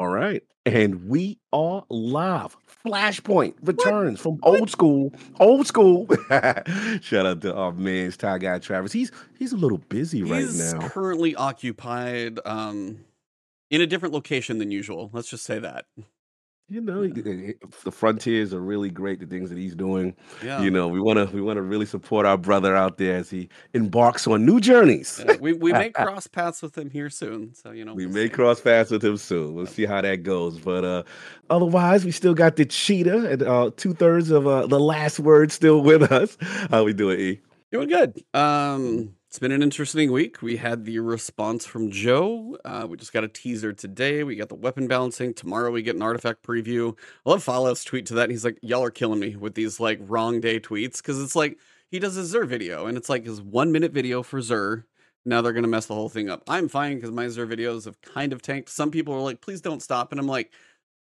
All right. And we are live. Flashpoint What? returns from What? old school. Old school. Shout out to our man, Tie Guy Travis. He's he's a little busy right He's now. currently occupied um in a different location than usual. Let's just say that. You know, Yeah. he- he- the frontiers are really great. The things that he's doing. Yeah. You know, we want to we want to really support our brother out there as he embarks on new journeys. Yeah. We we may cross paths with him here soon. So, you know, We we'll may see. cross paths with him soon. We'll see how that goes. But uh otherwise, we still got the cheetah and uh two thirds of uh, the last word still with us. How we doing, E? Doing good. Um, it's been an interesting week. We had the response from Joe. Uh, we just got a teaser today. We got the weapon balancing. Tomorrow we get an artifact preview. I love Fallout's tweet to that. He's like, "Y'all are killing me with these like wrong day tweets because it's like he does a Xûr video and it's like his one minute video for Xûr. Now they're gonna mess the whole thing up. I'm fine because my Xûr videos have kind of tanked. Some people are like, "Please don't stop," and I'm like.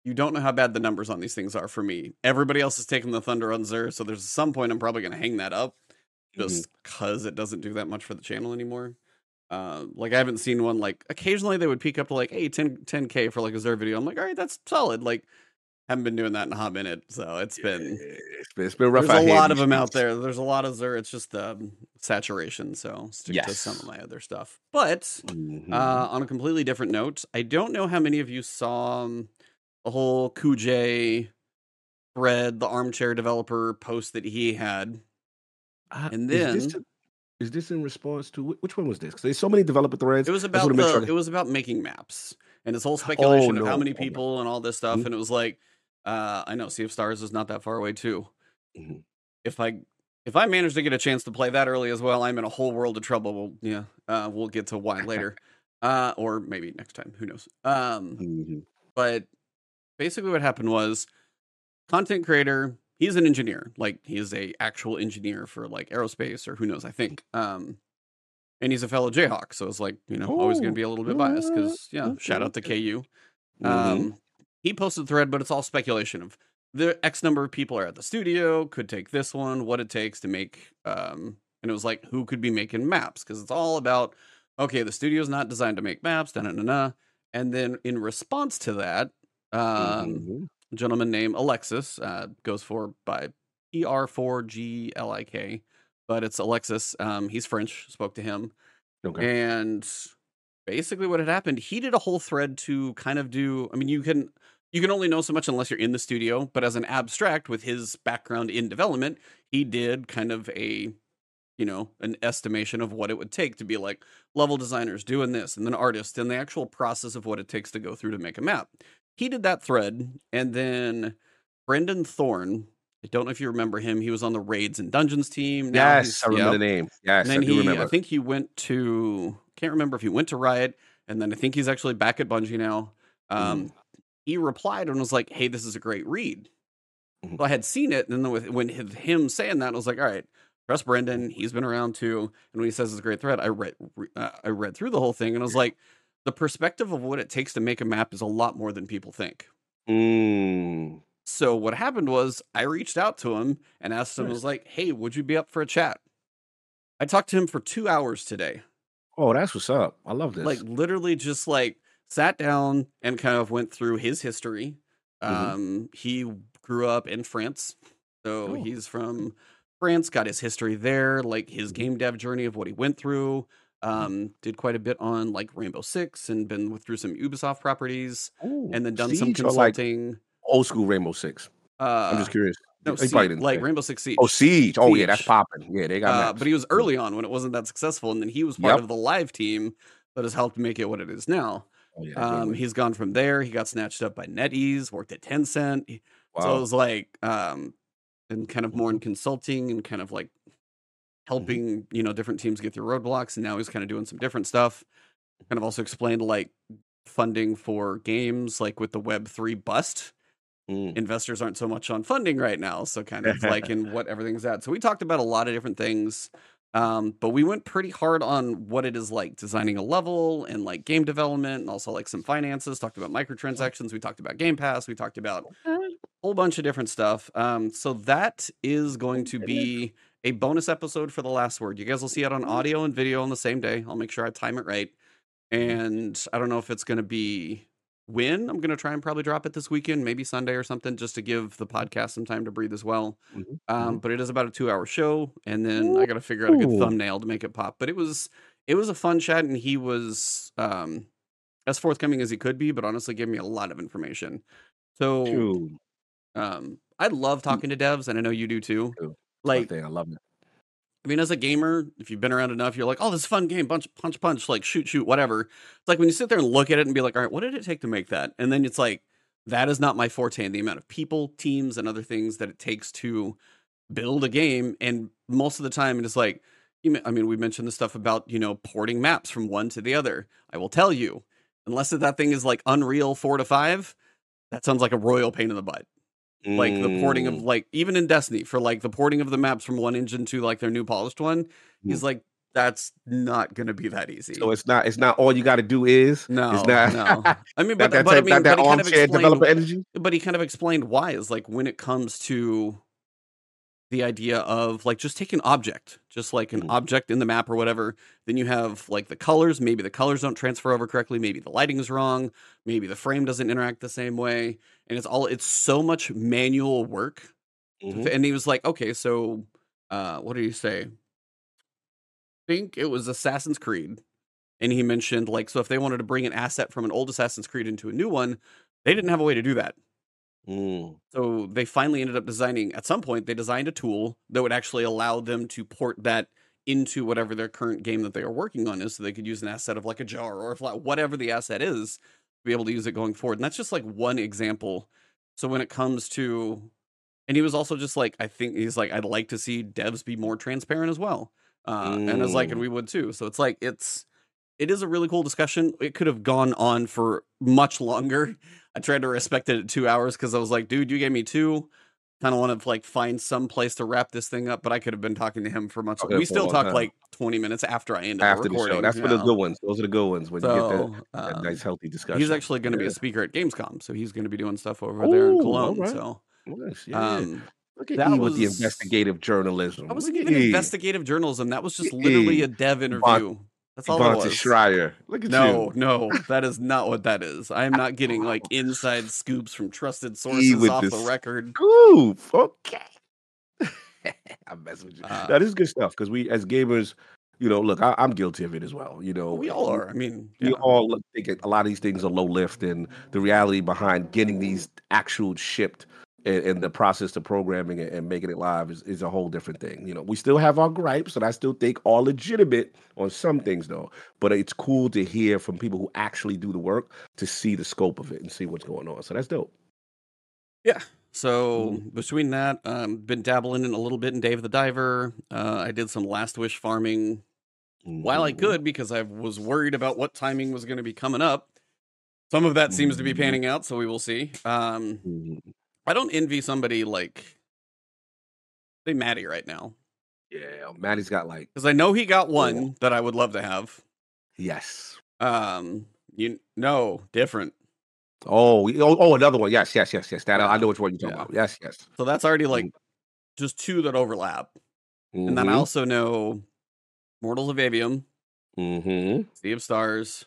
You don't know how bad the numbers on these things are for me. Everybody else is taking the thunder on Xûr, so there's some point I'm probably going to hang that up. Just because it doesn't do that much for the channel anymore. Uh, like I haven't seen one like occasionally they would peak up to like hey 10 10k for like a Xûr video. I'm like all right that's solid. Like haven't been doing that in a hot minute, so it's been It's been, it's been rough there's a lot of them out there. There's a lot of Xûr. It's just um, saturation. So stick to some of my other stuff. But Mhm. uh, on a completely different note, I don't know how many of you saw um, the whole Kuj thread, the armchair developer post that he had, Uh, and is this then is this in response to which one was this? Because there's so many developer threads. It was about make sure. the it was about making maps and this whole oh speculation of how no! many Oh no! people and all this stuff. Mhm, And it was like, uh, I know Sea of Stars is not that far away too. mhm. If I if I manage to get a chance to play that early as well, I'm in a whole world of trouble. We'll, yeah, uh, we'll get to why later, uh, or maybe next time. Who knows? Um, Mhm. but basically, what happened was content creator. He's an engineer, like he is a actual engineer for like aerospace or who knows. I think. Um, and he's a fellow Jayhawk, so it's like you know always going to Oh, be a little bit biased because yeah, shout out to KU. Mhm. Um, he posted a thread, but it's all speculation of the X number of people are at the studio, could take this one, what it takes to make. Um, and it was like who could be making maps because it's all about okay, the studio's not designed to make maps, da na na na. And then in response to that, um, Mhm. Gentleman named Alexis uh, goes for by ER4GLIK, but it's Alexis. Um, he's French. Spoke to him, Okay. and basically what had happened, he did a whole thread to kind of do. I mean, you can you can only know so much unless you're in the studio, but as an abstract with his background in development, he did kind of a you know an estimation of what it would take to be like level designers doing this and then artists and the actual process of what it takes to go through to make a map he did that thread and then brendan thorne i don't know if you remember him he was on the raids and dungeons team now Yes, I remember the yep name. and Yes, I then do he i think he went to can't remember if he went to riot and then i think he's actually back at bungie now Mhm. um he replied and was like hey this is a great read Mhm. so I had seen it, and then with when him saying that, I was like, all right, trust Brendan. He's been around too, and when he says it's a great thread, I read re- uh, I read through the whole thing, and I was like, the perspective of what it takes to make a map is a lot more than people think. Mm. So what happened was I reached out to him and asked him, I was like, hey, would you be up for a chat? I talked to him for two hours today. Oh, that's what's up. I love this. like literally just like sat down and kind of went through his history. Mhm. Um, he grew up in France, so Oh. he's from France. Got his history there, like his Mhm. game dev journey of what he went through. Mhm. Um, did quite a bit on like Rainbow Six and been with, through some Ubisoft properties, Oh, and then done some Siege like consulting. old school Rainbow Six? I'm Uh, just curious. no, Siege, like. Rainbow Six Oh, Siege, Oh, Siege. Oh yeah, that's popping. Yeah, they got Uh, but he was early on when it wasn't that successful, and then he was part Yep. of the live team that has helped make it what it is now. Oh yeah, Um, he's gone from there. He got snatched up by NetEase, worked at Tencent. He- So it was like, um, and kind of more in Mhm. consulting and kind of like Helping, you know, different teams get through roadblocks. And now he's kind of doing some different stuff. Kind of also explained like funding for games, like with the Web3 bust. Mm. Investors aren't so much on funding right now. So kind of like in what everything's at. So we talked about a lot of different things. Um, but we went pretty hard on what it is like designing a level and like game development and also like some finances. Talked about microtransactions. We talked about Game Pass. We talked about a whole bunch of different stuff. Um, so that is going to be a bonus episode for the last word. You guys will see it on audio and video on the same day. I'll make sure I time it right. And I don't know if it's going to be when. I'm gonna try and probably drop it this weekend, maybe Sunday or something, just to give the podcast some time to breathe as well. Mhm, Um, mhm. but it is about a two hour show, and then I got to figure out a good thumbnail to make it pop. But it was it was a fun chat, and he was um, as forthcoming as he could be, but honestly gave me a lot of information. So um, I love talking to devs, and I know you do too. Like thing. I love it. I mean, as a gamer, if you've been around enough, you're like, oh, this is a fun game, bunch, punch, punch, like shoot, shoot, whatever. It's like when you sit there and look at it and be like, all right, what did it take to make that? And then it's like, that is not my forte. And the amount of people, teams, and other things that it takes to build a game. And most of the time, it's like, I mean, we mentioned the stuff about, you know, porting maps from one to the other. I will tell you, unless that thing is like Unreal 4 to 5, that sounds like a royal pain in the butt like the porting of Mm, like even in Destiny for like the porting of the maps from one engine to like their new polished one. He's like, that's not gonna be that easy. So it's not. It's not all you got to do is. no, It's not. no. I mean, That, but that, but I mean, that, that but he kind of armchair developer explained, energy. but he kind of explained why is like when it comes to the idea of like just take an object, just like an Mhm. object in the map or whatever. Then you have like the colors. Maybe the colors don't transfer over correctly. Maybe the lighting is wrong. Maybe the frame doesn't interact the same way. And it's all it's so much manual work Mhm. and he was like, okay, so uh, what do you say? I think it was Assassin's Creed. And he mentioned, like, so if they wanted to bring an asset from an old Assassin's Creed into a new one, they didn't have a way to do that. Mm, So they finally ended up designing, at some point, they designed a tool that would actually allow them to port that into whatever their current game that they are working on is. So they could use an asset of like a jar or if like, whatever the asset is, to be able to use it going forward. And that's just like one example. So when it comes to, and he was also just like, I think he's like, I'd like to see devs be more transparent as well. Uh, And I was like, and Mm. we would too. So it's like, it's, it is a really cool discussion. It could have gone on for much longer. I tried to respect it at two hours because I was like, dude, you gave me two. Kind of want to like find some place to wrap this thing up, but I could have been talking to him for much. Okay, we still long talk time. like twenty minutes after I ended after the the show, that's for the good ones. Those are the good ones when you get that, that um, nice healthy discussion. he's actually going to be a speaker at Gamescom, so he's going to be doing stuff over there in Cologne. alright. So Nice, yeah. um, Look at that E with the investigative journalism. I wasn't even E. investigative journalism. That was just Yeah. literally a dev interview. That's all Bonta. Schreier. Look at No, you. no, no, that is not what that is. I am not getting like inside scoops from trusted sources off the this- record. Goof. Okay. I'm messing with you. Uh, now, this is good stuff because we, as gamers, you know, look, I, I'm guilty of it as well. You know, We all are. I mean, We yeah. all think a lot of these things are low lift, and the reality behind getting these actual shipped and, and the process to programming it and making it live is, is a whole different thing. You know, we still have our gripes, and I still think are legitimate on some things, though. But it's cool to hear from people who actually do the work to see the scope of it and see what's going on. So that's dope. Yeah. So Mm-hmm. between that, um, been dabbling in a little bit in Dave the Diver. Uh, I did some Last Wish farming while I Mhm. could because I was worried about what timing was going to be coming up. Some of that seems to be Mhm. panning out, so we will see. Um, Mhm. I don't envy somebody like say Maddie right now Yeah, Maddie's got like because I know he got one that I would love to have. yes. Um, you no different. Oh, oh, oh, another one. Yes, yes, yes, yes. That I know which one you're talking yeah. about. Yes, yes. So that's already like just two that overlap. And then I Mhm. also know Mortals of Aveum, Mhm. Sea of Stars,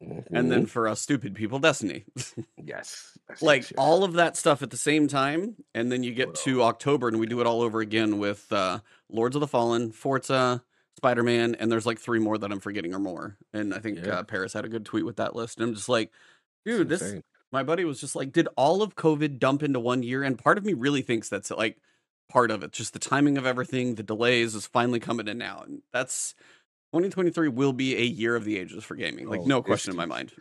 and then Mhm. for us stupid people, Destiny. yes, like yes. all of that stuff at the same time, and then you get to October and we do it all over again with uh Lords of the Fallen, Forza, Spider Man, and there's like three more that I'm forgetting or more. And I think Yeah. uh, Paris had a good tweet with that list. And I'm just like, dude, this insane. my buddy was just like, did all of COVID dump into one year? And part of me really thinks that's like part of it. Just the timing of everything, the delays is finally coming in now. And that's 2023 will be a year of the ages for gaming. Like, Oh, no question in my mind.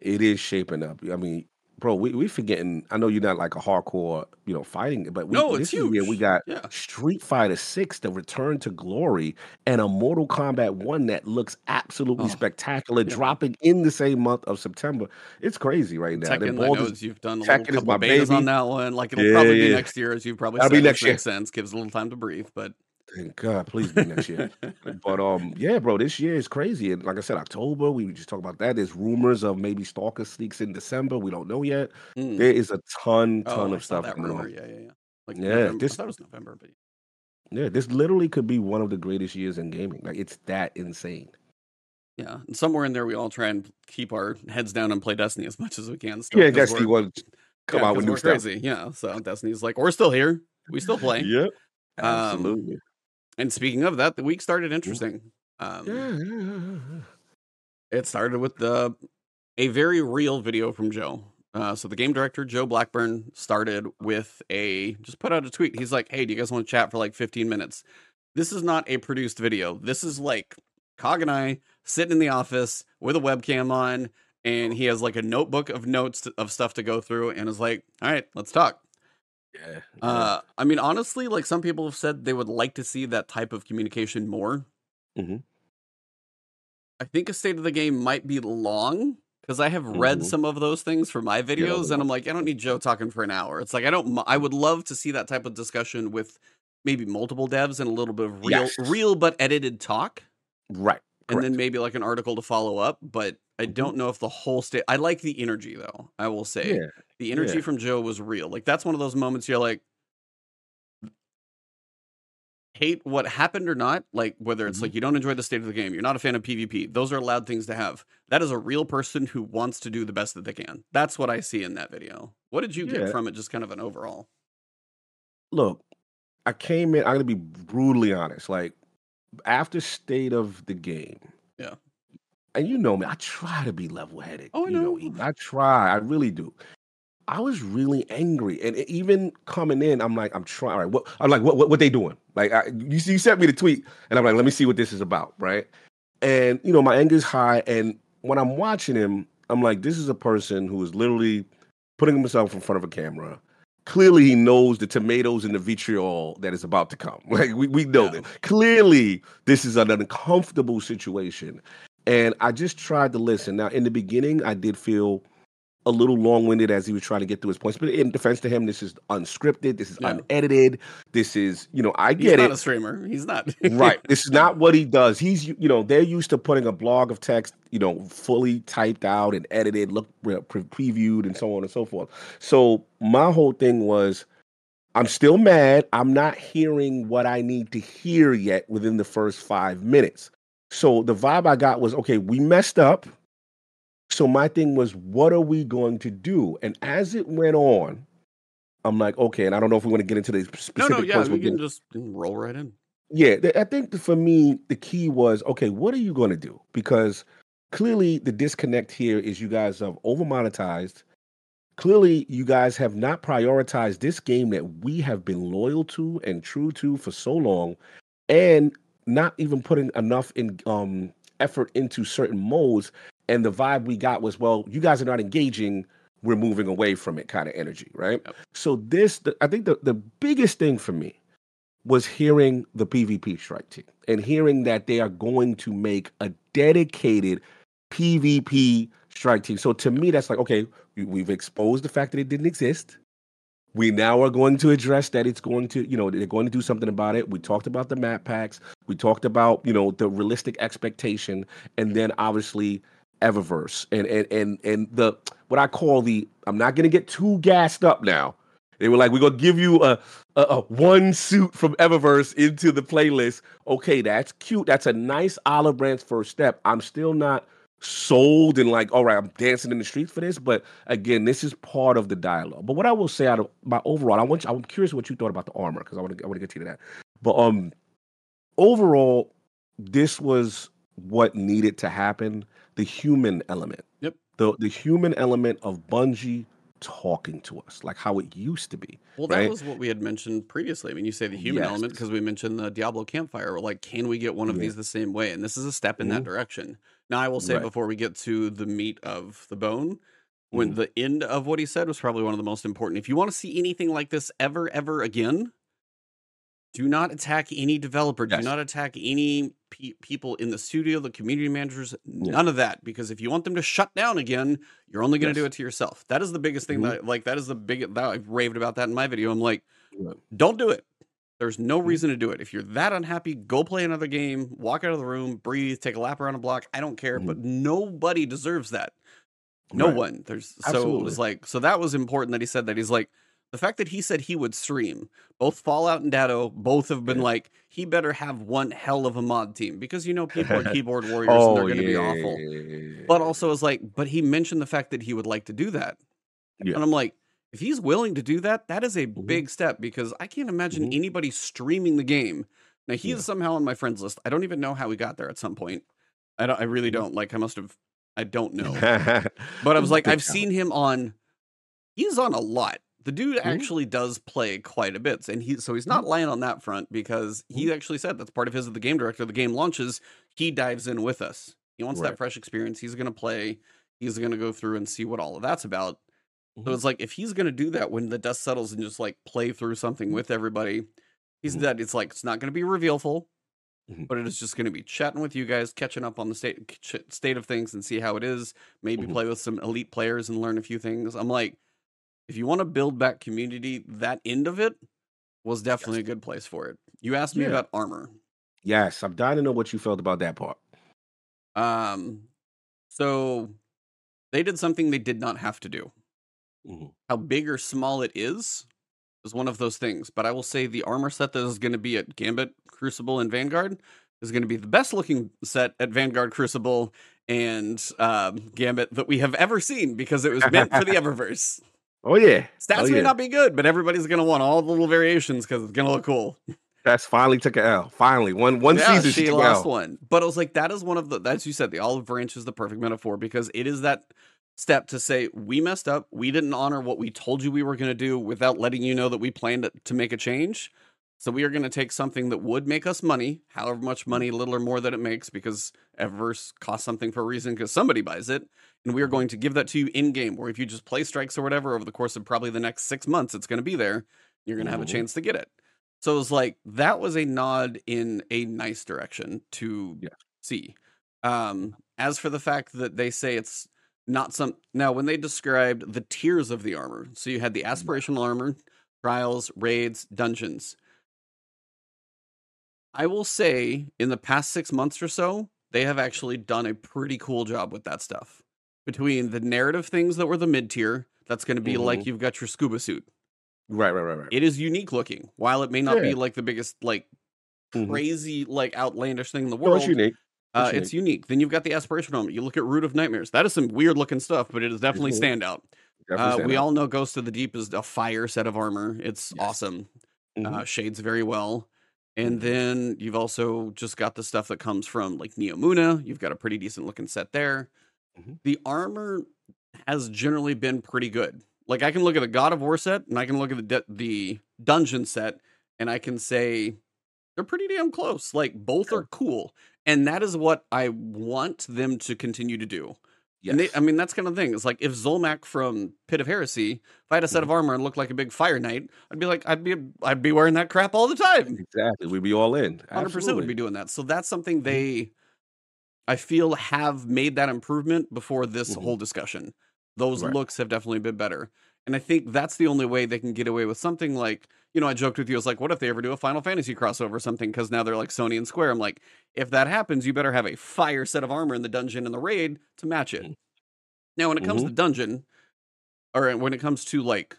it is shaping up. I mean, bro, we we forgetting. I know you're not like a hardcore, you know, fighting, but we, No, this it's is where we got Yeah. Street Fighter Six, the Return to Glory, and a Mortal Kombat One that looks absolutely Oh, spectacular, yeah. dropping in the same month of September. It's crazy right now. Tekken, I know Baldur's- you've done a is couple betas on that one. Like it'll Yeah, probably be next year, as you've probably That'll said, be next year. makes sense. Gives a little time to breathe, but Thank God, please be next year. But um, yeah, bro, this year is crazy. And like I said, October, we just talk about that. There's rumors of maybe Stalker sneaks in December. We don't know yet. Mm. There is a ton, ton oh, I of saw stuff that going rumor. on. Yeah, yeah, yeah. Like Yeah, November. this- I thought it was November, but Yeah, this literally could be one of the greatest years in gaming. Like it's that insane. Yeah, and somewhere in there, we all try and keep our heads down and play Destiny as much as we can. Still, Yeah, Destiny we're- was come yeah, out with new we're stuff. crazy. Yeah, so Destiny's like, we're still here. We still play. Yep. Um, Absolutely. And speaking of that, the week started interesting. Um. It started with the a very real video from Joe. Uh, so the game director Joe Blackburn started with a just put out a tweet. He's like, "Hey, do you guys want to chat for like 15 minutes?" This is not a produced video. This is like Cog and I sitting in the office with a webcam on, and he has like a notebook of notes to, of stuff to go through, and is like, "All right, let's talk." Yeah. Uh, I mean, honestly, like some people have said they would like to see that type of communication more. Mhm. I think a state of the game might be long because I have read Mhm. some of those things for my videos, yeah. and I'm like, I don't need Joe talking for an hour. It's like I don't. I would love to see that type of discussion with maybe multiple devs and a little bit of real, Yes. real but edited talk, right. and then maybe like an article to follow up. But I Mhm. don't know if the whole state. I like the energy though. I will say Yeah. The energy yeah. from Joe was real. Like that's one of those moments you're like hate what happened or not, like whether it's Mhm. like you don't enjoy the state of the game, you're not a fan of PvP. Those are allowed things to have. That is a real person who wants to do the best that they can. That's what I see in that video. What did you get from it just kind of an overall? Look, I came in. I'm gonna be brutally honest. Like after state of the game. Yeah. And you know me, I try to be level headed. Oh, I you know. I try. I really do. I was really angry, and even coming in, I'm like, I'm trying. All right, what I'm like, what what, what they doing? Like, I, you you sent me the tweet, and I'm like, let me see what this is about, right? And you know, my anger's high, and when I'm watching him, I'm like, this is a person who is literally putting himself in front of a camera. Clearly, he knows the tomatoes and the vitriol that is about to come. Like we, we know Yeah. that. Clearly, this is an uncomfortable situation. And I just tried to listen. Now, in the beginning, I did feel a little long-winded as he was trying to get through his points. But in defense to him, this is unscripted. This is Yeah. unedited. This is, you know, I He's get not it a streamer. He's not. right. This is not what he does. He's you know they're used to putting a blog of text you know fully typed out and edited, look pre- previewed, and so on and so forth. So my whole thing was, I'm still mad. I'm not hearing what I need to hear yet within the first five minutes. So the vibe I got was okay. We messed up. So my thing was, what are we going to do? And as it went on, I'm like, okay. And I don't know if we want to get into the specific no, no, yeah, we can getting- just roll right in. yeah, I think for me, the key was okay, what are you going to do? Because clearly, the disconnect here is you guys have over monetized. Clearly, you guys have not prioritized this game that we have been loyal to and true to for so long, and not even putting enough in um, effort into certain modes. And the vibe we got was, well, you guys are not engaging. We're moving away from it, kind of energy, right? Yep. So this, the, I think, the the biggest thing for me was hearing the PvP strike team and hearing that they are going to make a dedicated PvP strike team. So to me, that's like, okay, we- we've exposed the fact that it didn't exist. We now are going to address that it's going to, you know, they're going to do something about it. We talked about the map packs. We talked about, you know, the realistic expectation, and then obviously Eververse and and and and the what I call the. I'm not to get too gassed up now. They were like, we're gonna give you a, a, a one suit from Eververse into the playlist. Okay, that's cute. That's a nice olive branch first step. I'm still not sold and like, all right, I'm dancing in the streets for this. But again, this is part of the dialogue. But what I will say out of my overall, I want you, I'm curious what you thought about the armor because I want to I want to get to that. But um, overall, this was what needed to happen. The human element. Yep. The the human element of Bungie talking to us like how it used to be. Well, that was what we had mentioned previously. I mean, you say the human Yes. element because we mentioned the Diablo campfire. We're like, can we get one of Yeah. these the same way? And this is a step in that Mhm. direction. Now, I will say Right. before we get to the meat of the bone, when Mhm. the end of what he said was probably one of the most important. If you want to see anything like this ever, ever again, do not attack any developer. Do not attack any pe- people in the studio, the community managers, none of that. Because if you want them to shut down again, you're only going to do it to yourself. That is the biggest thing Mhm. that, like, that is the big, that I've raved about that in my video. I'm like, Right. don't do it. There's no Mhm. reason to do it. If you're that unhappy, go play another game, walk out of the room, breathe, take a lap around a block. I don't care, but nobody deserves that. No Right. one. There's so it was like so that was important that he said that he's like the fact that he said he would stream both Fallout and Datto both have been Yeah. like he better have one hell of a mod team because you know people are keyboard warriors and Oh they're going to be awful. yeah, yeah, yeah, But also, is like, but he mentioned the fact that he would like to do that, Yeah. and I'm like, if he's willing to do that, that is a Mhm. big step because I can't imagine Mhm. anybody streaming the game. Now he's Yeah. somehow on my friends list. I don't even know how he got there at some point. I don't. I really Mhm. don't. Like I must have. I don't know. But I was like, I've seen him on. He's on a lot. The dude Mhm. actually does play quite a bit, and he so he's not lying on that front because he actually said that's part of his. The game director, the game launches, he dives in with us. He wants that fresh experience. He's going to play. He's going to go through and see what all of that's about. So Mhm. it's like if he's going to do that when the dust settles and just like play through something with everybody, he's Mhm. that. It's like it's not going to be revealful, Mhm. but it is just going to be chatting with you guys, catching up on the state state of things, and see how it is. Maybe Mhm. play with some elite players and learn a few things. I'm like, if you want to build back community, that end of it was definitely a good place for it. You asked me Yeah. about armor. Yes, I'm dying to know what you felt about that part. Um, so they did something they did not have to do. Mhm. how big or small it is is one of those things. But I will say the armor set that is going to be at Gambit, Crucible, and Vanguard is going to be the best looking set at Vanguard, Crucible, and um, Gambit that we have ever seen because it was meant for the Eververse. Oh yeah, Stats oh, may yeah. not be good, but everybody's going to want all the little variations because it's going to look cool. That's finally took a L. Finally, one one yeah, season she took lost one. But I was like, that is one of the, as you said, the olive branch is the perfect metaphor because it is that step to say, we messed up. We didn't honor what we told you we were going to do without letting you know that we planned to make a change. So we are going to take something that would make us money, however much money, little or more that it makes, because Eververse costs something for a reason because somebody buys it. And we are going to give that to you in game, or if you just play strikes or whatever over the course of probably the next six months, it's going to be there. You're going to have a Mhm. chance to get it. So it was like that was a nod in a nice direction to Yeah. see. Um, as for the fact that they say it's not some now when they described the tiers of the armor, so you had the aspirational armor, trials, raids, dungeons. I will say in the past six months or so, they have actually done a pretty cool job with that stuff. Between the narrative things that were the mid tier, that's going to be like Mhm. you've got your scuba suit. Right, right, right, right. It is unique looking. While it may not be like the biggest, like Mhm. crazy, like outlandish thing in the No, world, it's unique. uh, It's it's unique. Then you've got the aspiration armor. You look at Root of Nightmares. That is some weird looking stuff, but it is definitely Mhm. standout. Definitely Uh, stand we out. all know Ghost of the Deep is a fire set of armor. It's Yes. awesome. Mhm. Uh, shades very well. And Mhm. then you've also just got the stuff that comes from like Neomuna. You've got a pretty decent looking set there. Mhm. The armor has generally been pretty good. Like I can look at the God of War set and I can look at the de- the dungeon set and I can say they're pretty damn close. Like both Sure. are cool. And that is what I want them to continue to do. yes. And they, I mean, that's kind of the thing. It's like if Zulmak from Pit of Heresy, if I had a set of Mm-hmm. armor and looked like a big fire knight, I'd be like, I'd be, I'd be wearing that crap all the time. exactly. We'd be all in. Hundred percent would be doing that. So that's something Mm-hmm. they, I feel, have made that improvement before this Mhm. whole discussion. Those Right. looks have definitely been better, and I think that's the only way they can get away with something like, you know, I joked with you. I was like, what if they ever do a Final Fantasy crossover or something? Because now they're like Sony and Square. I'm like, if that happens, you better have a fire set of armor in the dungeon and the raid to match it. Mhm. Now, when it comes Mhm. to dungeon, or when it comes to like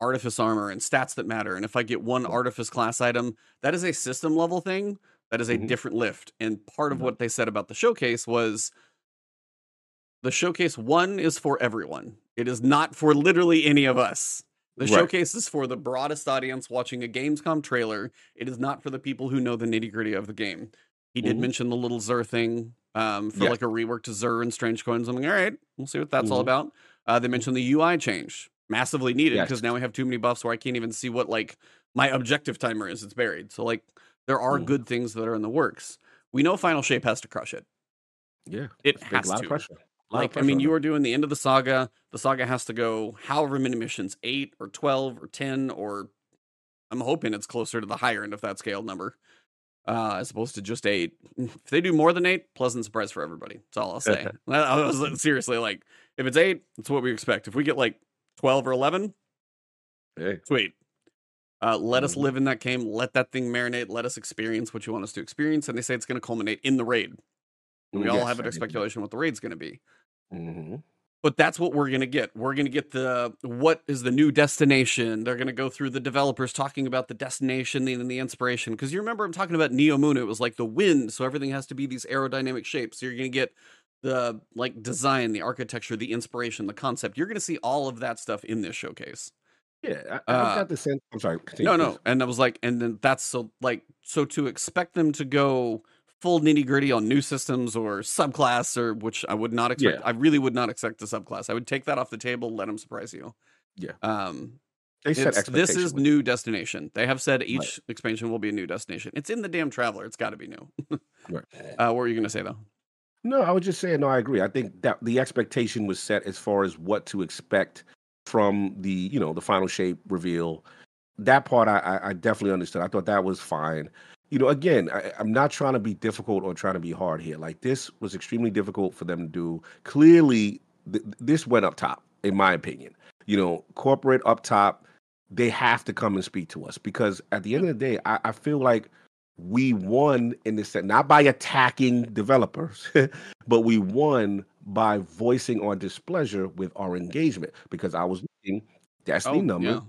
artifice armor and stats that matter, and if I get one Mhm. artifice class item, that is a system level thing. That is a Mhm. different lift. And part of Mhm. what they said about the showcase was the showcase one is for everyone. It is not for literally any of us. The Right. showcase is for the broadest audience watching a Gamescom trailer. It is not for the people who know the nitty gritty of the game. He did Mhm. mention the little Xûr thing um, for Yeah. like a rework to Xûr and Strange Coins. I'm like, all right, we'll see what that's all Mhm. about. Uh, they mentioned the UI change, massively needed because Yes. now we have too many buffs where I can't even see what like my objective timer is. It's buried. So like there are Mhm. good things that are in the works. We know Final Shape has to crush it. Yeah. It It's a has lot to. of pressure. Like, I mean, you are doing the end of the saga. The saga has to go however many missions, eight or 12 or 10, or I'm hoping it's closer to the higher end of that scale number, uh, as opposed to just eight. If they do more than eight, pleasant surprise for everybody. That's all I'll say. I was seriously like, if it's eight, that's what we expect. If we get like 12 or 11, Hey. sweet. Uh, let us Mhm. live in that game. Let that thing marinate. Let us experience what you want us to experience. And they say it's going to culminate in the raid. And we all have a speculation what the raid's going to be. Mhm. but that's what we're gonna get. We're gonna get the what is the new destination. They're gonna go through the developers talking about the destination and the inspiration. Because you remember I'm talking about Neomuna. It was like the wind, so everything has to be these aerodynamic shapes. So you're gonna get the like design, the architecture, the inspiration, the concept. You're gonna see all of that stuff in this showcase. Yeah, I, I've Uh, got the sense. I'm sorry. Continue, no, please. no, and I was like, and then that's so like so to expect them to go full nitty gritty on new systems or subclass or which I would not expect. Yeah. I really would not expect the subclass. I would take that off the table. Let them surprise you. Yeah. Um, They set this is new destination. They have said each expansion will be a new destination. It's in the damn traveler. It's got to be new. Right. Uh, what were you gonna say though? No, I was just saying. No, I agree. I think that the expectation was set as far as what to expect from the you know the final shape reveal. That part I, I, definitely understood. I thought that was fine. You know, again, I, I'm not trying to be difficult or trying to be hard here. Like this was extremely difficult for them to do. Clearly, th- this went up top, in my opinion. You know, corporate up top, they have to come and speak to us because at the end of the day, I, I feel like we won in this set, not by attacking developers, but we won by voicing our displeasure with our engagement because I was looking Destiny oh, numbers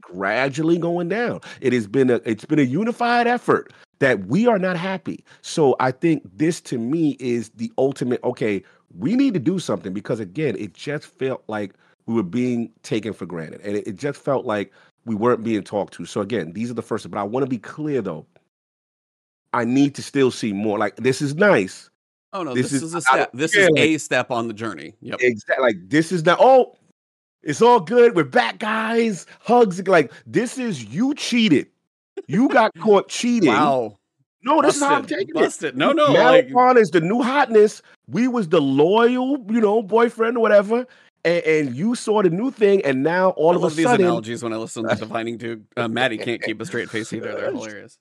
gradually going down. It has been a it's been a unified effort that we are not happy. So I think this to me is the ultimate okay, we need to do something because again, it just felt like we were being taken for granted. And it, it just felt like we weren't being talked to. So again, these are the first but I want to be clear though. I need to still see more. Like this is nice. Oh no, This this, is- is, a step. This yeah, is a step on the journey. Yep. Exactly. Like this is not. Oh, it's all good. We're back, guys. Hugs. Like this is you cheated. You got caught cheating. Wow. No, this is how I'm Busted. taking it. Busted. No, no. Like, is the new hotness. We was the loyal, you know, boyfriend or whatever. And, and you saw the new thing, and now all I of love a these sudden, analogies when I listen to Defining Dude. Uh, Maddie can't keep a straight face either. They're hilarious.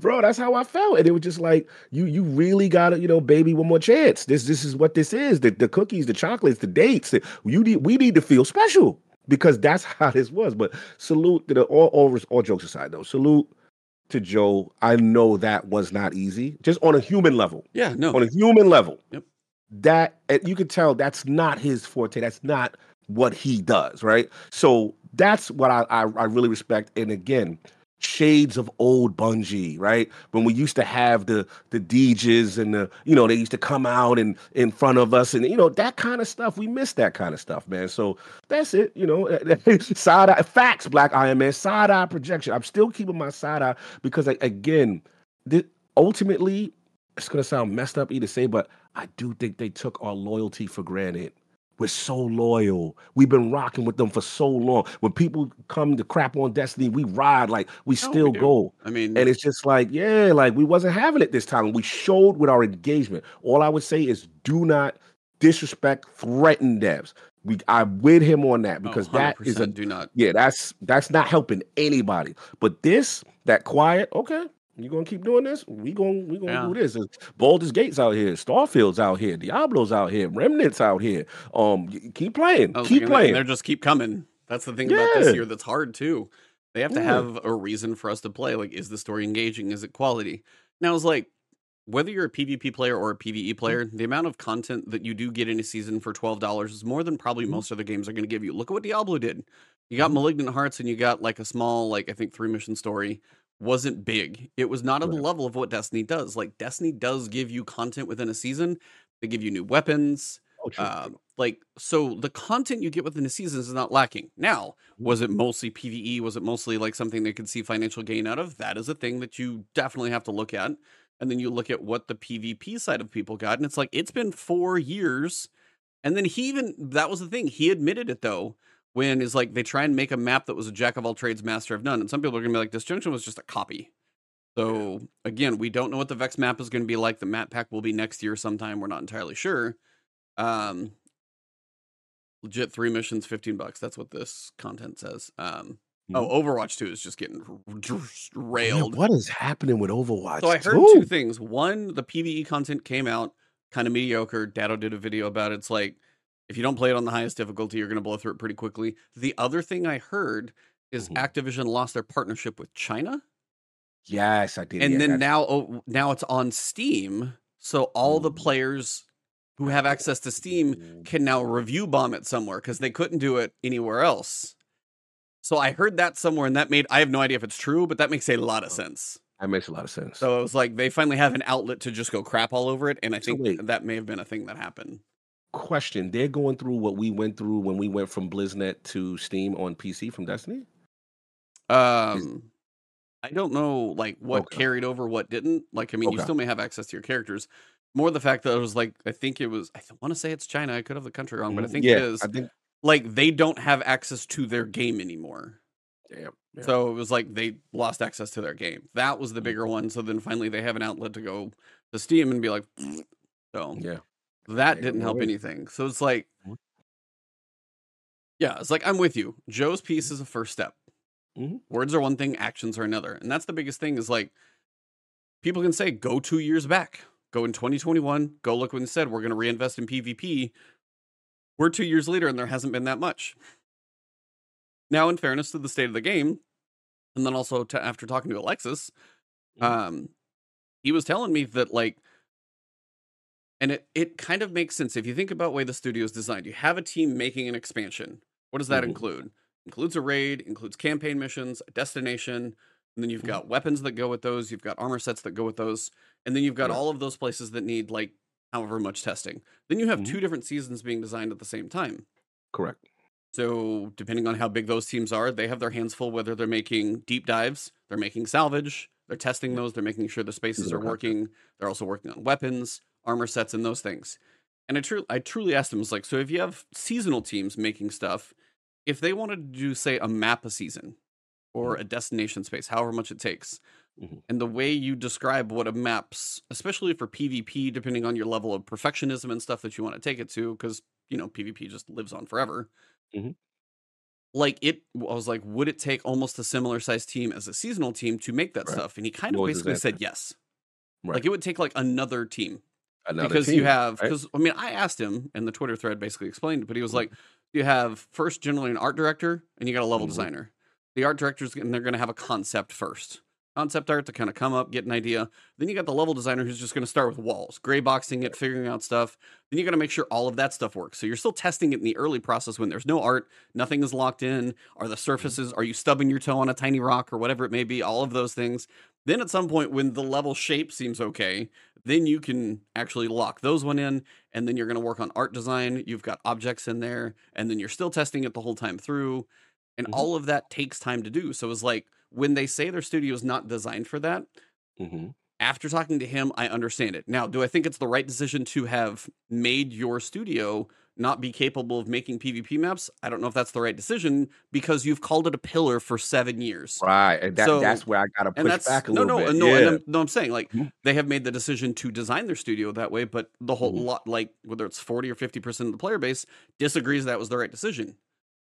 bro, that's how I felt. And it was just like, you you really gotta, you know, baby, one more chance. This this is what this is. The the cookies, the chocolates, the dates. the- You need we need to feel special because that's how this was. But salute to the all all, all jokes aside though. Salute to Joe. I know that was not easy. Just on a human level. Yeah, no. On a human level. Yep. That and you can tell that's not his forte. That's not what he does, right? So that's what I, I I really respect. And again, shades of old Bungie, right? When we used to have the the DJs and the you know they used to come out and in front of us and you know that kind of stuff. We miss that kind of stuff, man. So that's it. You know, side eye facts, Black Iron Man, side eye projection. I'm still keeping my side eye because again, th- ultimately, it's gonna sound messed up either say, but I do think they took our loyalty for granted. We're so loyal. We've been rocking with them for so long. When people come to crap on Destiny, we ride like we oh, No, still do. go. I mean, And it's just like, yeah, like we wasn't having it this time. We showed with our engagement. All I would say is do not disrespect, threaten devs. We I'm with him on that oh, because that is a do not. yeah, that's that's not helping anybody. But this, that quiet, okay, you gonna keep doing this? We gonna we gonna Yeah. do this. There's Baldur's Gates out here, Starfield's out here, Diablo's out here, Remnants out here. Um, keep playing, was keep playing. They're just keep coming. That's the thing about this year that's hard too. They have to Yeah. have a reason for us to play. Like, is the story engaging? Is it quality? Now it's like whether you're a PvP player or a PvE player, the amount of content that you do get in a season for twelve dollars is more than probably Mhm. most other games are to give you. Look at what Diablo did. You got Mhm. Malignant Hearts and you got like a small, like I think three mission story. Wasn't big. It was not on the level of what Destiny does. Like Destiny does give you content within a season. They give you new weapons. Oh, true, Um, true. like so the content you get within the seasons is not lacking. Now, was it mostly PvE? Was it mostly like something they could see financial gain out of? That is a thing that you definitely have to look at. And then you look at what the PvP side of people got, and it's like it's been four years. And then he even that was the thing. He admitted it though, when is like they try and make a map that was a jack of all trades, master of none. And some people are gonna be like, this junction was just a copy. So again, we don't know what the Vex map is to be like. The map pack will be next year sometime. We're not entirely sure. Um, legit three missions, fifteen bucks. That's what this content says. Um, oh, Overwatch Two is just getting r- just Man, railed. what is happening with Overwatch? So I heard 2? two things. One, the PVE content came out kind of mediocre. Datto did a video about it. It's like if you don't play it on the highest difficulty, you're going to blow through it pretty quickly. The other thing I heard is Mhm. Activision lost their partnership with China, Yes, I did. and yeah, then that's- now oh, now it's on Steam. So all the Mm. players who have access to Steam can now review bomb it somewhere because they couldn't do it anywhere else. So I heard that somewhere, and that made I have no idea if it's true, but that makes a lot of Oh. sense. That makes a lot of sense. So it was like they finally have an outlet to just go crap all over it, and I So think wait. that may have been a thing that happened. Question: They're going through what we went through when we went from BlizzNet to Steam on PC from Destiny. Um, I don't know like what Okay. carried over, what didn't. Like, I mean, you still may have access to your characters. More the fact that it was like I think it was. I want to say it's China. I could have the country wrong, but I Mhm. think yeah, it is. I think. Like they don't have access to their game anymore. Damn. yeah. So it was like they lost access to their game. That was the Mhm. bigger one. So then finally they have an outlet to go to Steam and be like, so yeah. That didn't help anything. So it's like, yeah, it's like I'm with you. Joe's piece is a first step. Mhm. Words are one thing, actions are another, and that's the biggest thing. Is like people can say, go two years back, go in 2021, go look when they said we're going to reinvest in PvP. We're two years later, and there hasn't been that much. Now, in fairness to the state of the game, and then also to, after talking to Alexis, Mhm. um, he was telling me that like, and it it kind of makes sense if you think about the way the studio is designed. You have a team making an expansion. What does that Mhm. include? Includes a raid, includes campaign missions, a destination, and then you've Mhm. got weapons that go with those. You've got armor sets that go with those, and then you've got Right. all of those places that need like however much testing. Then you have Mhm. two different seasons being designed at the same time. Correct. So, depending on how big those teams are, they have their hands full whether they're making deep dives, they're making salvage, they're testing those, they're making sure the spaces are working, they're also working on weapons, armor sets, and those things. And I, tru- I truly asked him, I was like, so if you have seasonal teams making stuff, if they wanted to do, say, a map a season or a destination space, however much it takes, Mhm. and the way you describe what a map's, especially for PvP, depending on your level of perfectionism and stuff that you want to take it to, because, you know, PvP just lives on forever Mhm. like it i was like would it take almost a similar sized team as a seasonal team to make that Right. stuff and he kind of basically said yes Right. like it would take like another team Another because you team, have right? because i mean i asked him and the twitter thread basically explained it but he was Mhm. like you have first generally an art director and you got a level Mhm. designer. The art directors and they're going to have a concept first. Concept art to kind of come up get an idea. Then you got the level designer who's just going to start with walls gray boxing it figuring out stuff. Then you got to make sure all of that stuff works. So you're still testing it in the early process when there's no art nothing is locked in. Are the surfaces are you stubbing your toe on a tiny rock or whatever it may be? All of those things then at some point when the level shape seems okay then you can actually lock those one in and then you're going to work on art design you've got objects in there and then you're still testing it the whole time through and Mhm. all of that takes time to do so it's like when they say their studio is not designed for that Mhm. after talking to him i understand it now do i think it's the right decision to have made your studio not be capable of making pvp maps i don't know if that's the right decision because you've called it a pillar for seven years Right, and that, So- that's where I got to and push that's back a no, little no, bit. no, yeah. and I'm, no. I'm saying like Mhm. they have made the decision to design their studio that way, but the whole Mhm. lot, like whether it's forty or fifty percent of the player base, disagrees that was the right decision.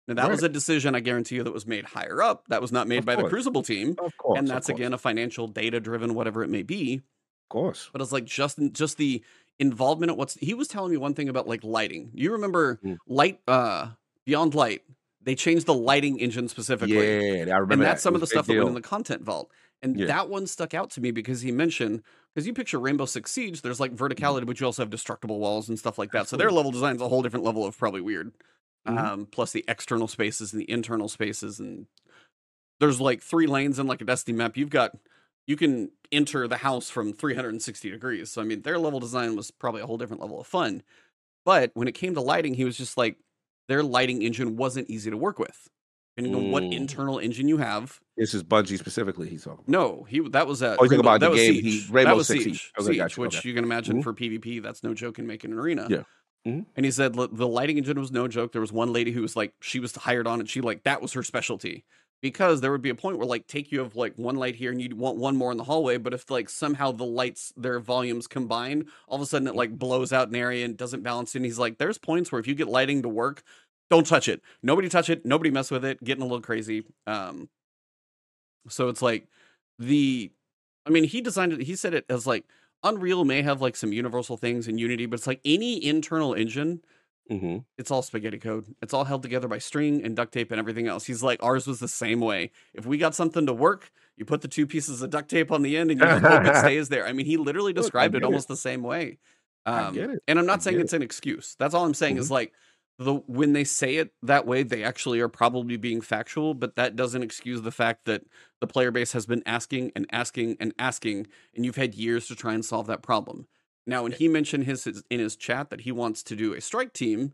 Now that was a decision I guarantee you that was made higher up. That was not made Of by the. Crucible team, of course, and that's course, again a financial, data driven, whatever it may be. of course. But it's like just just the involvement at what's he was telling me one thing about like lighting. You remember Mm. light uh Beyond Light? They changed the lighting engine specifically Yeah, I remember and that. that's some of the stuff big that went in the content vault. And Yeah. that one stuck out to me because he mentioned because you picture Rainbow Six Siege, there's like verticality, but you also have destructible walls and stuff like that. So their Absolutely. level design's a whole different level of probably weird. Mhm. Um, plus the external spaces and the internal spaces, and there's like three lanes in like a Destiny map. You've got you can enter the house from 360 degrees. So I mean, their level design was probably a whole different level of fun. But when it came to lighting, he was just like, their lighting engine wasn't easy to work with. Depending on what Mm. internal engine you have, This is Bungie specifically. He's talking. about. no, he that was a Oh, Rainbow- about that the was game Siege. he- Rainbow that was Six Siege, Siege. Okay, Siege, gotcha, which okay. you can imagine Mhm. for PvP, that's no joke in making an arena. Yeah. Mhm. And he said the lighting engine was no joke. There was one lady who was like, she was hired on and She like that was her specialty because there would be a point where like take you have like one light here and you'd want one more in the hallway, but if like somehow the lights their volumes combine, all of a sudden it like blows out an area and doesn't balance. And he's like, there's points where if you get lighting to work, don't touch it. Nobody touch it. Nobody mess with it. Getting a little crazy. Um, so it's like the, I mean, he designed it. He said it as like Unreal may have like some universal things in Unity, but it's like any internal engine Mhm. it's all spaghetti code. It's all held together by string and duct tape and everything else. He's like, ours was the same way. If we got something to work, you put the two pieces of duct tape on the end and you hope it stays there. I mean, he literally Look, described it get it. almost the same way. Um, it. And I'm not I saying it's an excuse. That's all I'm saying Mhm. is like the when they say it that way, they actually are probably being factual, but that doesn't excuse the fact that the player base has been asking and asking and asking, and you've had years to try and solve that problem. Now, when he mentioned his, his in his chat that he wants to do a strike team, mm-hmm.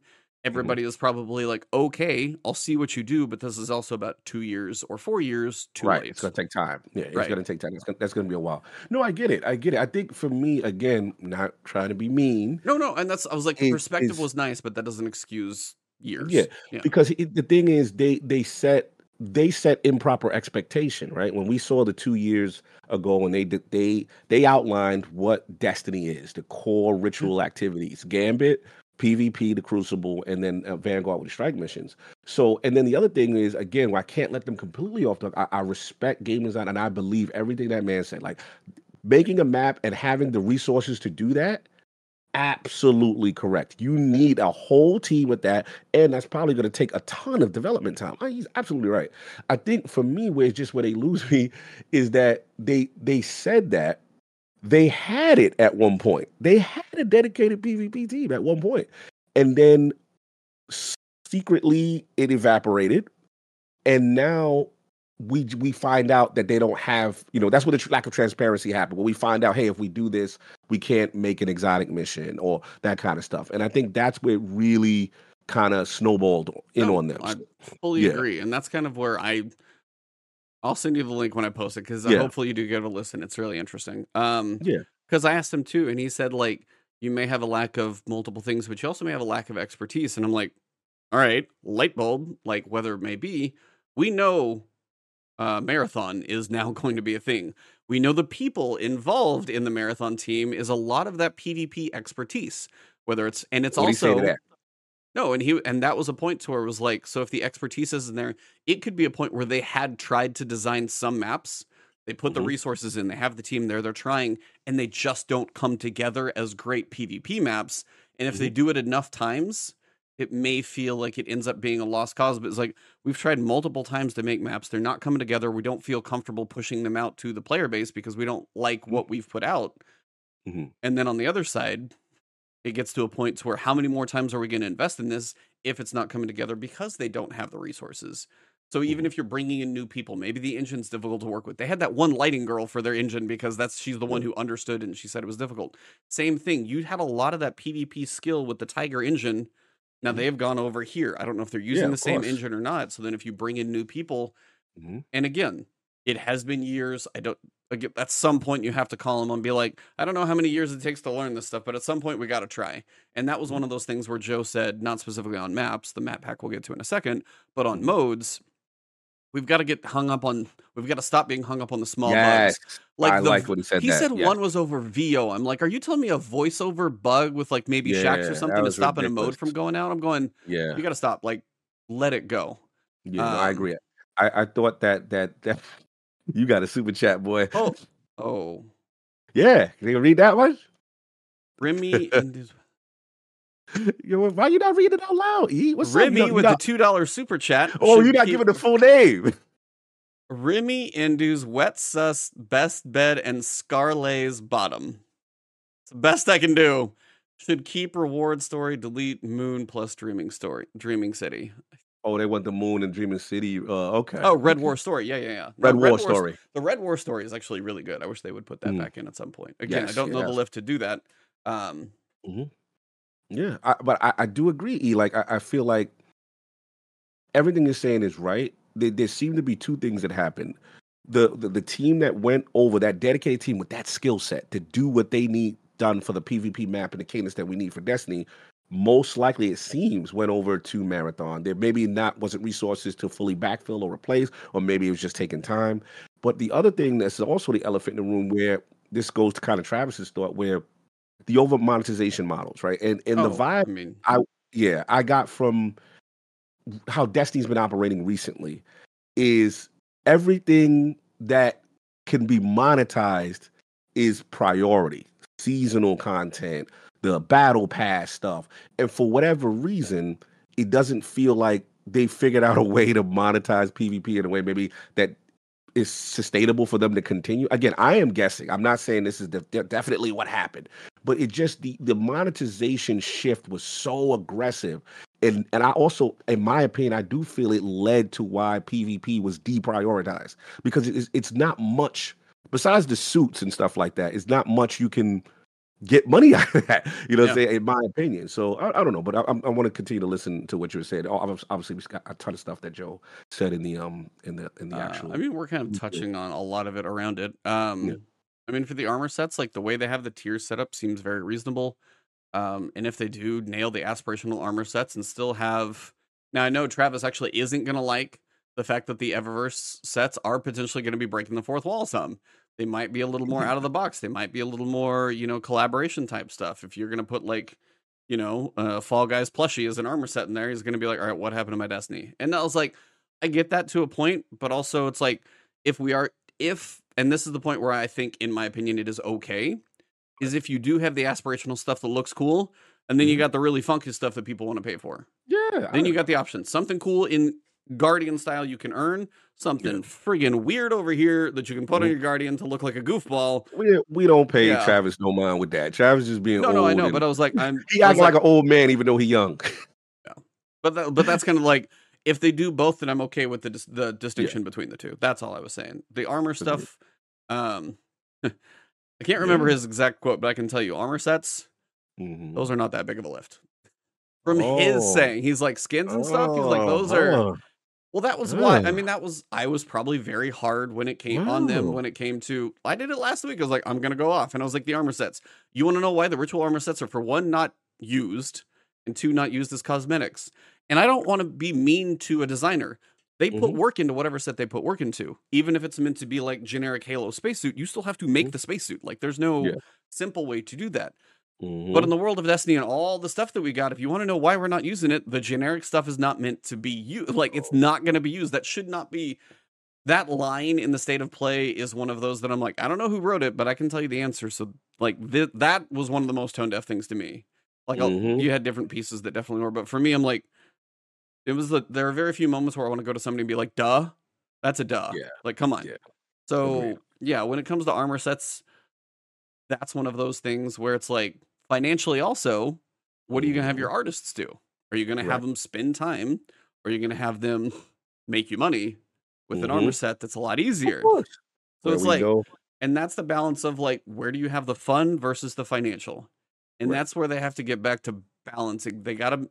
everybody is probably like, "Okay, I'll see what you do," but this is also about two years or four years too right. late. It's gonna take time. Yeah, it's Right. gonna take time. That's gonna, that's gonna be a while. No, I get it. I get it. I think for me, again, not trying to be mean, No, no, and that's I was like, the It perspective is- was nice, but that doesn't excuse years. Yeah, yeah, because it, the thing is, they they set they set improper expectation. Right when we saw the two years ago when they did they they outlined what Destiny is, the core ritual activities, Gambit. PvP, the Crucible, and then uh, Vanguard with the strike missions. So, and then the other thing is, again, I can't let them completely off the. I, I respect game design, and I believe everything that man said. Like making a map and having the resources to do that, absolutely correct. You need a whole team with that, and that's probably going to take a ton of development time. He's absolutely right. I think for me, where it's just where they lose me is that they they said that they had it at one point. They had a dedicated PvP team at one point, and then secretly it evaporated, and now we we find out that they don't have you know that's where the tr- lack of transparency happened when we find out hey if we do this we can't make an exotic mission or that kind of stuff and i think that's where it really kind of snowballed in No, on them I fully Yeah. agree, and that's kind of where I. I'll send you the link when I post it because Yeah. hopefully you do get a listen. It's really interesting. Um, Yeah. Because I asked him too, and he said like you may have a lack of multiple things, but you also may have a lack of expertise. And I'm like, all right, light bulb, like whether it may be, we know uh, marathon is now going to be a thing. We know the people involved in the marathon team is a lot of that PvP expertise, whether it's and it's What do you say to also no, and he and that was a point to where it was like, so if the expertise isn't there, it could be a point where they had tried to design some maps. They put the Mhm. resources in, they have the team there, they're trying, and they just don't come together as great PvP maps. And if they Mm-hmm. do it enough times, it may feel like it ends up being a lost cause. But it's like we've tried multiple times to make maps, they're not coming together. We don't feel comfortable pushing them out to the player base because we don't like what we've put out. Mhm. And then on the other side, it gets to a point to where how many more times are we going to invest in this if it's not coming together because they don't have the resources. So even Mhm. if you're bringing in new people, maybe the engine's difficult to work with. They had that one lighting girl for their engine because that's she's the one who understood and she said it was difficult. Same thing. You had a lot of that PvP skill with the Tiger engine. Now they've gone over here. I don't know if they're using Yeah, the same course. engine or not. So then if you bring in new people, Mhm. and again, it has been years. I don't. Again, at some point, you have to call them and be like, I don't know how many years it takes to learn this stuff, but at some point, we got to try. And that was Mm-hmm. one of those things where Joe said, not specifically on maps, the map pack we'll get to in a second, but on Mhm. modes, we've got to get hung up on. We've got to stop being hung up on the small yes bugs. Like i the like when he said He that said yeah. one was over VO. I'm like, are you telling me a voiceover bug with like maybe Yeah, shacks or something to was stop in a mode from going out? I'm going, yeah you got to stop. Like, let it go. yeah no, i um, agree I, I thought that that that you got a super chat boy Oh, oh, yeah can you read that one Remy and why you not reading it out loud e what's up Remy You not- you with not- the two dollar super chat. oh you're not keep- giving the full name Remy Indu's wet sus best bed and Scarlet's bottom. It's the best I can do. Should keep Red War story, delete moon plus dreaming story, dreaming city. oh they want the moon and dreaming city uh okay Oh, Red okay. War story. Yeah, yeah, yeah. No, red war story The Red War story is actually really good. I wish they would put that Mm. back in at some point. Again, I don't know the lift to do that. Um, Yeah, I, but I, I do agree. E like I, I feel like everything you're saying is right. There, there seem to be two things that happened. The, the the team that went over that dedicated team with that skill set to do what they need done for the PvP map and the cadence that we need for Destiny, most likely it seems went over to Marathon. There maybe not wasn't resources to fully backfill or replace, or maybe it was just taking time. But the other thing that's also the elephant in the room where this goes to kind of Travis's thought, where the over monetization models, right? And and the oh, vibe I mean, yeah, I got from how Destiny's been operating recently is everything that can be monetized is priority. Seasonal content, the battle pass stuff. And for whatever reason, it doesn't feel like they figured out a way to monetize PvP in a way maybe that is sustainable for them to continue. Again, I am guessing. I'm not saying this is de- definitely what happened, but it just the the monetization shift was so aggressive. And and I also, in my opinion, I do feel it led to why PvP was deprioritized because it's it's not much besides the suits and stuff like that. It's not much you can get money out of that. You know, what I'm Yeah. saying, in my opinion. So I, I don't know, but I, I'm- want to continue to listen to what you were saying. Obviously, we got a ton of stuff that Joe said in the um in the in the Uh, actual. I mean, we're kind of touching on a lot of it around it. Um, I mean, for the armor sets, like the way they have the tiers set up seems very reasonable. Um, and if they do nail the aspirational armor sets and still have, now I know Travis actually isn't gonna like the fact that the Eververse sets are potentially going to be breaking the fourth wall some. They might be a little more out of the box. They might be a little more, you know, collaboration type stuff. If you're going to put like, you know, uh, Fall Guys plushie as an armor set in there, he's going to be like, all right, what happened to my Destiny? And I was like, I get that to a point, but also it's like, if we are, if, and this is the point where I think, in my opinion, it is okay, is if you do have the aspirational stuff that looks cool, and then you Mhm. got the really funky stuff that people want to pay for. yeah, Then I- you got the option. Something cool in Guardian style you can earn. Something friggin' weird over here that you can put on Mhm. your Guardian to look like a goofball. we we don't pay Yeah. Travis no mind with that. Travis just being No, old. no, I know, but I was like, I'm. he acts like, an old man even though he young. Yeah. but that, but that's kind of like if they do both, then I'm okay with the dis- the distinction between the two. That's all I was saying. The armor stuff. Um, I can't remember Yeah. his exact quote, but I can tell you, armor sets. Mhm. Those are not that big of a lift. From his Oh. saying, he's like skins and stuff. He's like those are. Well, that was why. I mean, that was I was probably very hard when it came on them. When it came to, I did it last week. I was like, I'm gonna go off, and I was like, the armor sets. You want to know why the ritual armor sets are for one not used, and two not used as cosmetics. And I don't want to be mean to a designer. They put Mhm. work into whatever set they put work into, even if it's meant to be like generic Halo spacesuit. You still have to make Mhm. the spacesuit. Like, there's no Yeah. simple way to do that. Mhm. But in the world of Destiny and all the stuff that we got, if you want to know why we're not using it, the generic stuff is not meant to be used. Like it's not going to be used. That should not be. That line in the state of play is one of those that I'm like, I don't know who wrote it, but I can tell you the answer. So like th- that was one of the most tone deaf things to me. Like I'll- Mhm. you had different pieces that definitely were, but for me, I'm like, it was the. There are very few moments where I want to go to somebody and be like, "Duh, that's a duh." Yeah. Like, come on. Yeah. So Agreed. yeah, when it comes to armor sets, that's one of those things where it's like financially also, what are you gonna have your artists do? Are you gonna have Mm-hmm. Them spend time, or are you gonna have them make you money with an armor set that's a lot easier? So There it's like, go. and that's the balance of like where do you have the fun versus the financial, and Right. that's where they have to get back to balancing. They gotta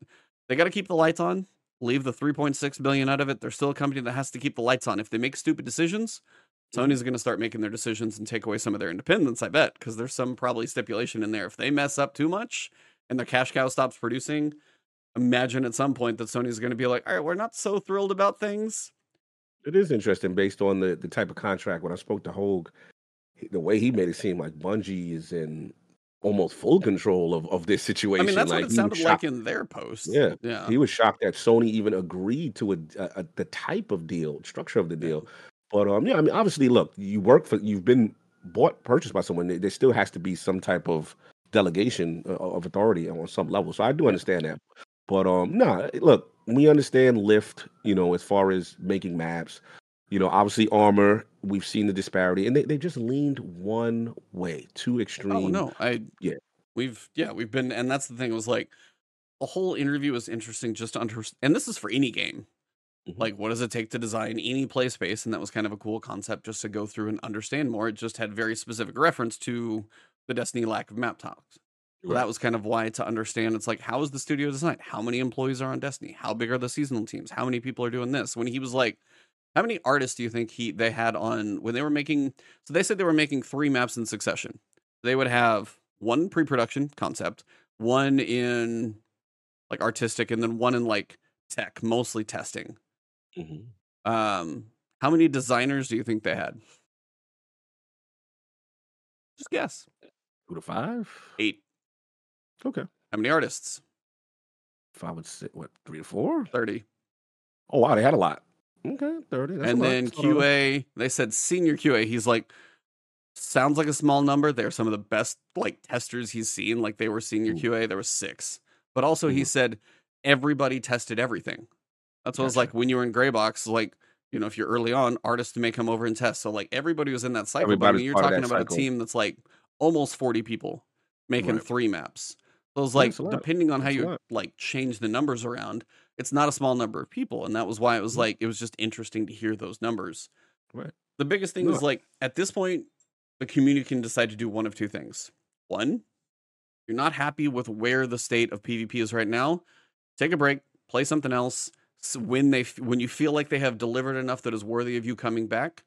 they gotta keep the lights on. Leave the 3.6 billion out of it. They're still a company that has to keep the lights on. If they make stupid decisions, Mm-hmm. Sony's going to start making their decisions and take away some of their independence, I bet, because there's some probably stipulation in there. If they mess up too much and their cash cow stops producing, imagine at some point that Sony's going to be like, all right, we're not so thrilled about things. It is interesting based on the, the type of contract. When I spoke to Hogue, the way he made it seem like Bungie is in almost full control of, of this situation. I mean, that's like what it sounded like in their post. Yeah. Yeah. He was shocked that Sony even agreed to a, a, a the type of deal, structure of the Yeah. deal. But um, yeah, I mean, obviously, look, you work for, you've been bought, purchased by someone. There, still has to be some type of delegation uh, of authority on some level. So I do understand that. But um, no, look, we understand lift. You know, as far as making maps, you know, obviously armor. We've seen the disparity, and they they just leaned one way, too extreme. Oh no, I Yeah. we've yeah we've been and that's the thing it was like the whole interview was interesting just to understand and this is for any game Mhm. like what does it take to design any play space and that was kind of a cool concept just to go through and understand more it just had very specific reference to the destiny lack of map talks so that was kind of why to understand it's like how is the studio designed how many employees are on destiny how big are the seasonal teams how many people are doing this when he was like how many artists do you think he they had on when they were making so they said they were making three maps in succession they would have one pre-production concept one in like artistic and then one in like tech mostly testing Mhm. um how many designers do you think they had just guess two to five. eight Okay, how many artists if I would say what three to four. 30 Oh wow, they had a lot. Okay, thirty. That's and then That's a lot. qa they said senior qa he's like sounds like a small number they're some of the best like testers he's seen like they were senior qa there was six but also he Mhm. said everybody tested everything that's what was like when you were in gray box like you know if you're early on artists may come over and test so like everybody was in that cycle but I mean, you're talking about cycle. a team that's like almost 40 people making Right. three maps. So it's Yeah, like it's a lot. depending on how you like change the numbers around, it's not a small number of people, and that was why it was Mhm. like it was just interesting to hear those numbers. Right. The biggest thing No. is like at this point, the community can decide to do one of two things. One, you're not happy with where the state of PvP is right now, take a break, play something else. s- When they when you feel like they have delivered enough that is worthy of you coming back,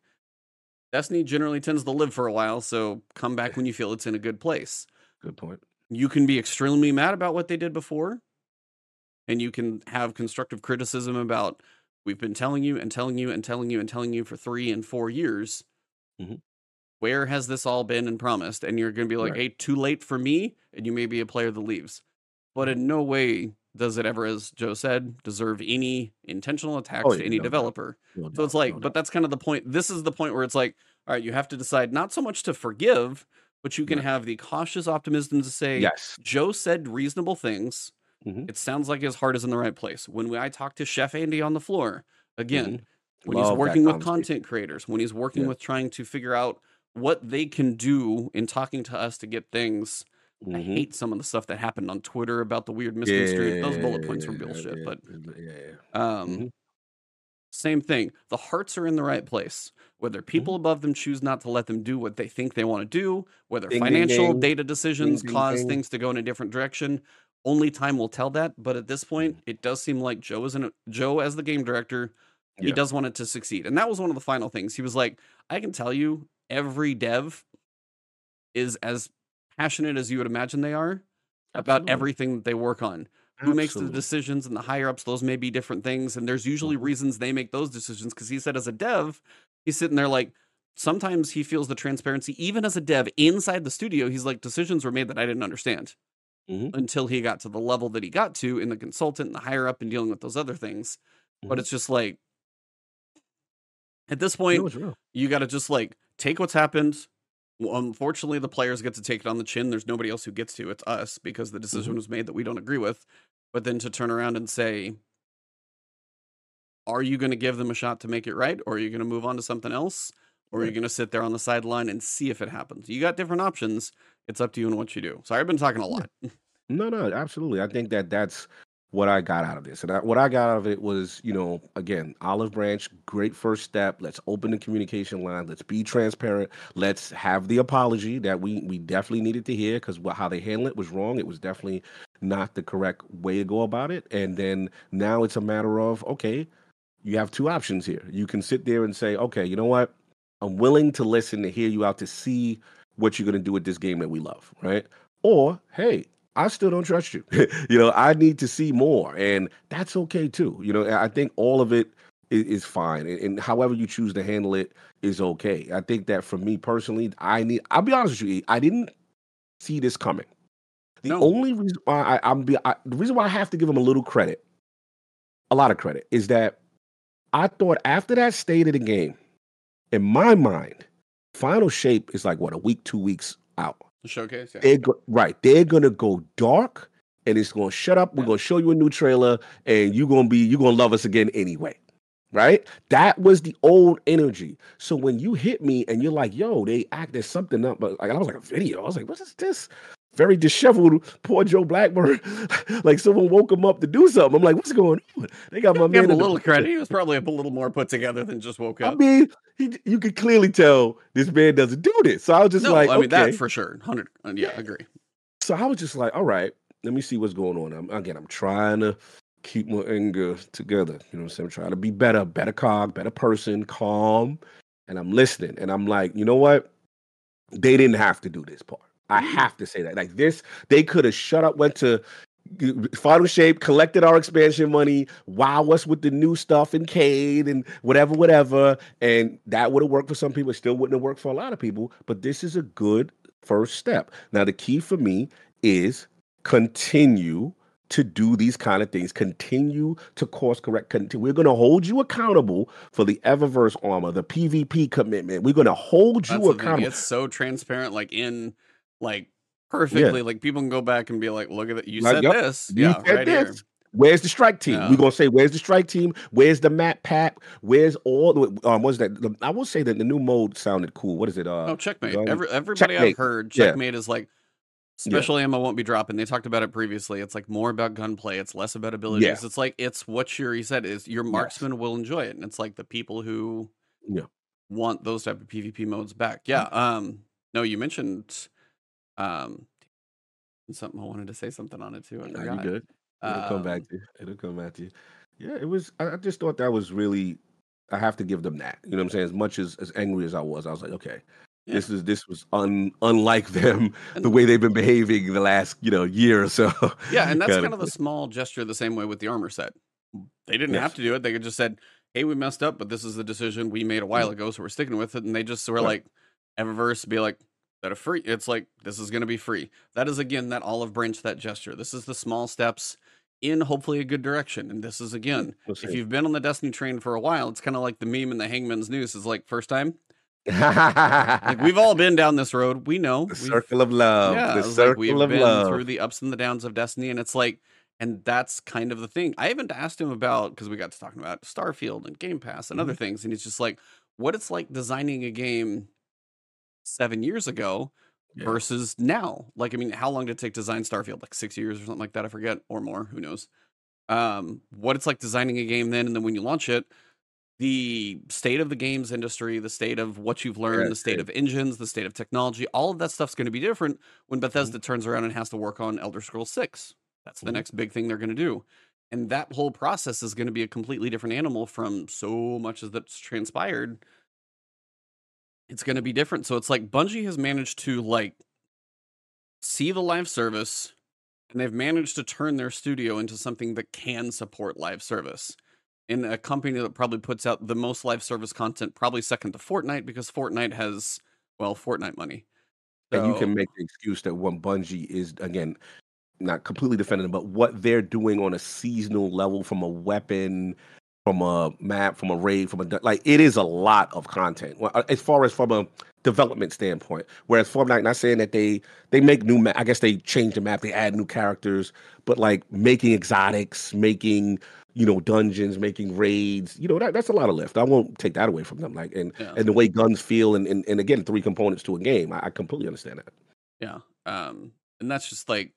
Destiny generally tends to live for a while, so come back when you feel it's in a good place. Good point. You can be extremely mad about what they did before, and you can have constructive criticism about we've been telling you and telling you and telling you and telling you for three and four years. Mhm. Where has this all been and promised? And you're going to be like, Right. hey, too late for me, and you may be a player that leaves. But in no way does it ever, as Joe said, deserve any intentional attacks Oh, to any developer. No So it's like, no but that's kind of the point. This is the point where it's like, all right, you have to decide not so much to forgive, but you can Right. have the cautious optimism to say, yes. Joe said reasonable things. Mhm. It sounds like his heart is in the right place. When I talk to Chef Andy on the floor, again, Mhm. when Love he's working with content creators, when he's working Yeah. with trying to figure out what they can do in talking to us to get things. I Mhm. hate some of the stuff that happened on Twitter about the weird misconstrued. Those bullet points were bullshit, yeah, but yeah. um, Mhm. same thing. The hearts are in the right place. Whether Mm-hmm. people above them choose not to let them do what they think they want to do, whether Ding, financial ding. data decisions cause things to go in a different direction, only time will tell that. But at this point, Mm. it does seem like Joe is an, Joe as the game director. He Yeah. does want it to succeed, and that was one of the final things. He was like, "I can tell you, every dev is as passionate as you would imagine they are about Absolutely. everything that they work on." who makes the decisions and the higher ups those may be different things and there's usually Mhm. reasons they make those decisions because he said as a dev he's sitting there like sometimes he feels the transparency even as a dev inside the studio he's like decisions were made that i didn't understand Mhm. until he got to the level that he got to in the consultant and the higher up and dealing with those other things. But Mhm. it's just like at this point you got to just like take what's happened. Well, unfortunately the players get to take it on the chin. There's nobody else who gets to. It's us because the decision was made that we don't agree with. But then to turn around and say are you going to give them a shot to make it right or are you going to move on to something else? Or are you going to sit there on the sideline and see if it happens? You got different options it's up to you and what you do sorry i've been talking a lot No, no, absolutely. I think that that's what I got out of this. And I, what I got out of it was, you know, again, olive branch, great first step. Let's open the communication line. Let's be transparent. Let's have the apology that we we definitely needed to hear because how they handled it was wrong. It was definitely not the correct way to go about it. And then now it's a matter of okay, you have two options here. You can sit there and say, okay, you know what? I'm willing to listen to hear you out to see what you're going to do with this game that we love, right? Or, hey, I still don't trust you. you know, I need to see more, and that's okay too. You know, I think all of it is, is fine, and, and however you choose to handle it is okay. I think that for me personally, I need. I'll be honest with you, I didn't see this coming. The No. only reason why I, I'm be, I, the reason why I have to give him a little credit, a lot of credit, is that I thought after that state of the game, in my mind, final shape is like what a week, two weeks out. the showcase yeah They're go- right. They're gonna go dark, and it's gonna shut up. We're Yeah. gonna show you a new trailer, and you're gonna be you're gonna love us again anyway. Right? That was the old energy. So when you hit me and you're like, "Yo, they act there's something up," but like I was like a video. I was like, "What is this?" Very disheveled, poor Joe Blackburn. like someone woke him up to do something. I'm like, "What's going on?" They got my give man him a the little credit he was probably a little more put together than just woke up. I mean, he, you could clearly tell this man doesn't do this. So I was just no like, i mean okay. that for sure 100 uh, yeah agree So I was just like, all right, let me see what's going on. I'm, again, I'm trying to keep my anger together. You know what I'm saying? I'm trying to be better, better cog, better person, calm. And I'm listening. And I'm like, you know what? They didn't have to do this part. I mm-hmm. have to say that. Like this, they could have shut up, went to final shape, collected our expansion money, wow us with the new stuff in Cayde and whatever, whatever. And that would have worked for some people. It still wouldn't have worked for a lot of people. But this is a good first step. Now, the key for me is continue to do these kind of things. Continue to course correct. Continue. We're going to hold you accountable for the Eververse armor, the PvP commitment. We're going to hold you That's accountable. It's so transparent, like in like perfectly. Like people can go back and be like, "Look at that! You Like, said yep, this, you yeah, said right here." this. Where's the strike team? Yeah. We're gonna say, where's the strike team? Where's the map pack? Where's all the um what's that? I will say that the new mode sounded cool. What is it? Uh Oh, checkmate! gun- Every, everybody Checkmate. I've heard, Yeah. checkmate is like Special ammo won't be dropping. They talked about it previously. It's like more about gunplay. It's less about abilities. Yeah. It's like it's what your he said is your Yes. marksman will enjoy it, and it's like the people who Yeah. want those type of PvP modes back. Yeah. Um. No, you mentioned um something. I wanted to say something on it too. I Nah, you good. It'll come back Um. to you. It'll come back to you. Yeah, it was. I just thought that was really. I have to give them that. You know what I'm saying? As much as as angry as I was, I was like, okay, Yeah. this is this was un unlike them the way they've been behaving the last you know year or so. yeah, and that's kind kind of a small gesture. The same way with the armor set. They didn't have to do it. They could just said, "Hey, we messed up, but this is the decision we made a while ago, so we're sticking with it." And they just were Right. like, Eververse be like, "That a free." It's like this is going to be free. That is again that olive branch, that gesture. This is the small steps in hopefully a good direction. And this is again, We'll if you've been on the Destiny train for a while, it's kind of like the meme in the Hangman's Noose is like first time. Like we've all been down this road. We know. the circle of love. yeah, the was like we've of been love. through the ups and the downs of Destiny, and it's like, and that's kind of the thing. I haven't asked him about because we got to talking about Starfield and Game Pass and other Mhm. things, and he's just like, what it's like designing a game seven years ago Yeah. versus now. Like, I mean, how long did it take to design Starfield? Like six years or something like that. I forget, or more. Who knows? Um, what it's like designing a game then, and then when you launch it, the state of the games industry, the state of what you've learned, Yeah, the state same. of engines, the state of technology, all of that stuff's going to be different when Mm-hmm. Bethesda turns around and has to work on Elder Scrolls 6. That's the Mhm. next big thing they're going to do. And that whole process is going to be a completely different animal from so much as that's transpired. It's going to be different. So it's like Bungie has managed to like see the live service and they've managed to turn their studio into something that can support live service in a company that probably puts out the most live service content, probably second to Fortnite, because Fortnite has, well, Fortnite money. and you can make the excuse that one Bungie is again not completely defending them, but what they're doing on a seasonal level from a weapon, from a map, from a raid, from a like it is a lot of content. Well, uh, as far as from a development standpoint, whereas Fortnite, not saying that they they make new map. I guess they change the map, they add new characters, but like making exotics, making you know dungeons, making raids, you know that that's a lot of lift. I won't take that away from them. Like and yeah, and the way guns feel, and and, and again, three components to a game. I, I completely understand that. yeah. Um, and that's just like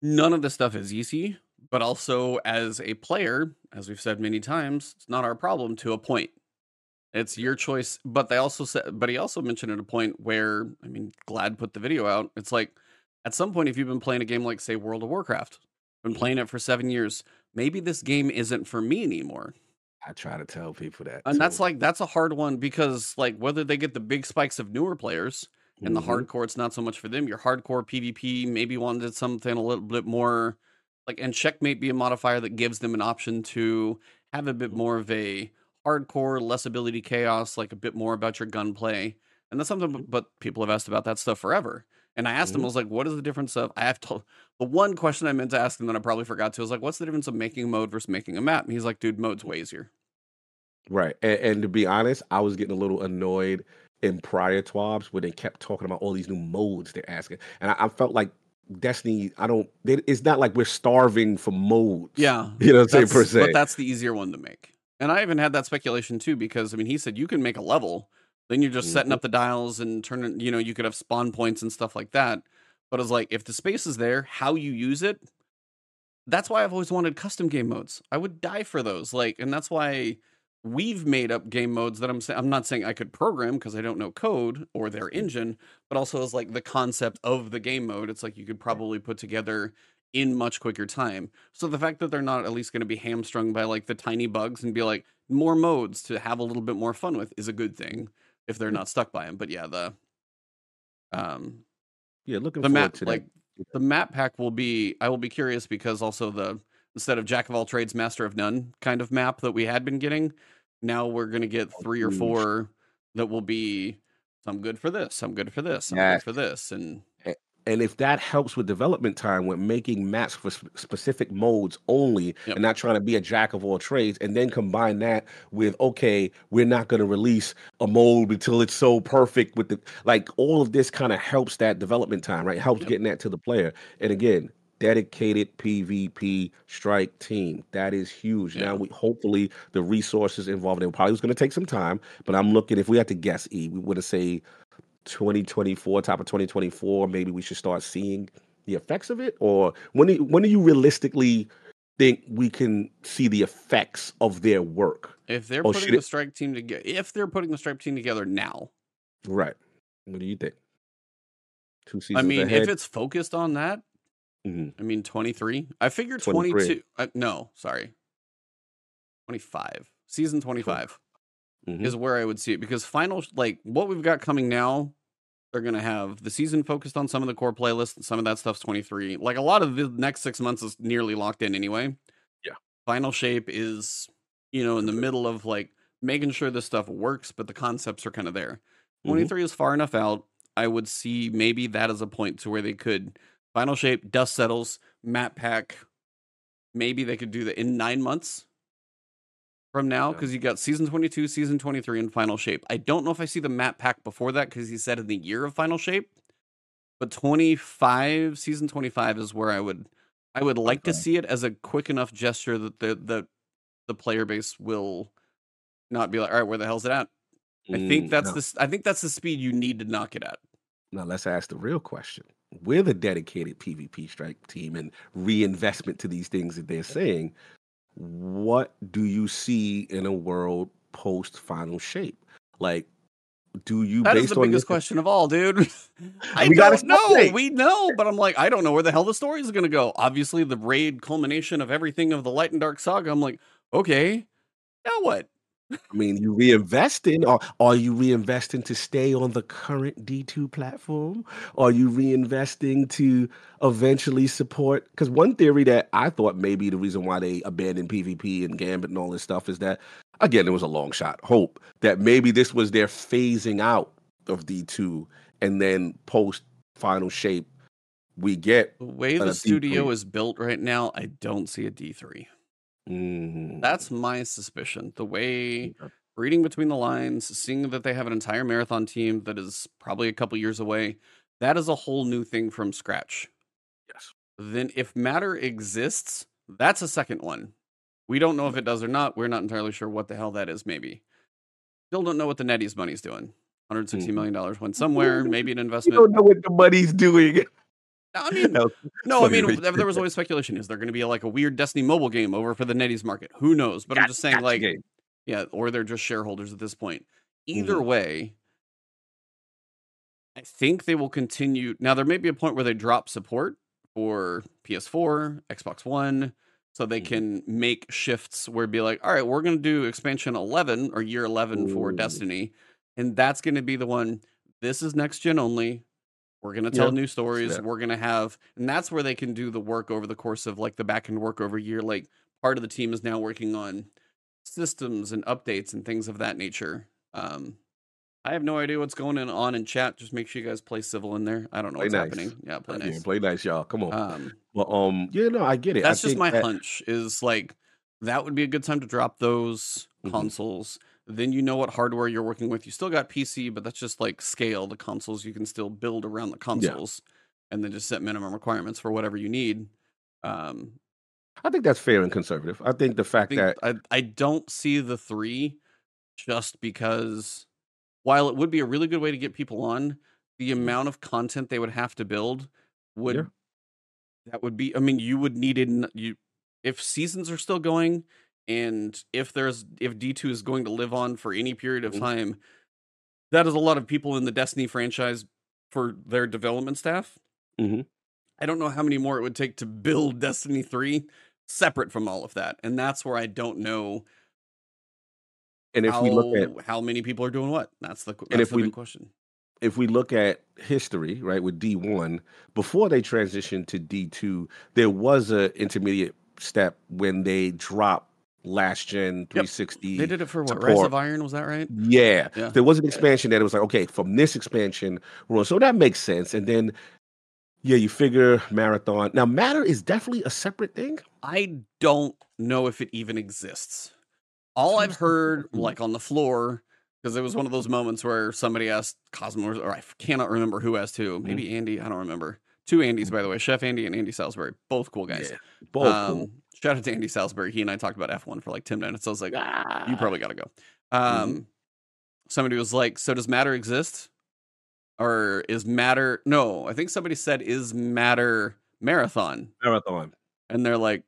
none of this stuff is easy, but also as a player, as we've said many times, it's not our problem to a point. It's your choice. But they also said, but he also mentioned at a point where, I mean, Glad put the video out. It's like at some point, if you've been playing a game like, say, World of Warcraft, been playing it for seven years, maybe this game isn't for me anymore. I try to tell people that And that's like, that's a hard one because, like, whether they get the big spikes of newer players and the Mhm. hardcore, it's not so much for them. Your hardcore PvP maybe wanted something a little bit more like, and checkmate be a modifier that gives them an option to have a bit more of a hardcore, less ability chaos, like a bit more about your gunplay. And that's something, but- but people have asked about that stuff forever. And I asked him, I Mhm. was like, what is the difference of, I have to, the one question I meant to ask him that I probably forgot to was like, what's the difference of making a mode versus making a map? And he's like, dude, mode's way easier. Right. And, and to be honest, I was getting a little annoyed in prior TWABs where they kept talking about all these new modes they're asking. And I, I felt like Destiny, I don't, they, it's not like we're starving for modes. Yeah. You know what I'm saying, per se. but that's the easier one to make. And I even had that speculation too, because I mean, he said you can make a level, then you're just setting Mhm. up the dials and turning, you know, you could have spawn points and stuff like that. But it's like, if the space is there, how you use it, that's why I've always wanted custom game modes. I would die for those. Like, and that's why we've made up game modes that I'm saying, I'm not saying I could program because I don't know code or their engine, but also as like the concept of the game mode. It's like you could probably put together in much quicker time. So the fact that they're not at least going to be hamstrung by like the tiny bugs and be like more modes to have a little bit more fun with is a good thing if they're not stuck by them. But yeah, the um yeah, looking the map like the map pack will be I will be curious because also the instead of jack of all trades master of none kind of map that we had been getting, now we're going to get oh, three or four that will be I'm good for this, I'm good for this, I'm Yes. good for this and And if that helps with development time, with making maps for sp- specific modes only, Yep. and not trying to be a jack of all trades, and then combine that with okay, we're not going to release a mode until it's so perfect with the like all of this kind of helps that development time, right? Helps Yep. getting that to the player. And again, dedicated PvP strike team that is huge. Yeah. Now we hopefully the resources involved. It probably was going to take some time, but I'm looking. If we had to guess, E, we would have say 2024, top of 2024, maybe we should start seeing the effects of it? Or when do you, when do you realistically think we can see the effects of their work? If they're Oh, putting the it- strike team together, if they're putting the strike team together now, Right. What do you think? Two seasons I mean, ahead. if it's focused on that, Mhm. I mean, 23. I figure 22. Uh, no, sorry. 25. Season 25 Mhm. is where I would see it because final, like what we've got coming now, they're going to have the season focused on some of the core playlists and some of that stuff's 23. Like a lot of the next six months is nearly locked in anyway. Yeah. Final shape is, you know, in the middle of like making sure this stuff works, but the concepts are kind of there. Mhm. 23 is far enough out. I would see maybe that as a point to where they could final shape, dust settles, map pack. Maybe they could do that in nine months from now because you got season 22, season 23, and final shape. I don't know if I see the map pack before that because he said in the year of final shape, but 25, season 25 is where I would. I would like to see it as a quick enough gesture that the the the player base will not be like, all right, where the hell's it at? I think Mm, that's now- the I think that's the speed you need to knock it at. Now let's ask the real question. With a dedicated PvP strike team and reinvestment to these things that they're saying, what do you see in a world post final shape? Like, do you That is the biggest question of all, dude. I We don't know. We know, but I'm like, I don't know where the hell the story is going to go. Obviously, the raid culmination of everything of the Light and Dark saga. I'm like, okay, now what? I mean, you reinvesting, or are you reinvesting to stay on the current D2 platform? Are you reinvesting to eventually support? Because one theory that I thought maybe the reason why they abandoned PvP and Gambit and all this stuff is that, again, it was a long shot hope that maybe this was their phasing out of D2 and then post final shape, we get. The way the studio D3. is built right now, I don't see a D3. Mm, That's my suspicion. The way reading between the lines, seeing that they have an entire marathon team that is probably a couple years away, that is a whole new thing from scratch. yes. Then if matter exists, that's a second one. We don't know if it does or not. We're not entirely sure what the hell that is, maybe. Still don't know what the NetEase money's doing. $160 Mhm. million dollars went somewhere, maybe an investment. don't know what the money's doing. I mean, That no, I mean, there, was always speculation. Is there going to be like a weird Destiny mobile game over for the NetEase market? Who knows? But I'm just saying, like, game. yeah, or they're just shareholders at this point. Either Mhm. way, I think they will continue. Now, there may be a point where they drop support for PS4, Xbox One, so they Mhm. can make shifts where it'd be like, all right, we're going to do expansion 11 or year 11 for Destiny. And that's going to be the one. This is next gen only. We're going to tell Yeah, new stories. We're going to have, and that's where they can do the work over the course of like the back end work over a year. Like part of the team is now working on systems and updates and things of that nature. Um, I have no idea what's going on in chat. Just make sure you guys play civil in there. I don't know Play what's nice. happening. Yeah, play Yeah, nice. play nice, y'all. Come on. Um, Well, um, yeah, no, I get it. I that's just think my that- hunch. Is like that would be a good time to drop those Mhm. consoles. Then you know what hardware you're working with. You still got PC, but that's just like scale. The consoles you can still build around the consoles, and then just set minimum requirements for whatever you need. Um, I think that's fair and conservative. I think the I fact think that I I don't see the three just because while it would be a really good way to get people on, the Mhm. amount of content they would have to build would Yeah. that would be I mean you would need it you if seasons are still going and if there's if D2 is going to live on for any period of Mhm. time that is a lot of people in the Destiny franchise for their development staff. Mhm. I don't know how many more it would take to build Destiny 3 separate from all of that. And that's where I don't know and if how, we look at how many people are doing what. That's the that's And if the we- question. if we look at history, right, with D1, before they transitioned to D2, there was a intermediate step when they dropped last gen 360. They did it for what? Rise support. of Iron, was that right? Yeah. Yeah. There was an expansion that it was like, okay, from this expansion, we're. So that makes sense. And then, yeah, you figure marathon. Now, matter is definitely a separate thing. I don't know if it even exists. All I've heard, like on the floor, because it was one of those moments where somebody asked Cozmo, or I cannot remember who asked who. Mm-hmm. Maybe Andy. I don't remember. Two Andys, by the way, Chef Andy and Andy Salisbury, both cool guys. Yeah. Both um, cool. Shout out to Andy Salisbury. He and I talked about F1 for like 10 minutes. I was like, Ah. you probably got to go. Um, Somebody was like, so does matter exist? or is matter no i think somebody said is matter marathon Marathon. and they're like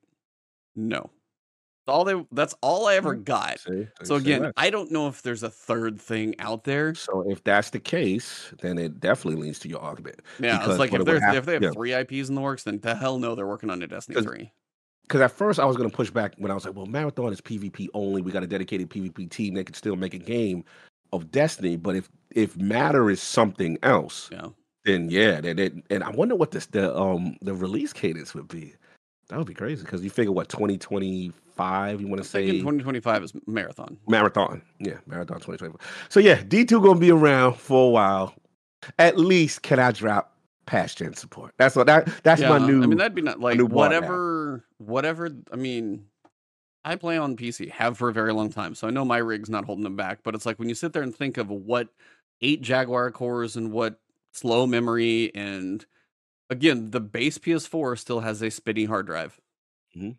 no all they that's all i ever got See? so again that. i don't know if there's a third thing out there so if that's the case, then it definitely leads to your argument. yeah Because it's like if there's have- if they have yeah. three ips in the works then the hell no they're working on a Destiny 3 Because at first I was going to push back when I was like, well, Marathon is PvP only. We got a dedicated PvP team that can still make a game of Destiny. But if if Matter is something else, yeah then yeah, then it, and I wonder what this the um the release cadence would be. That would be crazy because you figure what twenty twenty five. You want to say 2025 is marathon marathon? Yeah, marathon twenty twenty five. So yeah, D two gonna be around for a while. At least can I drop past gen support? That's what that that's my new. I mean, that'd be not like new bar now. whatever, whatever. I mean, I play on PC, have for a very long time, so I know my rig's not holding them back. But it's like when you sit there and think of what eight Jaguar cores and what slow memory, and again, the base PS4 still has a spinning hard drive, Mhm.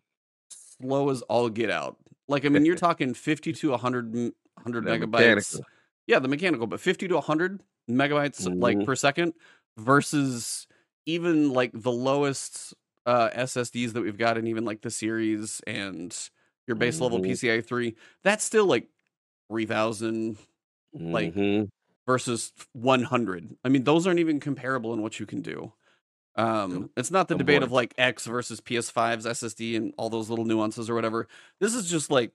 slow as all get out. Like I mean, you're talking 50 to 100, m- 100 megabytes. mechanical. Yeah, the mechanical, but 50 to 100 megabytes like Mhm. per second versus even like the lowest uh SSDs that we've got in even like the series and your base level Mhm. PCI 3, that's still like 3000 like- Mhm. versus 100. I mean, those aren't even comparable in what you can do. Um, it's not the debate of like X versus PS5's SSD and all those little nuances or whatever. This is just like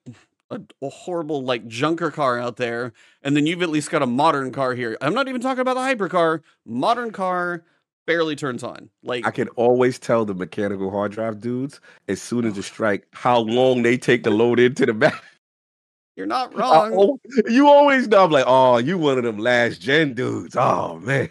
a, a horrible like junker car out there, and then you've at least got a modern car here. I'm not even talking about the hypercar. Modern car barely turns on. Like I can always tell the mechanical hard drive dudes as soon as the strike how long they take to load into the back. you're not wrong, al- you always know. I'm like, oh, you one of them last gen dudes. Oh man,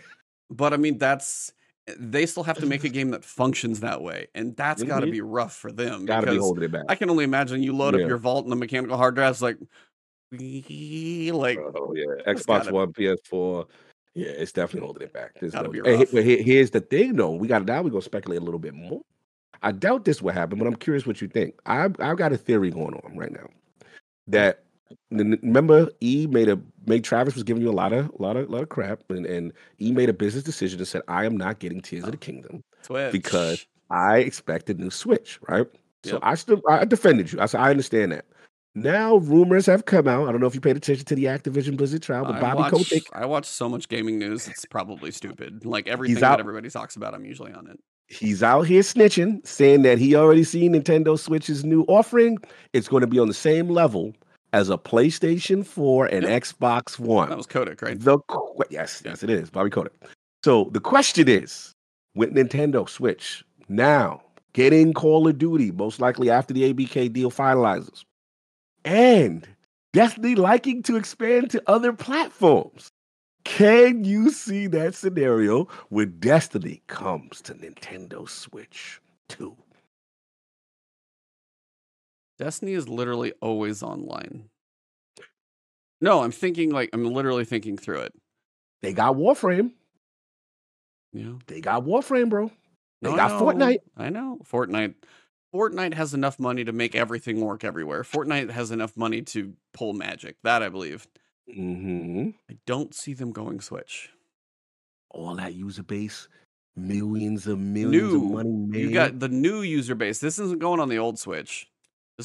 but I mean that's they still have to make a game that functions that way, and that's got to mm-hmm. be rough for them. gotta be holding it back. I can only imagine you load Yeah. up your vault and the mechanical hard drive's like, like Oh yeah, Xbox gotta- One, PS4. Yeah, it's definitely holding it back. There's Gotta no- be rough. here- here's the thing, though. We got now. We gonna speculate a little bit more. I doubt this will happen, but I'm curious what you think. I've I've got a theory going on right now hmm. that n- n- remember E made a made Travis was giving you a lot of a lot of lot of crap, and and E made a business decision and said I am not getting Tears of the oh, Kingdom. Twitch because- I expect a new Switch, right? So I still I defended you. I said I understand that. Now rumors have come out. I don't know if you paid attention to the Activision Blizzard trial, but I Bobby watch, Kotick I watch so much gaming news. It's probably stupid. Like everything that everybody talks about, I'm usually on it. he's out here snitching, saying that he already seen Nintendo Switch's new offering. It's going to be on the same level as a PlayStation 4 and Yep. Xbox One. That was Kotick, right? The yes, yes, it is Bobby Kotick. So the question is, with Nintendo Switch now getting Call of Duty, most likely after the ABK deal finalizes, and Destiny liking to expand to other platforms, can you see that scenario when Destiny comes to Nintendo Switch 2? Destiny is literally always online. No, I'm thinking like I'm literally thinking through it. They got Warframe. Yeah. They got Warframe, bro. They No, got know. Fortnite. I know Fortnite. Fortnite has enough money to make everything work everywhere. Fortnite has enough money to pull magic. That I believe. hmm I don't see them going Switch. all that user base, millions of millions of New. money made. You got the new user base. This isn't going on the old Switch.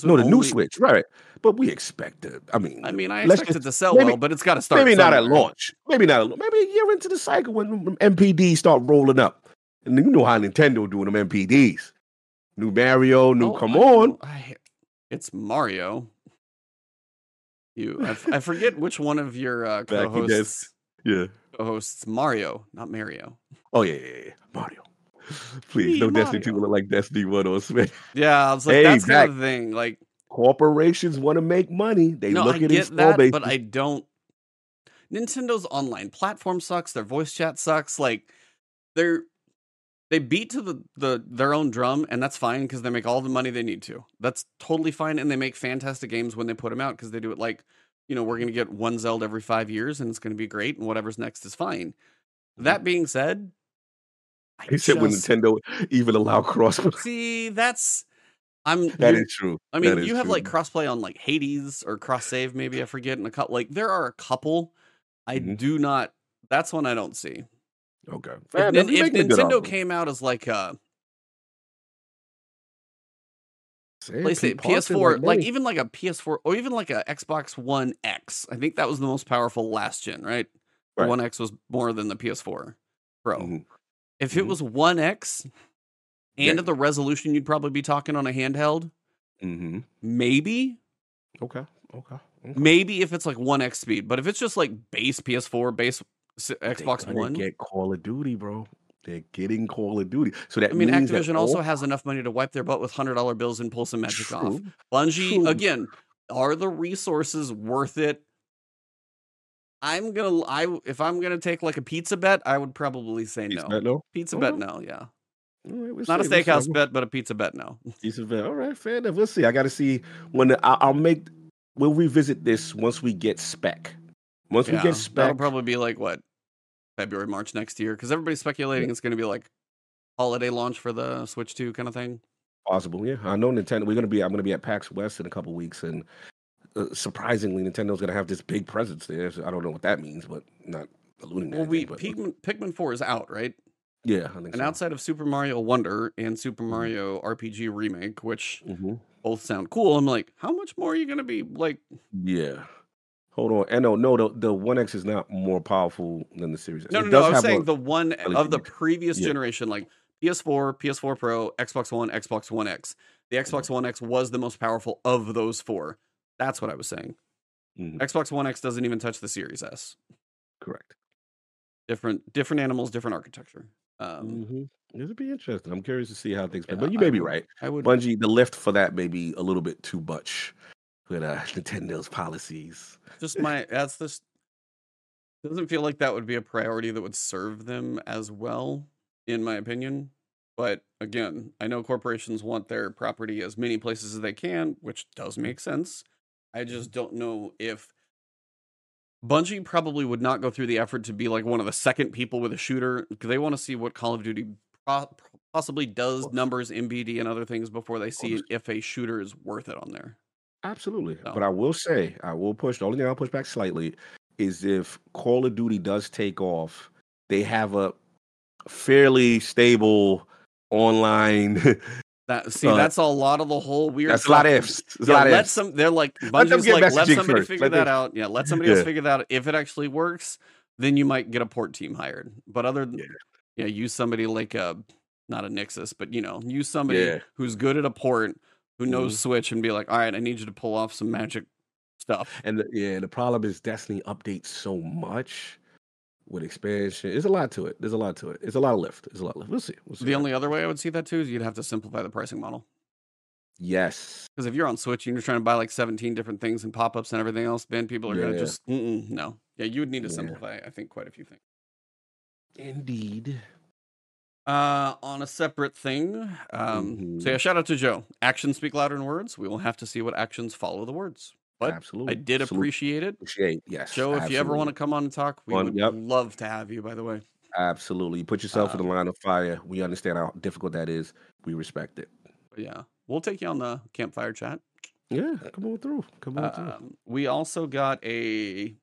No the new Switch, right? But we expect it. I mean, I mean, I expect it to sell maybe- well, but it's got to start. maybe not at launch. Maybe not. At, maybe a year into the cycle when MPD start rolling up, and you know how Nintendo doing them MPDs. New Mario, new. Oh, come I on. I, it's Mario. You, I, f- I forget which one of your uh, co-hosts. yeah. Co-hosts Mario, not Mario. Oh yeah, yeah, yeah. Mario. Please, no Destiny two look like Destiny one or Switch. Yeah, I was like, Hey, that's kind of the thing. Like, Corporations want to make money. They no, look I at get that, base. but I don't. Nintendo's online platform sucks. Their voice chat sucks. Like, they're they beat to the, the their own drum, and that's fine because they make all the money they need to. That's totally fine, and they make fantastic games when they put them out because they do it like, you know, we're gonna get one Zelda every five years, and it's gonna be great, and whatever's next is fine. Mm-hmm. That being said, I He said when Nintendo even allow cross. see that's I'm That you're- true. I mean, you have true. like crossplay on like Hades or cross save, maybe I forget, and a couple. Like there are a couple. I Mhm. do not. That's one I don't see. Okay. If, Fair Nin- enough. You're if making a good Nintendo came out as like a PlayStation, Pete PS4, like even like a PS4 or even like a Xbox One X. I think that was the most powerful last gen, right? Right. One X was more than the PS4 Pro. Mhm. If it Mhm. was One X and at the resolution you'd probably be talking on a handheld, Mhm. maybe, Okay. Okay. okay. maybe if it's like One X speed, but if it's just like base PS4, base Xbox One, get Call of Duty, bro. They're getting Call of Duty. So that I mean, Activision also all- has enough money to wipe their butt with hundred dollar bills and pull some magic off. Bungie true. again, are the resources worth it? I'm gonna I if I'm gonna take like a pizza bet, I would probably say Pizza no. bet, no? Pizza Okay. bet, no. Yeah, All right, we'll not a see, we'll steakhouse We'll- bet, but a pizza bet, no. Pizza bet. All right, fair enough. We'll see. I got to see when the, I, I'll make. We'll revisit this once we get spec. Once we get spec that'll probably be like what February, March next year because everybody's speculating it's gonna be like holiday launch for the Switch Two kind of thing. possible. Yeah, I know Nintendo. We're gonna be. I'm gonna be at PAX West in a couple weeks, and uh, surprisingly, Nintendo's gonna have this big presence there. So I don't know what that means, but not alluding to Well, we but- Pikmin, Pikmin Four is out, right? yeah, I think And so. outside of Super Mario Wonder and Super Mario RPG Remake, which Mhm. both sound cool, I'm like, how much more are you gonna be like? Yeah. Hold on. And no, no, the, the One X is not more powerful than the Series S. No, It no, no. I was saying the one of the previous Yeah. generation, like PS4, PS4 Pro, Xbox One, Xbox One X. The Mm-hmm. Xbox One X was the most powerful of those four. That's what I was saying. Mhm. Xbox One X doesn't even touch the Series S. correct. Different, different animals, different architecture. Um, hmm This would be interesting. I'm curious to see how things play. But you I may be would- right. I would. Bungie, the lift for that may be a little bit too much with uh, Nintendo's policies. just my that's this doesn't feel like that would be a priority that would serve them as well in my opinion but again i know corporations want their property as many places as they can which does make sense i just don't know if bungie probably would not go through the effort to be like one of the second people with a shooter because they want to see what call of duty possibly does numbers mbd and other things before they see if a shooter is worth it on there Absolutely. So- But I will say, I will push. The only thing I'll push back slightly is if Call of Duty does take off, they have a fairly stable online. That see, that's a lot of the whole weird. that's a lot of stuff. ifs. Yeah, lot let ifs. some. They're like Let them Bungie's get like let somebody first. figure Let that them- out. Yeah, let somebody else figure that out. If it actually works, then you might get a port team hired. But other than Yeah. yeah, use somebody like a not a Nixxes, but you know, use somebody Yeah. who's good at a port, who knows Mhm. Switch, and be like, all right, I need you to pull off some magic stuff. And the, yeah, the problem is Destiny updates so much with expansion. There's a lot to it. There's a lot to it. It's a lot of lift. There's a lot of lift. We'll see. We'll see. The only other way I would see that too is you'd have to simplify the pricing model. yes. Because if you're on Switch and you're trying to buy like 17 different things and pop ups and everything else, then people are gonna Yeah. just no. Yeah, you would need to Yeah. simplify. I think quite a few things. Indeed. Uh, on a separate thing, um, Mhm. so yeah, shout out to Joe. Actions speak louder than words. We will have to see what actions follow the words. But absolutely. I did Absolutely. appreciate it, appreciate. Yes. Joe. If you ever want to come on and talk, we On- would yep. love to have you. By the way, Absolutely. You put yourself in Um, the line of fire. We understand how difficult that is. We respect it. yeah, we'll take you on the campfire chat. Yeah. Come on through. Come on through. Um, we also got a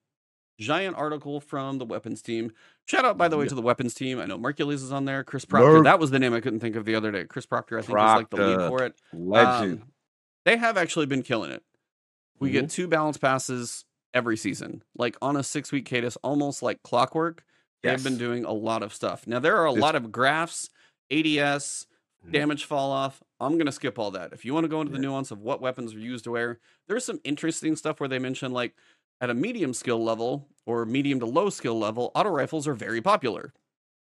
giant article from the weapons team. Shout out, by the way, Yeah. to the weapons team. I know Mercules is on there. Chris Proctor. Merc. That was the name I couldn't think of the other day. Chris Proctor, I think, is like the lead for it. Legend. Um, they have actually been killing it. We Mm-hmm. get two balance passes every season, like on a six week cadence, almost like clockwork. They've been doing a lot of stuff. Now, there are a This- lot of graphs, ADS, Mhm. damage fall off. I'm going to skip all that. If you want to go into the nuance of what weapons are used to where, there's some interesting stuff where they mention, like, at a medium skill level or medium to low skill level, auto rifles are very popular.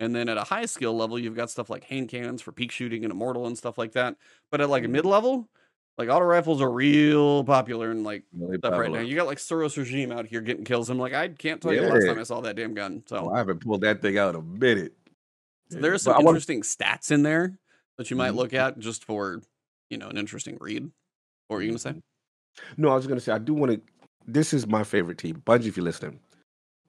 And then at a high skill level, you've got stuff like hand cannons for peak shooting and immortal and stuff like that. But at like a Mhm. mid level, like auto rifles are real popular and like Really stuff right now. You got like Suros regime out here getting kills. I'm like, I can't tell you the last time I saw that damn gun. So, Oh, I haven't pulled that thing out a minute. so Yeah, there are some wanna- interesting stats in there that you might Mhm. look at just for, you know, an interesting read. What were you gonna say? Mm-hmm. No, I was gonna say I do want to. This is my favorite team, Bungie. If you're listening,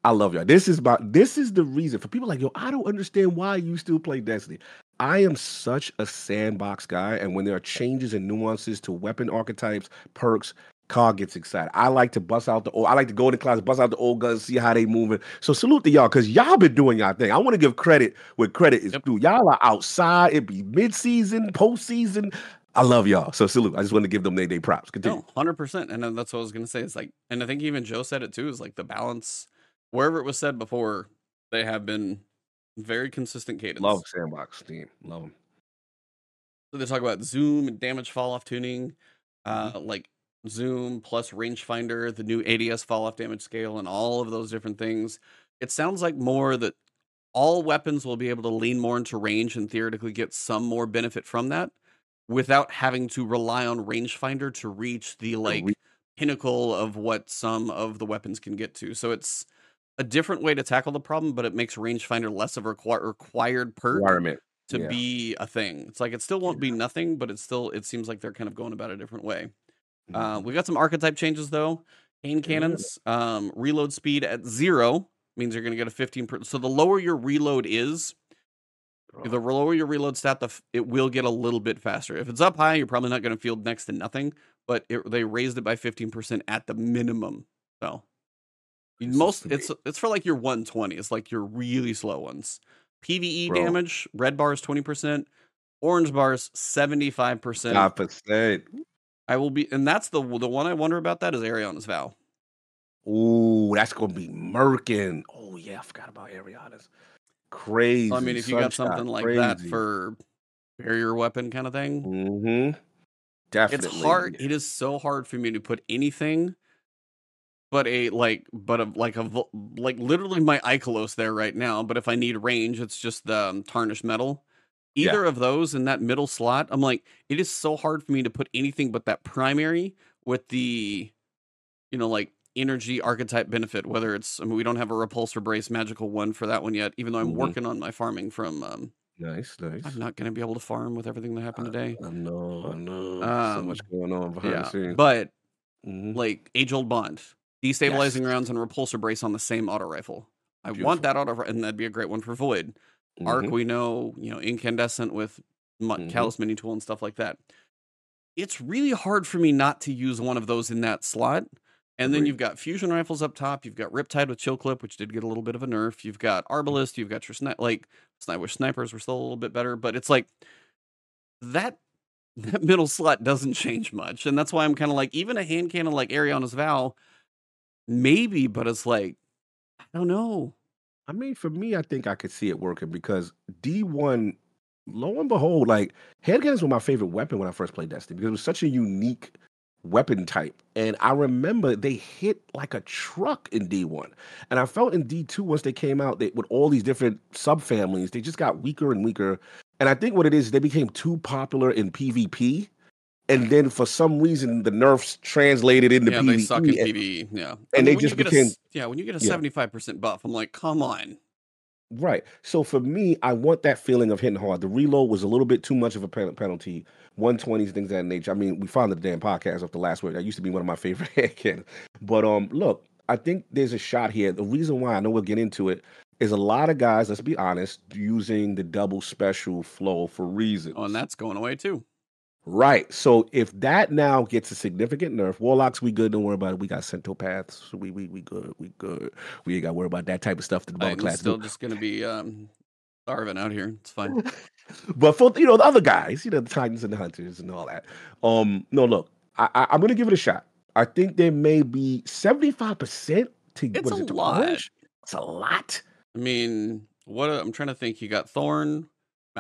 I love y'all. This is my. This is the reason for people like yo. I don't understand why you still play Destiny. I am such a sandbox guy, and when there are changes and nuances to weapon archetypes, perks, Carl gets excited. I like to bust out the old. I like to go in the closet, bust out the old guns, see how they moving. So salute to y'all because y'all been doing y'all thing. I want to give credit where credit is Yep. due. Y'all are outside. It be mid season, postseason. I love y'all. So salute. I just want to give them they they props. Continue. No, hundred percent, and that's what I was gonna say. It's like, and I think even Joe said it too. Is like the balance wherever it was said before. They have been very consistent cadence. Love sandbox team. Love them. So they talk about zoom and damage fall off tuning, Mm-hmm. uh, like zoom plus rangefinder, the new ADS fall off damage scale, and all of those different things. It sounds like more that all weapons will be able to lean more into range and theoretically get some more benefit from that without having to rely on rangefinder to reach the like pinnacle of what some of the weapons can get to. So it's a different way to tackle the problem, but it makes rangefinder less of a requir- required perk Requirement. to Yeah. be a thing. It's like it still won't be nothing, but it's still it seems like they're kind of going about a different way. Uh, Mhm. we got some archetype changes though. Cane cannons, um, reload speed at zero means you're going to get a 15. Per- so the lower your reload is, the lower your reload stat, the f- it will get a little bit faster. If it's up high, you're probably not going to feel next to nothing. But it, they raised it by 15% at the minimum. So most it's it's for like your 120. It's like your really slow ones. PVE Bro. damage, red bars 20%, orange bars 75%. Five percent. I will be, and that's the the one I wonder about. That is Eriana's vow. Ooh, that's gonna be murking. Oh yeah, I forgot about Eriana's. Crazy. So, I mean, if you got something like that for barrier weapon kind of thing, Mm-hmm. Definitely. it's hard. It is so hard for me to put anything, but a like, but a like a like literally my Ikelos there right now. But if I need range, it's just the um, tarnished metal. Yeah. Either of those in that middle slot, I'm like, it is so hard for me to put anything but that primary with the, you know, like energy archetype benefit. Whether it's, I mean, we don't have a repulsor brace magical one for that one yet, even though I'm Mhm. working on my farming from. um Nice, nice. I'm not going to be able to farm with everything that happened today. I know, I know. so Um, much going on behind the scenes. but Mhm. like age old bond, destabilizing rounds and repulsor brace on the same auto rifle. I want that auto, and that'd be a great one for void. Arc, Mhm. we know, you know, incandescent with Mhm. Calus mini tool and stuff like that. It's really hard for me not to use one of those in that slot. And then you've got fusion rifles up top. You've got Riptide with chill clip, which did get a little bit of a nerf. You've got Arbalest. You've got your snipe. Like I wish snipers were still a little bit better, but it's like that. That middle slot doesn't change much, and that's why I'm kind of like even a hand cannon like Eriana's Vow, maybe, but it's like I don't know. I mean, for me, I think I could see it working because D1, lo and behold, like handguns were my favorite weapon when I first played Destiny because it was such a unique weapon type. And I remember they hit like a truck in D1. And I felt in D2 once they came out that with all these different subfamilies, they just got weaker and weaker. And I think what it is, they became too popular in PvP. And then for some reason, the nerfs translated into yeah, PvE. they suck in and- Yeah, and they just became- a, yeah. When you get a seventy five percent buff, I'm like, come on. Right. So for me, I want that feeling of hitting hard. The reload was a little bit too much of a penalty. 120s, things of that nature. I mean, we found the damn podcast of the last week. That used to be one of my favorite headcanons. But um, look, I think there's a shot here. The reason why I know we'll get into it is a lot of guys, let's be honest, using the double special flow for reasons. Oh, and that's going away too. Right. So if that now gets a significant nerf, warlocks we good. Don't worry about it. We got centopaths. We we we good. We good. We ain't got to worry about that type of stuff. That the bubble class still do. just gonna be um, starving out here. It's fine. but for you know the other guys, you know the Titans and the Hunters and all that. Um, no, look, I, I, I'm gonna give it a shot. I think there may be 75 percent to It's a it, to lot. orange? It's a lot. I mean, what I'm trying to think. You got Thorn.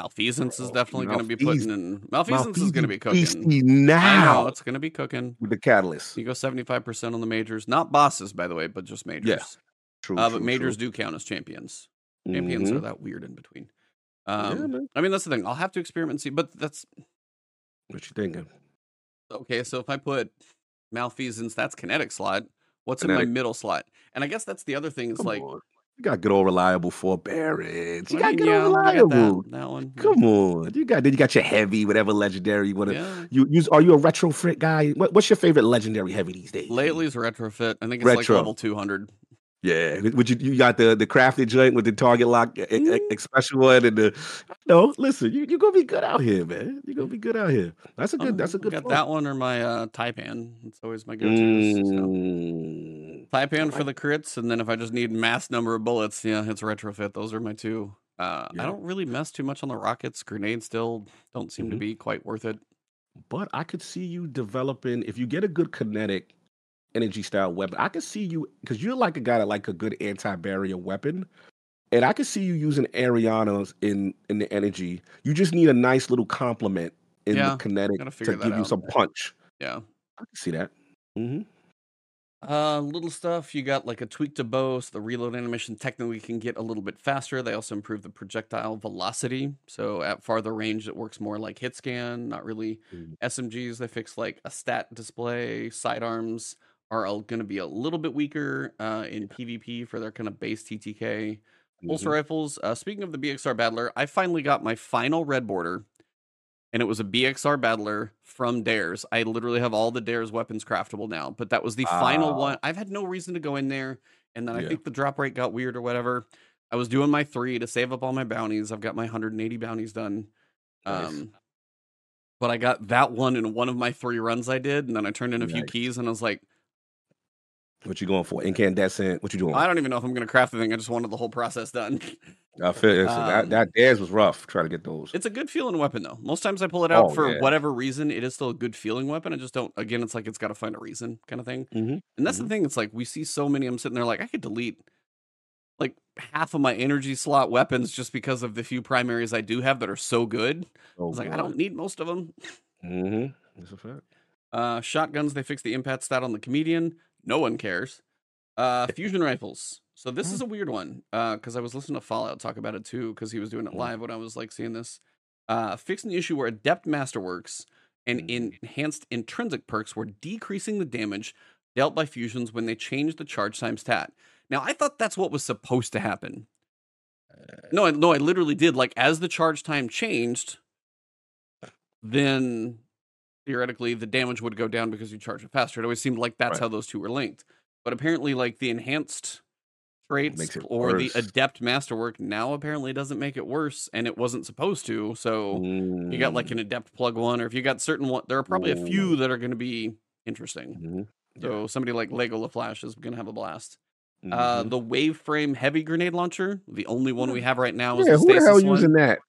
Malfeasance is definitely going to be putting in. Malfeasance is going to be cooking. I know now it's going to be cooking. with the catalyst. You go 75% on the majors, not bosses, by the way, but just majors. True, uh, true, but majors true. do count as champions. Champions Mhm. are that weird in between. Yeah, Um, man. I mean, that's the thing. I'll have to experiment and see, but that's What you thinking? okay. So if I put malfeasance, that's kinetic slot. What's in my middle slot? And I guess that's the other thing. Is Come like, on. You got good old reliable forbearance. You got good old reliable. that, that one. Come on, you got then you got your heavy, whatever legendary you want to Yeah. You use are you a retrofit guy? What, what's your favorite legendary heavy these days? Lately is retrofit. I think it's like Retro. level 200. Yeah, would you you got the the crafted joint with the target lock Mm, expression one and the no, listen, you you're gonna be good out here, man. You're gonna be good out here. That's a good that's a um, good got point. that one or my uh, Taipan. It's always my go-tos. So Mm, I for the crits, and then if I just need mass number of bullets, yeah, it's retrofit. Those are my two. Uh, I don't really mess too much on the rockets. Grenades still don't seem to hmm be quite worth it. But I could see you developing if you get a good kinetic energy style weapon. I could see you because you're like a guy that like a good anti barrier weapon, and I could see you using Eriana's in in the energy. You just need a nice little complement in the kinetic to give you some punch. Yeah. I can see that. hmm Uh, little stuff. You got like a tweak to bow, so the reload animation technically can get a little bit faster. They also improve the projectile velocity, so at farther range it works more like hit scan, not really SMGs. They fix like a stat display. Sidearms are going to be a little bit weaker uh, in PvP for their kind of base TTK. Holster hmm rifles. Uh, speaking of the BXR Battler, I finally got my final red border, and it was a BXR Battler from Dares. I literally have all the Dares weapons craftable now, but that was the final one. I've had no reason to go in there, and then I Yeah. think the drop rate got weird or whatever. I was doing my three to save up all my bounties. I've got my 180 bounties done. Nice. Um, but I got that one in one of my three runs I did, and then I turned in a few keys, and I was like, What you going for? Incandescent. What you doing? I don't even know if I'm going to craft the thing. I just wanted the whole process done. I feel listen, that um, that theirs was rough. Trying to get those. It's a good feeling weapon though. Most times I pull it out Oh for yeah. whatever reason, it is still a good feeling weapon. I just don't again, it's like it's gotta find a reason kind of thing. hmm And that's hmm the thing, it's like we see so many, I'm sitting there like I could delete like half of my energy slot weapons just because of the few primaries I do have that are so good. I was like, I don't need most of them. Mm-hmm. That's a fact. Uh shotguns, they fixed the impact stat on the comedian. No one cares. Uh fusion rifles. So this is Oh. a weird one. Uh because I was listening to Fallout talk about it too, because he was doing it Mhm. live when I was like seeing this. Uh fixing the issue where adept masterworks and Mhm. enhanced intrinsic perks were decreasing the damage dealt by fusions when they changed the charge time stat. Now I thought that's what was supposed to happen. No, I, no, I literally did. Like as the charge time changed, then theoretically the damage would go down because you charge it faster. It always seemed like that's Right. how those two were linked. But apparently, like the enhanced traits or the adept masterwork now apparently doesn't make it worse, and it wasn't supposed to. So you got like Mm. an adept plug one, or if you got certain one, there are probably a few that are going to be interesting. Mhm. Yeah. So somebody like Lego LaFlash is going to have a blast. Uh, Mhm. the wave frame heavy grenade launcher, the only one we have right now is Yeah, the who the hell one. using that?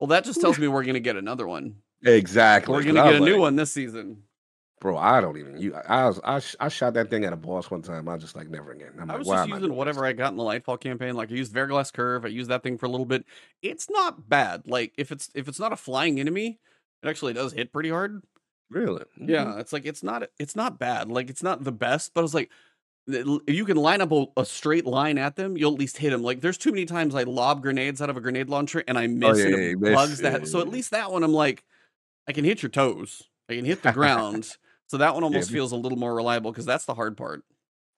Well, that just tells me we're going to get another one. Exactly. We're going to get a new one this season. bro, I don't even. You, I was, I, sh- I shot that thing at a boss one time. I was just like, never again. I'm I like, was why just am I using whatever this? I got in the Lightfall campaign. Like I used Verglas Curve. I used that thing for a little bit. It's not bad. Like if it's if it's not a flying enemy, it actually does hit pretty hard. Really? Mhm. Yeah, it's like it's not it's not bad. Like it's not the best, but I was like, if you can line up a, a straight line at them, you'll at least hit them. Like there's too many times I lob grenades out of a grenade launcher and I Oh miss yeah, and yeah, it missed. bugs Yeah, that. So yeah, at least that one I'm like, I can hit your toes. I can hit the ground. So that one almost you- feels a little more reliable because that's the hard part.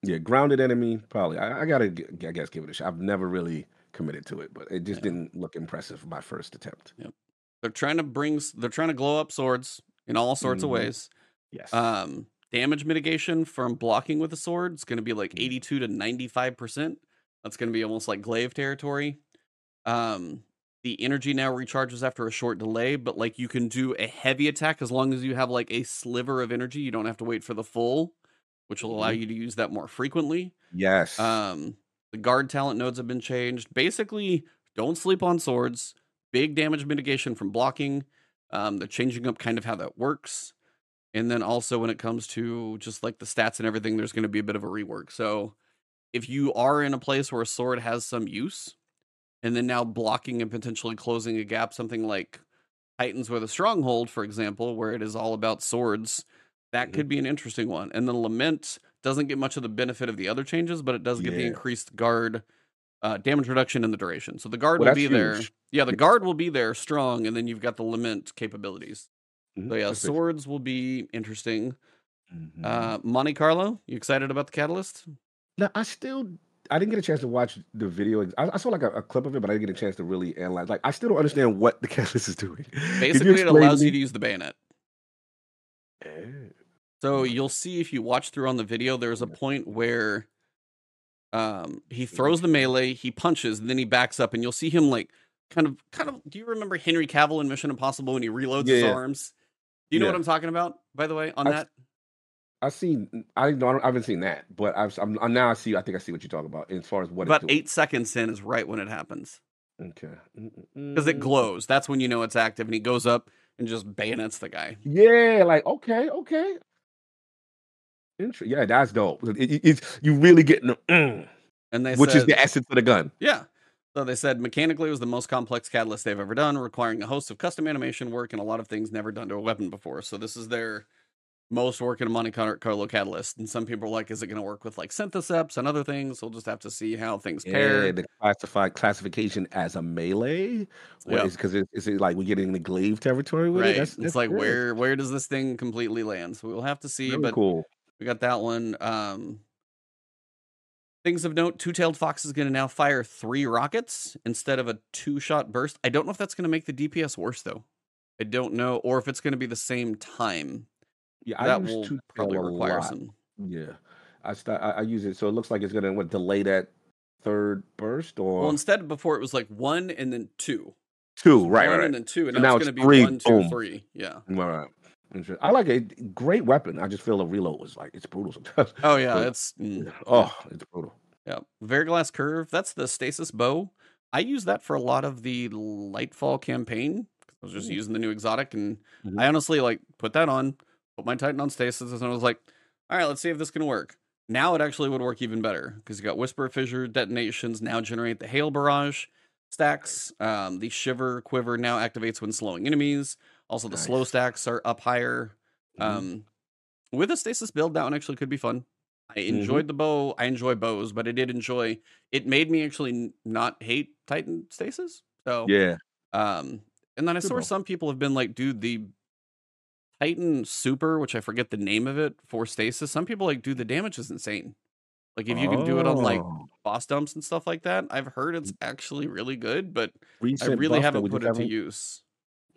yeah, grounded enemy. Probably. I, I gotta, I guess, give it a shot. I've never really committed to it, but it just Yeah. didn't look impressive my first attempt. Yep. They're trying to bring they're trying to glow up swords in all sorts of Mhm. ways. Yes. Um damage mitigation from blocking with a sword is going to be like Mhm. 82 to 95%. That's going to be almost like glaive territory. Um the energy now recharges after a short delay, but like you can do a heavy attack as long as you have like a sliver of energy. You don't have to wait for the full, which will allow Mhm. you to use that more frequently. Yes. Um, the guard talent nodes have been changed. Basically, don't sleep on swords. Big damage mitigation from blocking. Um, they're changing up kind of how that works. And then also when it comes to just like the stats and everything, there's going to be a bit of a rework. So if you are in a place where a sword has some use, and then now blocking and potentially closing a gap, something like Titans with a Stronghold, for example, where it is all about swords, that Mhm. could be an interesting one. And then Lament doesn't get much of the benefit of the other changes, but it does get the increased guard uh, damage reduction in the duration. So the guard Well, will that's be there. Yeah, the guard will be there strong, and then you've got the Lament capabilities. Mhm. So yeah, That's it. swords will be interesting. Mhm. Uh, Monte Carlo, you excited about the catalyst? No, I still I didn't get a chance to watch the video. I, I saw like a, a clip of it, but I didn't get a chance to really analyze. Like, I still don't understand what the catalyst is doing. Basically, it allows to you to use the bayonet. Eh, So you'll see if you watch through on the video, there's a point where Um, he throws the melee, he punches, and then he backs up, and you'll see him like kind of, kind of. Do you remember Henry Cavill in Mission Impossible when he reloads his Yeah. arms? Do you know what I'm talking about? By the way, on I- that, I seen. I know. I, don't- I haven't seen that, but I've. I'm, I'm now. I see. I think I see what you're talking about as far as what about eight seconds in is right when it happens Okay. because it glows. That's when you know it's active, and he goes up and just bayonets the guy. Yeah. Like okay. Okay. Inter- yeah, that's dope. It, it- it's you really getting the, mm, And they which said, is the essence of the gun. Yeah. So they said mechanically it was the most complex catalyst they've ever done, requiring a host of custom animation work and a lot of things never done to a weapon before. So this is their most work in a Monte Carlo catalyst. And some people are like, is it going to work with like Synthoceps and other things? We'll just have to see how things Yeah, pair. the classified classification as a melee. Yeah. is because it, is it like we getting in the glaive territory with Right. it? That's, it's that's like good. where where does this thing completely land? So we'll have to see. Very but cool. we got that one. Um Things of note, Two-Tailed Fox is going to now fire three rockets instead of a two-shot burst. I don't know if that's going to make the DPS worse though. I don't know, or if it's going to be the same time. Yeah, I that use will two probably require lot. some. Yeah, I start. I, I use it so it looks like it's gonna what, delay that third burst or Well, instead before it was like one and then two, two. Right, one right, and then two, and So now, it's going to be three, one, two, boom. three. Yeah. Right, right. I like it. Great weapon. I just feel the reload was like it's brutal sometimes. Oh yeah, But- it's mm, Oh, it's brutal. Yeah, Verglas Curve. That's the stasis bow. I use that for a lot of the Lightfall campaign. I was just Ooh. using the new exotic, and Mhm. I honestly like put that on, put my Titan on stasis, and I was like, all right, let's see if this can work. Now it actually would work even better because you got Whisper Fissure detonations now generate the Hail Barrage stacks. Um, the Shiver Quiver now activates when slowing enemies. Also, the slow stacks are up higher. Mhm. Um, with a stasis build, that one actually could be fun. I Mm-hmm. enjoyed the bow. I enjoy bows, but I did enjoy. It made me actually not hate Titan stasis. So yeah, um, and then I Good saw bow. some people have been like, dude, the Titan Super, which I forget the name of it for stasis. Some people like, do the damage is insane. Like if you can do it on like Oh, boss dumps and stuff like that, I've heard it's actually really good, but I really haven't put it to haven't- use.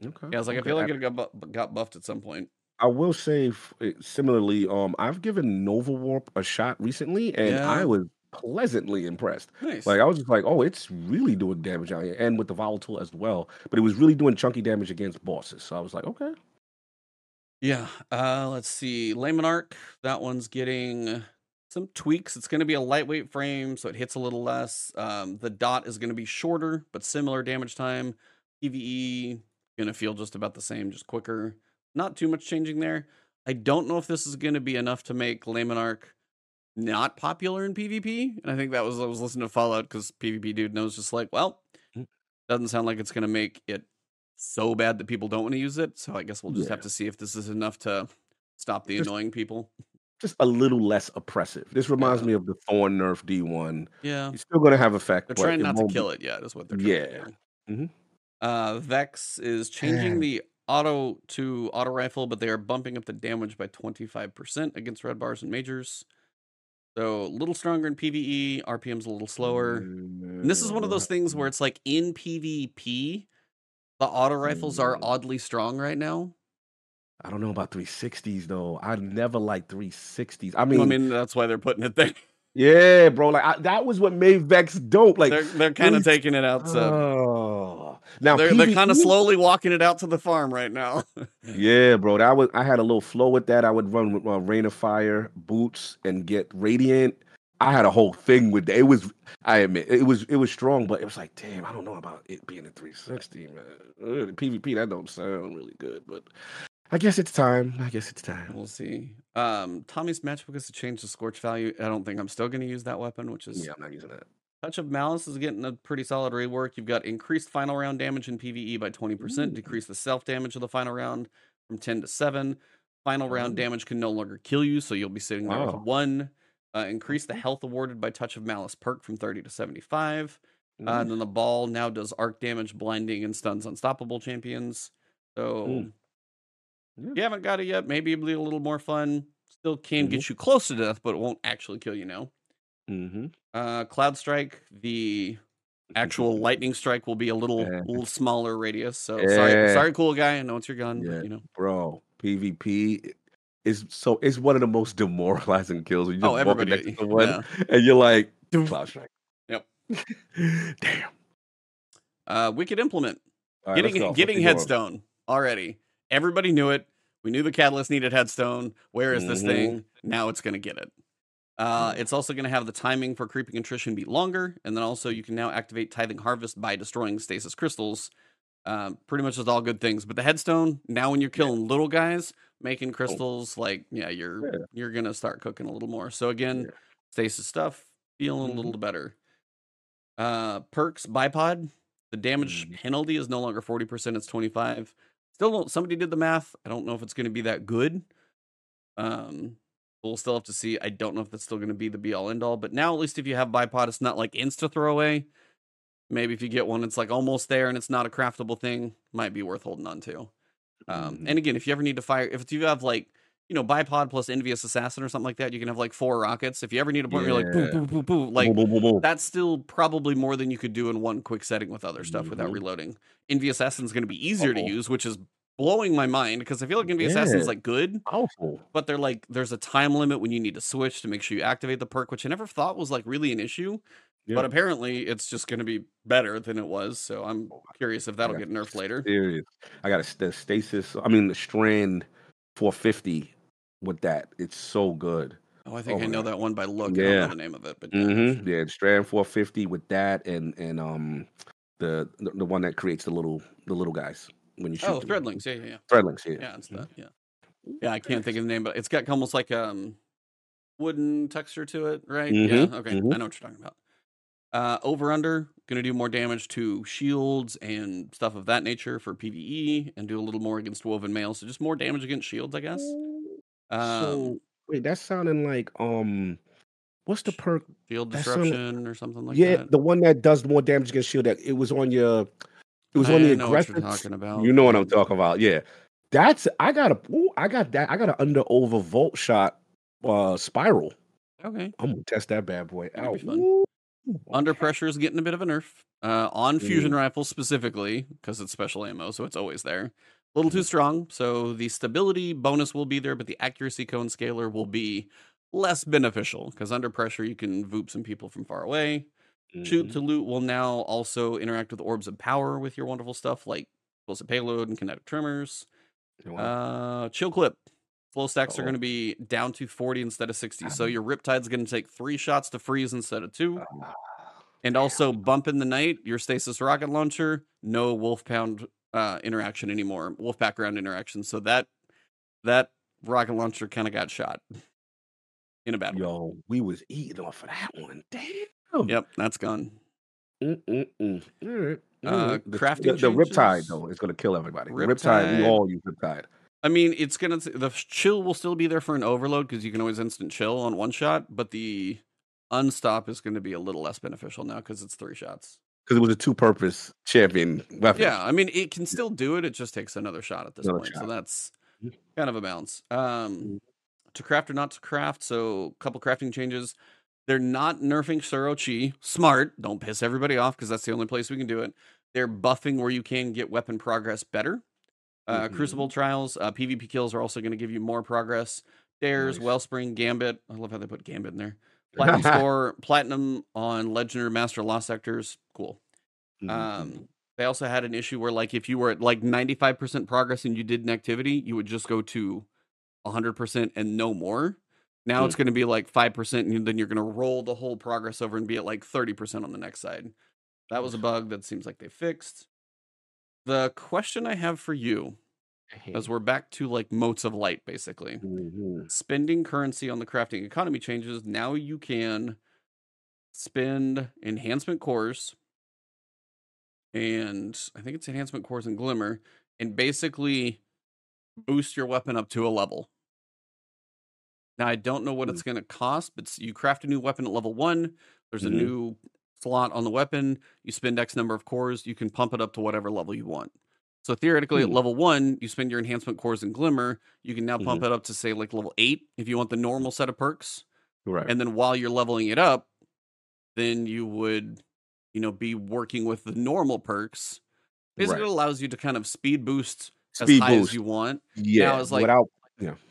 Okay. Yeah, I was like, I feel like it got bu- got buffed at some point. I will say eh, similarly. Um, I've given Nova Warp a shot recently, and Yeah. I was pleasantly impressed. Nice. Like I was just like, oh, it's really doing damage out here, and with the volatile as well. But it was really doing chunky damage against bosses. So I was like, okay, Yeah. Uh, let's see. Le Monarque. That one's getting some tweaks. It's going to be a lightweight frame, so it hits a little less. Um, the dot is going to be shorter, but similar damage time. PVE going to feel just about the same, just quicker. Not too much changing there. I don't know if this is going to be enough to make Le Monarque not popular in PvP. And I think that was I was listening to Fallout because PvP dude knows just like, well, Mm. doesn't sound like it's going to make it so bad that people don't want to use it. So I guess we'll just Yeah. have to see if this is enough to stop the Just- annoying people. just a little less oppressive. This reminds Yeah. me of the Thorn nerf D one. Yeah. It's still going to have effect. They're trying not to won't be- kill it yet, is what they're trying Yeah. to do. Mhm. Uh, Vex is changing the auto to auto rifle, but they are bumping up the damage by 25% against red bars and majors. So a little stronger in PvE, RPM's a little slower. And this is one of those things where it's like in PvP, the auto rifles are Mm. oddly strong right now. I don't know about 360s though. I never liked 360s. I mean, I mean, that's why they're putting it there. yeah, bro. Like I, that was what made Vex dope. Like they're they're kind of taking it out. So oh, now they're they're kind of slowly walking it out to the farm right now. Yeah, bro. That was I had a little flow with that. I would run with uh, Rain of Fire boots and get Radiant. I had a whole thing with. It was I admit it was it was strong, but it was like, damn, I don't know about it being a 360, man. Ugh, PvP that don't sound really good, but I guess it's time. I guess it's time. We'll see. Um, Tommy's matchbook is to change the scorch value. I don't think I'm still going to use that weapon, which is Yeah, I'm not using that. Touch of Malice is getting a pretty solid rework. You've got increased final round damage in PvE by 20%, Ooh. decrease the self damage of the final round from 10 to 7. Final round damage can no longer kill you, so you'll be sitting there Wow. with 1. Uh, increase the health awarded by Touch of Malice perk from 30 to 75. Uh, and then the ball now does arc damage, blinding, and stuns unstoppable champions. So Mm. if you haven't got it yet, maybe it'll be a little more fun. Still can Mhm. get you close to death, but it won't actually kill you now. Mm-hmm. Uh, Cloud Strike, the actual lightning strike will be a little Yeah. little smaller radius. So sorry, Yeah. sorry, cool guy. I know it's your gun, Yeah. but you know. Bro, PvP is so it's one of the most demoralizing kills. when You Oh, just walking next everybody. to someone Yeah. and you're like, Cloud Strike. Yep. Damn. Uh, Wicked Implement. Right, getting getting headstone already. Everybody knew it. We knew the catalyst needed headstone. Where is this Mhm. thing? Now it's going to get it. Uh, Mm. it's also going to have the timing for creeping attrition be longer, and then also you can now activate tithing harvest by destroying stasis crystals. Um, pretty much is all good things. But the headstone now, when you're killing little guys, making crystals, like yeah, you're Oh. Yeah. you're gonna start cooking a little more. So again, Yeah. stasis stuff feeling a Mhm. little better. Uh, perks bipod. The damage Mhm. penalty is no longer 40%, it's 25. Still don't somebody did the math. I don't know if it's going to be that good. Um we'll still have to see. I don't know if that's still going to be the be all end all, but now at least if you have bipod it's not like insta throwaway. Maybe if you get one it's like almost there and it's not a craftable thing, might be worth holding on to. Um Mhm. and again, if you ever need to fire if you have like you know, bipod plus envious assassin or something like that, you can have like four rockets. If you ever need a point where you're like boo Yeah. boo boo boo like boom, boom, boom, boom. that's still probably more than you could do in one quick setting with other stuff without Mhm. reloading. Envy is going to be easier to Uh-oh. use, which is blowing my mind because I feel like Assassin's Yeah. like good, Powerful. but they're like there's a time limit when you need to switch to make sure you activate the perk, which I never thought was like really an issue. Yeah. But apparently it's just going to be better than it was. So I'm curious if that'll get nerfed later. Serious. I got a the stasis. I mean the strand 450 with that. It's so good. Oh, I think Oh I know God. that one by look. I don't Yeah. know the name of it, but yeah. Mm-hmm. Yeah, strand 450 with that and and um the the, one that creates the little the little guys when you shoot. Oh, them. Threadlings. Yeah, yeah, yeah. Threadlings. Yeah. Yeah, it's that. Yeah. Yeah, I can't think of the name, but it's got almost like um wooden texture to it, right? Mhm, Yeah. Okay. mhm. I know what you're talking about. Uh over under, gonna do more damage to shields and stuff of that nature for PvE and do a little more against woven mail. So just more damage against shields, I guess. Um so wait, that's sounding like um, what's the perk? shield sounded- disruption or something like yeah, that. Yeah, the one that does more damage against shield. That it was on your, it was on I the know what you're aggressive. talking about. You know what I'm talking about? Yeah, that's I got a ooh, I got that I got an under over volt shot uh spiral. Okay. I'm gonna test that bad boy That'd out. Under pressure is getting a bit of a nerf. Uh, on fusion Mm. rifles specifically, because it's special ammo, so it's always there. A little too Mhm. strong, so the stability bonus will be there, but the accuracy cone scaler will be less beneficial because under pressure you can voop some people from far away. Shoot Mhm. to loot will now also interact with orbs of power with your wonderful stuff like explosive payload and kinetic tremors. Uh, chill clip. Flow stacks are going to be down to 40 instead of 60. So Ah. your Riptide's going to take three shots to freeze instead of two. Ah, And also bump in the night, your stasis rocket launcher, no wolf pound uh, interaction anymore, wolf background interaction. So that that rocket launcher kind of got shot in a bad way. Yo, we was eating off of that one. Damn. Yep, that's gone. Mm-mm-mm. All right. Uh, right. The, crafting the, the Riptide though is gonna kill everybody. The Riptide, we all use Riptide. I mean, it's gonna the chill will still be there for an overload because you can always instant chill on one shot, but the unstop is going to be a little less beneficial now because it's three shots. Because it was a two-purpose champion weapon. Yeah, I mean, it can still do it. It just takes another shot at this Another point. So that's kind of a balance. Um, Mhm. to craft or not to craft. So a couple crafting changes. They're not nerfing Sorochi. Smart. Don't piss everybody off because that's the only place we can do it. They're buffing where you can get weapon progress better. Uh, Mhm. Crucible trials, uh, PvP kills are also going to give you more progress. Dares, Nice. Wellspring, Gambit. I love how they put Gambit in there. Platinum score, platinum on Legendary Master Lost Sectors. Cool. Mhm. Um, they also had an issue where, like, if you were at like 95% progress and you did an activity, you would just go to 100% and no more. Now it's going to be like 5%, and then you're going to roll the whole progress over and be at like 30% on the next side. That was a bug that seems like they fixed. The question I have for you, as we're back to like motes of light, basically Mhm. spending currency on the crafting economy changes, now you can spend enhancement cores and I think it's enhancement cores and glimmer and basically boost your weapon up to a level. Now I don't know what Hmm. it's going to cost, but you craft a new weapon at level 1, there's a Mhm. new slot on the weapon, you spend X number of cores, you can pump it up to whatever level you want. So theoretically, at Hmm. level one, you spend your enhancement cores and glimmer. You can now pump Mm-hmm. it up to say like level eight if you want the normal set of perks. Right. And then while you're leveling it up, then you would, you know, be working with the normal perks. Basically, Right. it allows you to kind of speed boost as Speed high boost. as you want. yeah. it's like- without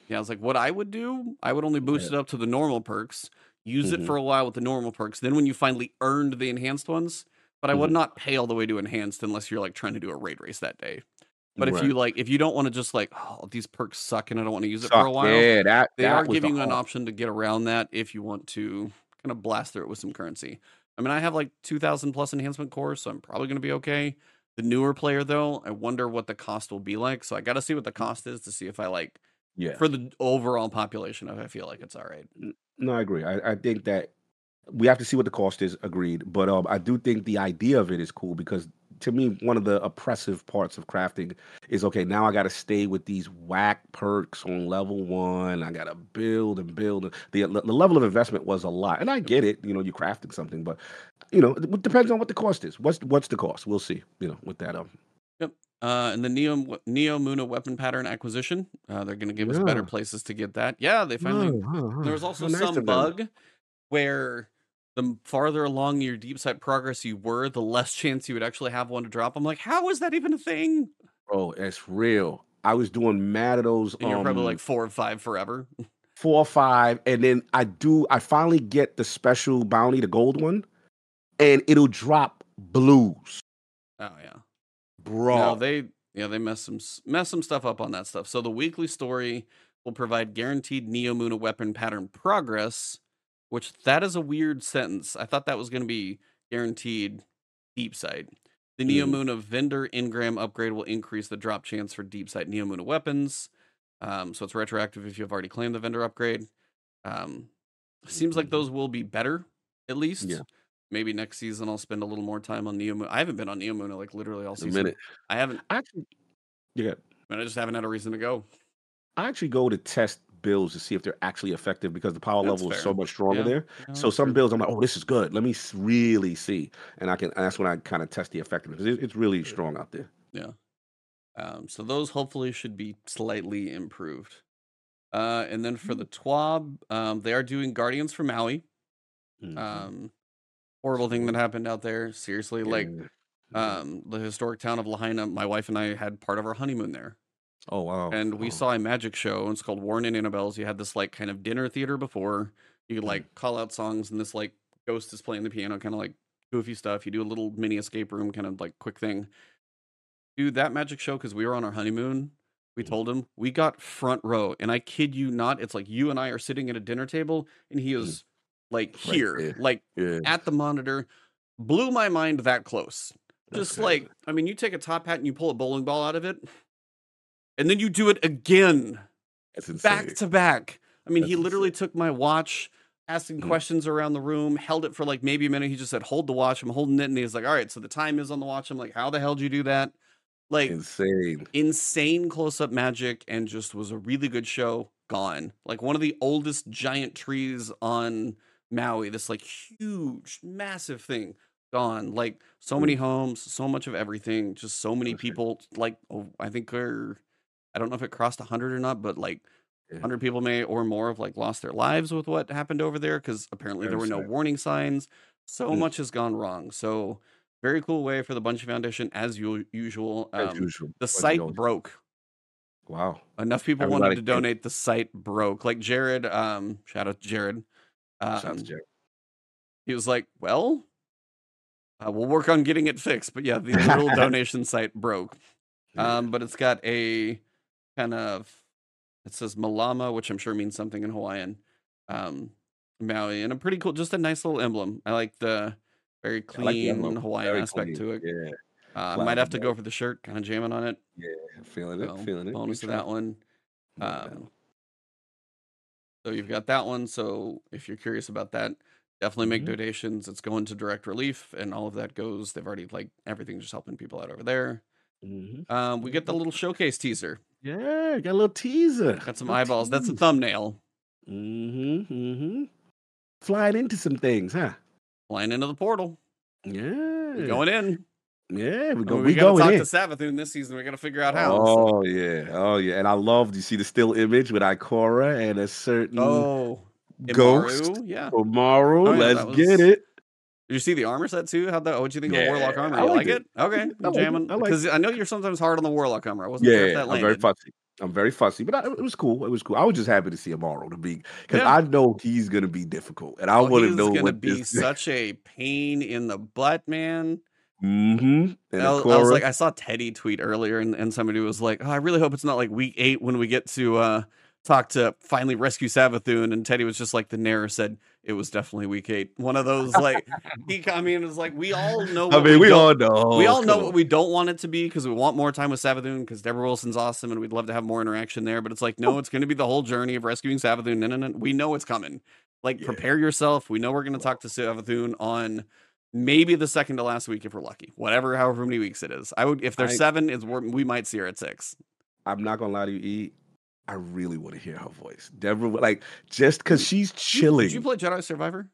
Yeah, I was like, what I would do, I would only boost Yeah. it up to the normal perks. Use it Mhm. for a while with the normal perks. Then when you finally earned the enhanced ones, but I would Mhm. not pay all the way to enhanced unless you're like trying to do a raid race that day. But if you like, if you don't want to just like, oh, these perks suck and I don't want to use it for a while, Yeah, that they that are was the giving you an option to get around that if you want to kind of blast through it with some currency. I mean, I have like 2000 plus enhancement cores, so I'm probably going to be okay. The newer player, though, I wonder what the cost will be like. So I got to see what the cost is to see if I like, Yeah. for the overall population, if I feel like it's all right. No, I agree. I, I think that we have to see what the cost is. Agreed, but um, I do think the idea of it is cool because to me, one of the oppressive parts of crafting is okay. Now I got to stay with these whack perks on level one. I got to build and build. The the level of investment was a lot, and I get it. You know, you're crafting something, but you know, it depends on what the cost is. What's what's the cost? We'll see. You know, with that um. Uh, and the Neo Neomuna weapon pattern acquisition, uh, they're going to give us better places to get that. Yeah, they finally. There was also nice some of them. bug where the farther along your Deepsight progress you were, the less chance you would actually have one to drop. I'm like, how is that even a thing? Oh, it's real. I was doing mad of those. And you're probably um, like four or five forever. four or five, and then I do. I finally get the special bounty, the gold one, and it'll drop blues, Oh yeah. Bro. No, they yeah they mess some mess some stuff up on that stuff. So the weekly story will provide guaranteed Neomuna weapon pattern progress, which that is a weird sentence. I thought that was going to be guaranteed Deepsight. The Neo Mm. Muna vendor engram upgrade will increase the drop chance for deep site Neomuna weapons. Um, so it's retroactive if you have already claimed the vendor upgrade. Um, seems like Mhm. those will be better, at least. Yeah. Maybe next season I'll spend a little more time on Neo Moon. I haven't been on Neo Moon like literally all season. a minute. I haven't. I actually, yeah, I just haven't had a reason to go. I actually go to test builds to see if they're actually effective because the power That's level is so much stronger Yeah. there. Yeah, So some true. builds, I'm like, oh, this is good. Let me really see, and I can. And that's when I kind of test the effectiveness. It, it's really strong out there. Yeah. Um, so those hopefully should be slightly improved. Uh, and then for the TWAB, um, they are doing Guardians for Maui. Mhm. Um, horrible thing that happened out there. Seriously, like um, the historic town of Lahaina. My wife and I had part of our honeymoon there. oh wow, and we Oh. saw a magic show. and It's called Warren and Annabelle's. You had this like kind of dinner theater before. You could Mm. like call out songs, and this like ghost is playing the piano, kind of like goofy stuff. You do a little mini escape room, kind of like quick thing. Dude, that magic show because we were on our honeymoon. We Mm. told him we got front row, and I kid you not, it's like you and I are sitting at a dinner table, and he is like Mm. Right here, like yeah, at the monitor. Blew my mind that close that's just like I mean, you take a top hat and you pull a bowling ball out of it, and then you do it again, back to back. I mean, he That's literally took my watch, asking Mhm. questions around the room, held it for like maybe a minute. He just said, "Hold the watch." I'm holding it, and he's like, "All right, so the time is on the watch." I'm like, "How the hell did you do that?" Like insane. insane close up magic, and just was a really good show. Gone like one of the oldest giant trees on Maui. This like huge, massive thing gone. Like so many homes, so much of everything, just so many people. Like oh, I think are I don't know if it crossed hundred or not, but like Yeah. hundred people may or more have like lost their lives with what happened over there because apparently there were no warning signs. So Mm. much has gone wrong. So very cool way for the Bungie Foundation as usual. As Um, usual. the site broke. Wow. Enough people Everybody wanted to can. donate. The site broke. Like Jared, um, shout out to Jared. Um, he was like, "Well, uh, we'll work on getting it fixed." But yeah, the little donation site broke. Um, but it's got a kind of it says Malama, which I'm sure means something in Hawaiian. Um, Maui, and a pretty cool, just a nice little emblem. I like the very I like the clean. Hawaiian Very aspect clean. to it. Yeah. Uh, might have to go for the shirt, kind of jamming on it. Yeah. Feeling it. So, feeling it. bonus to that one. Um, so you've got that one. So if you're curious about that, definitely make Mhm. donations. It's going to direct relief, and all of that goes. They've already like everything's just helping people out over there. Mhm. Um, we get the little showcase teaser. Yeah, got a little teaser. Got some eyeballs. That's a thumbnail. Mm-hmm. Mm-hmm. Flying into some things, huh? Flying into the portal. Yeah. We going in. Yeah, we I go. mean, we we got to going talk in. to Savathun this season. We got to figure out how. so- Oh yeah, oh yeah, and I love. You see the still image with Ikora and a certain Oh, ghost Immaru? Yeah. tomorrow. Oh, yeah, Let's was- get it. Did you see the armor set too? How that? What'd you think of the warlock Yeah, armor? I You like it? it. Okay, I you liked it. jamming I liked because I know you're sometimes hard on the warlock armor. I wasn't sure if Yeah, that I'm very fussy. I'm very fussy, but I, it was cool. It was cool. I was just happy to see Immaru to be because Yeah. I know he's gonna be difficult, and I Oh, want to know. he's know gonna be this. such a pain in the butt, man. Mm-hmm. And I was, I was like, I saw Teddy tweet earlier, and, and somebody was like, "Oh, I really hope it's not like week eight when we get to uh talk to finally rescue Savathun." And Teddy was just like, "The Nair said it was definitely week eight. One of those like he. I mean, it's like we all know. I mean, we don't- all know. we all know what we don't want it to be because we want more time with Savathun because Debra Wilson's awesome and we'd love to have more interaction there. But it's like, no, it's going to be the whole journey of rescuing Savathun. No, no, no. We know it's coming. Like, Yeah. prepare yourself. We know we're going to talk to Savathun on maybe the second to last week if we're lucky. Whatever, however many weeks it is. I would, if there's I- seven, it's we're- might see her at six. I'm not gonna lie to you, E. I really want to hear her voice, Deborah. like just because she's chilling. Did you play Jedi Survivor?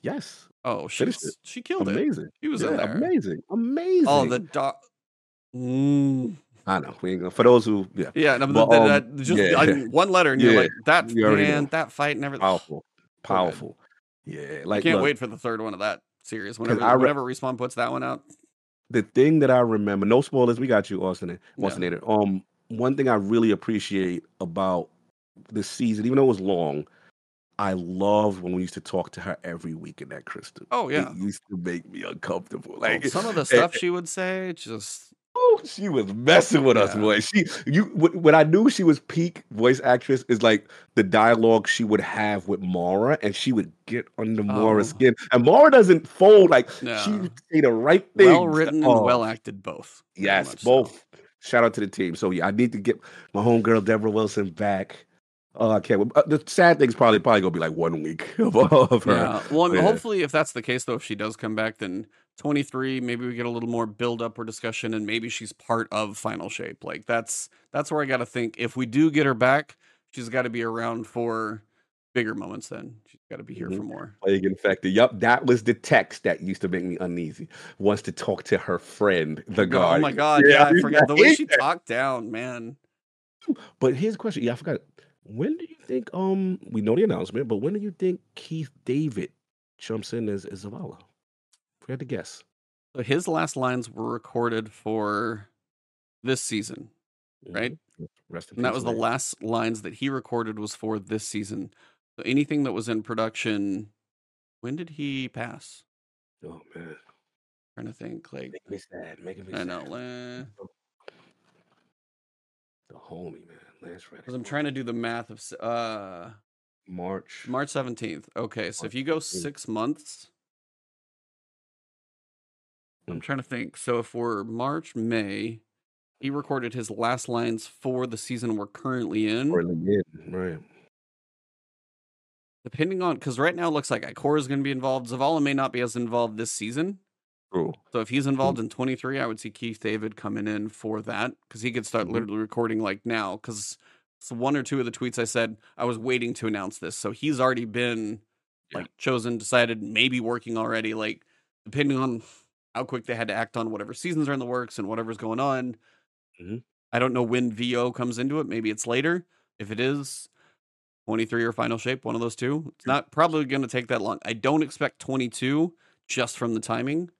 yes, Oh, she she killed it. amazing. She was in Yeah. Amazing, amazing. Oh, the dog. Mm. I know. We ain't gonna, for those who, yeah, Yeah, no, But, but um, that, just yeah. on one letter, and you're like that you man, know. that fight, and everything. powerful, powerful. Yeah, I like can't look, wait for the third one of that series. Whenever I re- whenever Respawn puts that one out. the thing that I remember, no spoilers, we got you, Austin. Yeah. Austinator. Um, one thing I really appreciate about this season, even though it was long, I loved when we used to talk to her every week in that crystal. Oh yeah. It used to make me uncomfortable. Oh, Like some of the eh, stuff she would say, just She was messing with us, boy. She, you, wh- when I knew she was peak voice actress, is like the dialogue she would have with Mara, and she would get under Mara's Oh. skin, and Mara doesn't fold. Like she No. would say the right thing. well written and Oh, well acted both. Yes, much so. both. Shout out to the team. So yeah, I need to get my homegirl Debra Wilson back. Oh, I can't. Uh, the sad thing's probably probably gonna be like one week of, all of her. Yeah. Well, I mean, Yeah. hopefully, if that's the case, though, if she does come back, then 23, maybe we get a little more build up or discussion, and maybe she's part of Final Shape. Like that's that's where I got to think. If we do get her back, she's got to be around for bigger moments. Then she's got to be here Mhm. for more. Plague infected. Yup, that was the text that used to make me uneasy. Wants to talk to her friend, the guard. Oh my god! Yeah, I forgot the way she talked down, man. But here's a question. Yeah, I forgot. When do you think? Um, we know the announcement, but when do you think Keith David jumps in as, as Zavala? If we had to guess. So his last lines were recorded for this season, Right. Mhm. Rest and that was the last lines that he recorded was for this season. So anything that was in production, when did he pass? Oh man, trying to think, like making me sad. Making me I sad. know, The homie man, Lance Reddick. because I'm trying to do the math of uh March. March 17th. Okay, so March if you go 17th. six months, I'm Mm. trying to think. So if we're March, May, he recorded his last lines for the season we're currently in. Or in, right. Depending on, because right now it looks like Ikora is going to be involved. Zavala may not be as involved this season. True. So if he's involved in 23, I would see Keith David coming in for that because he could start Mhm. literally recording like now. Because one or two of the tweets I said I was waiting to announce this, so he's already been Yeah. like chosen, decided, maybe working already. Like depending on how quick they had to act on whatever seasons are in the works and whatever's going on. Mhm. I don't know when VO comes into it. Maybe it's later. If it is 23 or final shape, one of those two. It's not probably going to take that long. I don't expect 22 just from the timing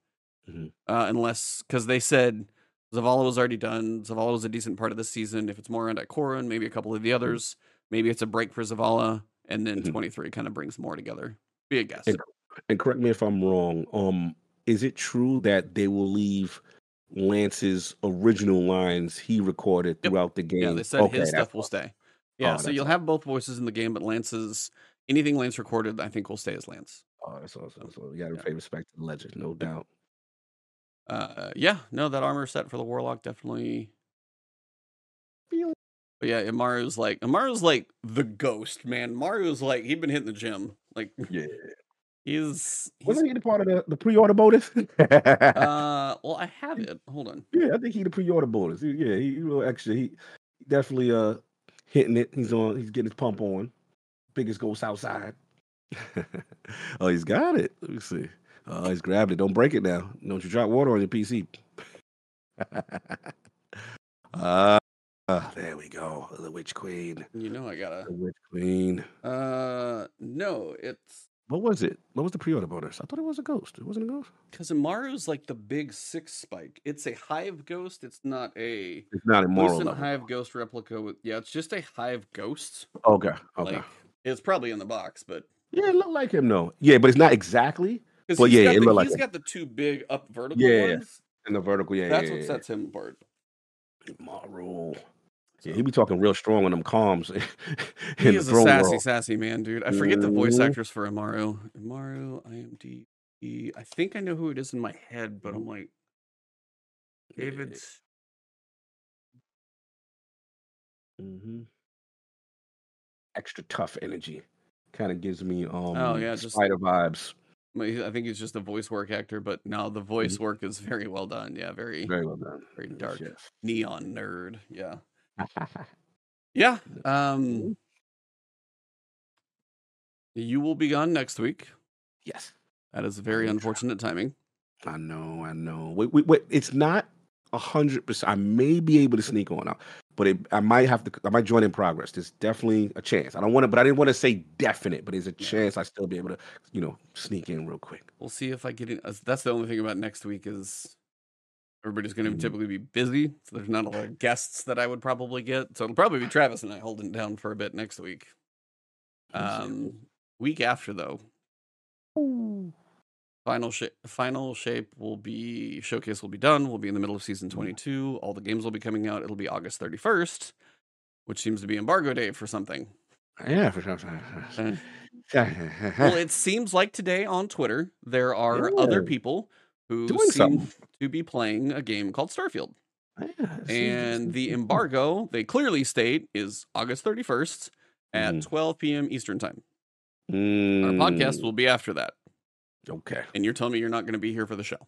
Mhm. uh, unless because they said Zavala was already done. Zavala was a decent part of the season. If it's more around Ikora and maybe a couple of the others, maybe it's a break for Zavala, and then Mhm. 23 kind of brings more together. Be a guess. And- And correct me if I'm wrong. Um, is it true that they will leave Lance's original lines he recorded Yep. throughout the game? Yeah, they said Okay, his stuff will stay. Yeah, Oh, so you'll have both voices in the game, but Lance's anything Lance recorded, I think, will stay as Lance. Oh, that's awesome. So we got to Yeah. pay respect to the legend, no doubt. Uh, yeah, no, that armor set for the Warlock definitely. But yeah, Immaru's like Immaru's like the ghost man. Immaru's like he'd been hitting the gym. Like Yeah. He's, he's Wasn't he the part of the, the pre-order bonus? uh well I have it. Hold on. yeah, I think he the pre-order bonus. He- yeah, he, he a little extra. He definitely uh hitting it. He's on. He's getting his pump on. Biggest ghost outside. oh, he's got it. Let me see. Oh, he's grabbed it. Don't break it now. Don't you drop water on your PC. Ah, ah, there we go. The Witch Queen. You know I gotta The Witch Queen. uh no, it's What was it? What was the pre-order bonus? I thought it was a ghost. It wasn't a ghost. Because Immaru's like the big six spike. It's a Hive Ghost. It's not a It's not a moral Lucent level. Hive Ghost replica. With yeah, it's just a Hive Ghost. Okay. Okay. Like it's probably in the box, but yeah, it looked like him though. Yeah, but it's not exactly because Well, yeah, it the, looked like he's him. got the two big up vertical Yeah, yeah, ones. in the vertical. Yeah, That's yeah, what yeah, sets him apart. yeah. Yeah, he be talking real strong on them comms he is a sassy, world. sassy man, dude. I forget the voice Mhm. actors for Immaru. Immaru, IMDb. I think I know who it is in my head, but I'm like David's. David. hmm Extra tough energy. Kind of gives me um Oh yeah, just spider vibes. I think he's just a voice work actor, but now the voice work is very well done. Yeah, very Very well done. very dark yes. neon nerd. Yeah. Yeah. Um you will be gone next week. yes. That is very unfortunate timing. I know, I know. Wait, wait, wait. It's not a hundred percent. I may be able to sneak on out, but it, I might have to. I might join in progress. There's definitely a chance. I don't want to, but I didn't want to say definite. But there's a chance I still be able to, you know, sneak in real quick. We'll see if I get in. That's the only thing about next week is everybody's going to Mhm. typically be busy. So there's not a lot of guests that I would probably get. So it'll probably be Travis and I holding down for a bit next week. Um, week after though, final shape final shape will be showcase will be done. We'll be in the middle of season 22. All the games will be coming out. It'll be August 31st, which seems to be embargo day for something. Yeah, for sure. Uh, well, it seems like today on Twitter there are other people who Doing seem something. to be playing a game called Starfield. Yeah, And the embargo, they clearly state, is August 31st at Mhm. 12 p.m. Eastern Time. Our podcast Mm, will be after that. Okay. And you're telling me you're not going to be here for the show.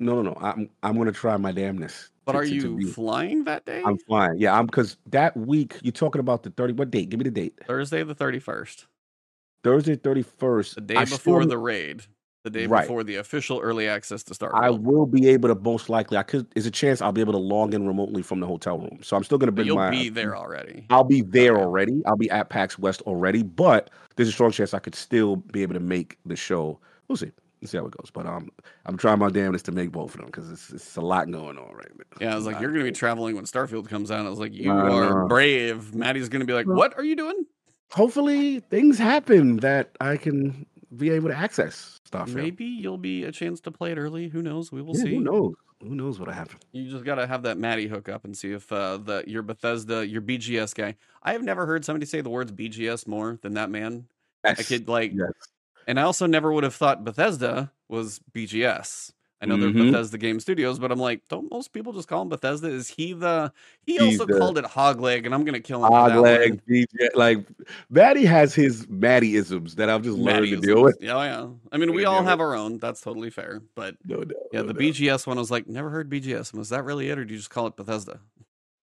No, no, no. I'm I'm gonna try my damnness. But to- are to- to you flying that day? I'm flying. Yeah, I'm because that week you're talking about the 30. What date? Give me the date. Thursday the 31st, Thursday 31st. the day I before still- the raid, the day Right. before the official early access to start. I will be able to most likely. I could. There's a chance I'll be able to log in remotely from the hotel room. So I'm still gonna but bring you'll my. be there already. I'll be there Okay. already. I'll be at PAX West already, but there's a strong chance I could still be able to make the show. We'll see. Let's see how it goes. But um, I'm trying my damnedest to make both of them because it's, it's a lot going on right now. Yeah, I was like, you're going to be traveling when Starfield comes out. I was like, you I are brave. Maddie's going to be like, what are you doing? Hopefully, things happen that I can be able to access Starfield. Maybe you'll be a chance to play it early. Who knows? We will Yeah, see. Who knows? Who knows what'll happen? You just got to have that Maddie hook up and see if uh, the your Bethesda, your BGS guy. I have never heard somebody say the words BGS more than that man. I could like, yes. and I also never would have thought Bethesda was BGS. I know Mhm. they're Bethesda Game Studios, but I'm like, don't most people just call him Bethesda? Is he the? He He's also the- called it Hogleg, and I'm gonna kill him. for that Hog leg, DJ, like Maddie has his Maddie isms that I've just learned to deal with. Yeah, yeah. I mean, we all have our own. That's totally fair. But No doubt. yeah, no the. BGS one I was like, never heard BGS. Was that really it, or do you just call it Bethesda?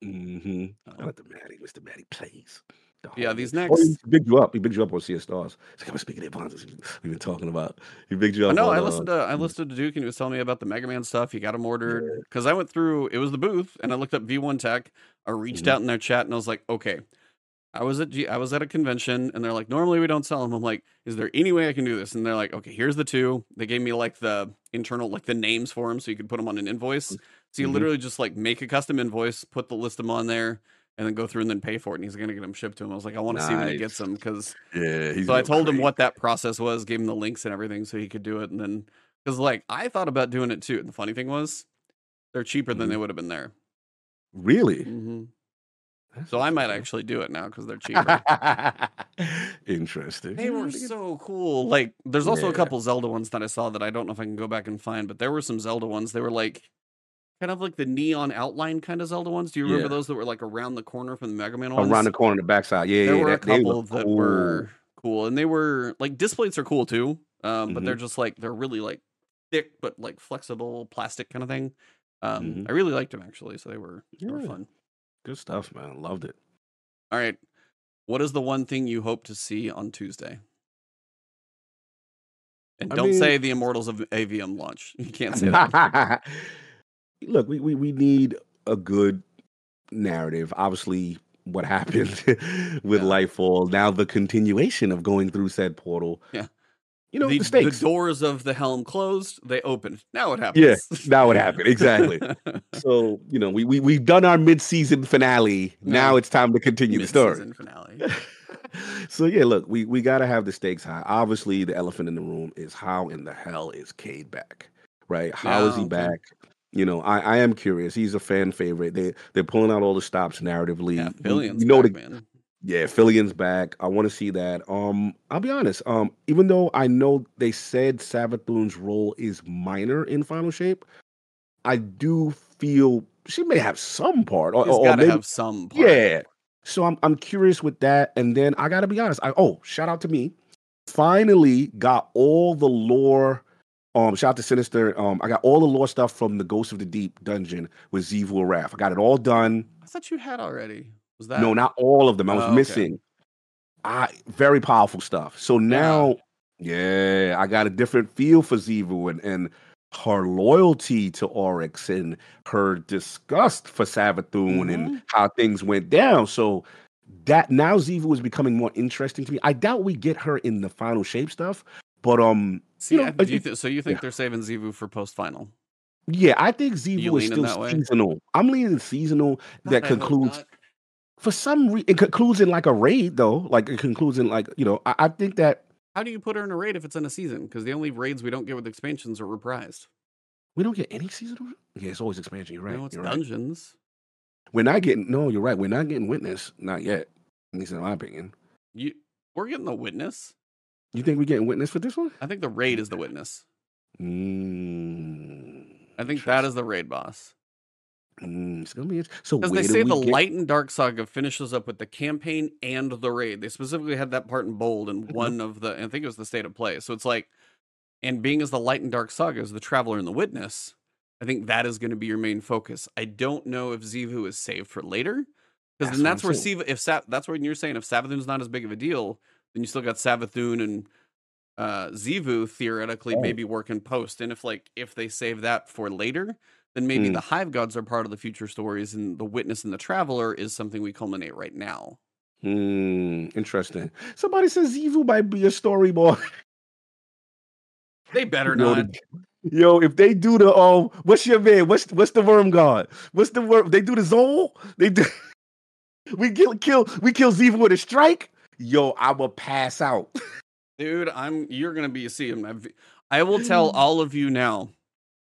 Mm-hmm. I let the Maddie, Mr. Maddie plays. The Yeah, these next- Oh, he bigged you up. He bigged you up on Sea of Stars. It's like I'm speaking of bonds. We've been talking about. He bigged you I up. No, on, I uh, listened to I listened to Duke, and he was telling me about the Mega Man stuff. He got them ordered because I went through. It was the booth, and I looked up V1 Tech. I reached Mhm. out in their chat, and I was like, okay. I was at G- I was at a convention, and they're like, normally we don't sell them. I'm like, is there any way I can do this? And they're like, okay, here's the two. They gave me like the internal like the names for them, so you could put them on an invoice. So you Mhm. literally just like make a custom invoice, put the list them on there, and then go through and then pay for it. And he's gonna get them shipped to him. I was like, I want to see when he gets them because Yeah. So I going told him what that process was, gave him the links and everything so he could do it. And then, because like I thought about doing it too. And the funny thing was, they're cheaper than Mhm. they would have been there. Really. hmm So I might actually do it now because they're cheaper. Interesting. they were so cool. Like, there's also a couple Zelda ones that I saw that I don't know if I can go back and find, but there were some Zelda ones. They were like kind of like the neon outline kind of Zelda ones. Do you remember Yeah. those that were like around the corner from the Mega Man ones? around the corner, the backside. Yeah, there yeah. were a that- they couple that cool. were cool and they were like displays are cool too um but Mhm. they're just like they're really like thick but like flexible plastic kind of thing um Mhm. i really liked them actually so they were they were fun good stuff, man. Loved it. all right what is the one thing you hope to see on tuesday and I don't say mean- the immortals of Aveum launch you can't say that Look, we, we we need a good narrative. Obviously, what happened with Yeah. Lightfall. Now the continuation of going through said portal. Yeah. you know, the, the, the doors of the helm closed, they opened. Now what happens? Yeah, now it happened. Exactly. so, you know, we, we, we've done our mid-season finale. Now it's time to continue the story. Mid-season finale. so yeah, look, we, we gotta have the stakes high. Obviously, the elephant in the room is how in the hell is Cayde back? Right? How is he okay. back? You know, I, I am curious. He's a fan favorite. They they're pulling out all the stops narratively. Yeah, Fillion's. we know back, the man. yeah, Fillion's back. I want to see that. Um, I'll be honest. Um, even though I know they said Savathun's role is minor in Final Shape, I do feel she may have some part. Or, or got to maybe- have some. Part. yeah. So I'm I'm curious with that. And then I gotta be honest. I oh, shout out to me. Finally got all the lore. Um, shout out to Sinister. Um, I got all the lore stuff from the Ghost of the Deep dungeon with Xivu Arath. I got it all done. I thought you had already. Was that No, not all of them. I was Oh, okay. missing. I very powerful stuff. So now, yeah, I got a different feel for Xivu and, and her loyalty to Oryx and her disgust for Savathun and how things went down. So that now Xivu is becoming more interesting to me. I doubt we get her in the final shape stuff, but um, See, you know, I- you th- so you think yeah. they're saving Xivu for post final? yeah, I think You Xivu is still that way? seasonal. I'm leaning seasonal that God, I hope concludes for some reason it concludes in like a raid though like it concludes in like you know i, I think that How do you put her in a raid if it's in a season? Because the only raids we don't get with expansions are reprised. we don't get any seasonal yeah it's always expansion you're right no, it's you're right dungeons. we're not getting no you're right we're not getting witness not yet at least in my opinion You, we're getting the witness. You think we're getting witness for this one I think the raid is the witness. mm, I think that is the raid boss. mm, it's gonna be int- so Because they say the get- light and dark saga finishes up with the campaign and the raid. They specifically had that part in bold in Mhm. one of the, I think it was the state of play. So it's like, and being as the light and dark saga is the traveler and the witness, I think that is going to be your main focus. I don't know if Xivu is saved for later. Because then that's where. Siva, if Sa- that's when you're saying if Savathun's not as big of a deal, then you still got Savathun and uh Xivu theoretically Oh. maybe working post. And if like if they save that for later, then maybe Hmm. the hive gods are part of the future stories and the witness and the traveler is something we culminate right now. Hmm, interesting somebody says Xivu might be a storyboard They better not. the- Yo, if they do the um, what's your man? What's what's the worm god? What's the worm? They do the Xol. They do. we kill kill we kill Ziva with a strike. Yo, I'ma pass out. Dude, I'm you're gonna be seeing my I will tell all of you now.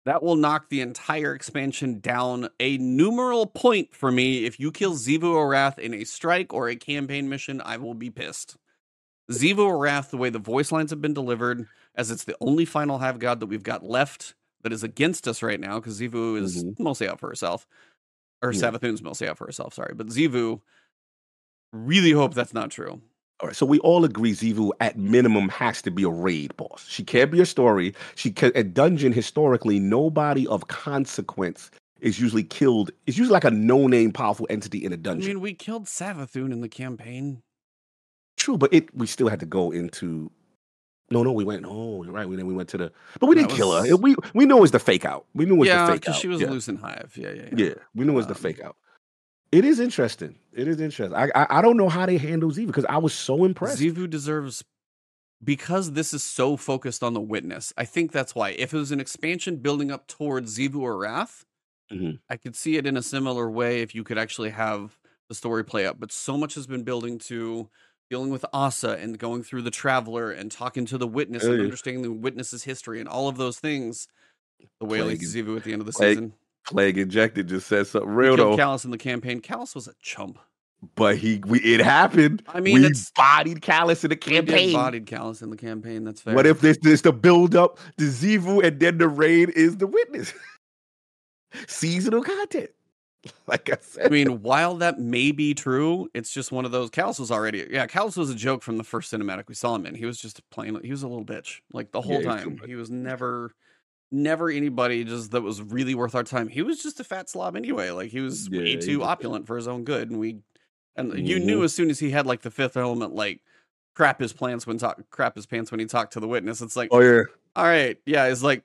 That will knock the entire expansion down a numeral point for me. If you kill Xivu Arath in a strike or a campaign mission, I will be pissed. Xivu Arath, the way the voice lines have been delivered, as it's the only final Have God that we've got left that is against us right now, because Xivu is Mhm. mostly out for herself. Or Yeah. Savathun's mostly out for herself, sorry. But Xivu, really hope that's not true. All right, so we all agree Xivu at minimum has to be a raid boss. She can't be a story. She can a dungeon historically. Nobody of consequence is usually killed. It's usually like a no-name powerful entity in a dungeon. I mean, we killed Savathun in the campaign. True, but it we still had to go into. No, no, we went. Oh, you're right. We then we went to the, but we That didn't kill her. We we knew it was the fake out. We knew it was yeah, the fake because out. she was yeah. loose in Hive. Yeah, yeah, yeah. Yeah, we knew it was the Um, fake out. It is interesting. It is interesting. I I, I don't know how they handle Ziva because I was so impressed. Xivu deserves because this is so focused on the witness. I think that's why. If it was an expansion building up towards Xivu Arath, Mhm. I could see it in a similar way if you could actually have the story play out. But so much has been building to dealing with Asa and going through the traveler and talking to the witness and understanding the witness's history and all of those things. The way it leads to Plague- Xivu at the end of the Plague season. Plague injected just said something real though. Calus in the campaign. Calus was a chump. but he we it happened. I mean, we it's- bodied Calus in the campaign. bodied Calus in the campaign. That's fair. What if this is the build up to Xivu and then the raid is the witness? Seasonal content. Like I said. I mean, while that may be true, it's just one of those. Calus was already, yeah, Calus was a joke from the first cinematic we saw him in. He was just playing, he was a little bitch, like the whole Yeah, time. He was never, never anybody just that was really worth our time. He was just a fat slob anyway. Like he was Yeah, way too opulent for his own good, and we, and you Mhm. knew as soon as he had like the fifth element, like crap his plants when talk, crap his pants when he talked to the witness. It's like, oh yeah. all right, yeah, it's like,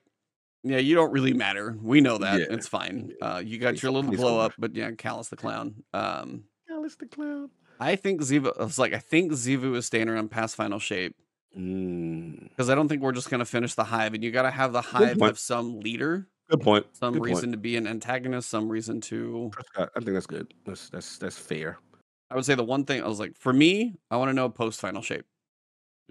yeah, you don't really matter. We know that. Yeah, It's fine. Uh, you got He's- your little blow up, but yeah, Calus the clown. Um, Calus the clown. I think Ziva. It's like I think Xivu is staying around past final shape. Mm. because I don't think we're just going to finish the hive, and you got to have the hive have some leader, Good point. some Good reason Point. to be an antagonist, some reason to. I think that's good. That's that's that's fair. I would say the one thing I was like, for me, I want to know post final shape.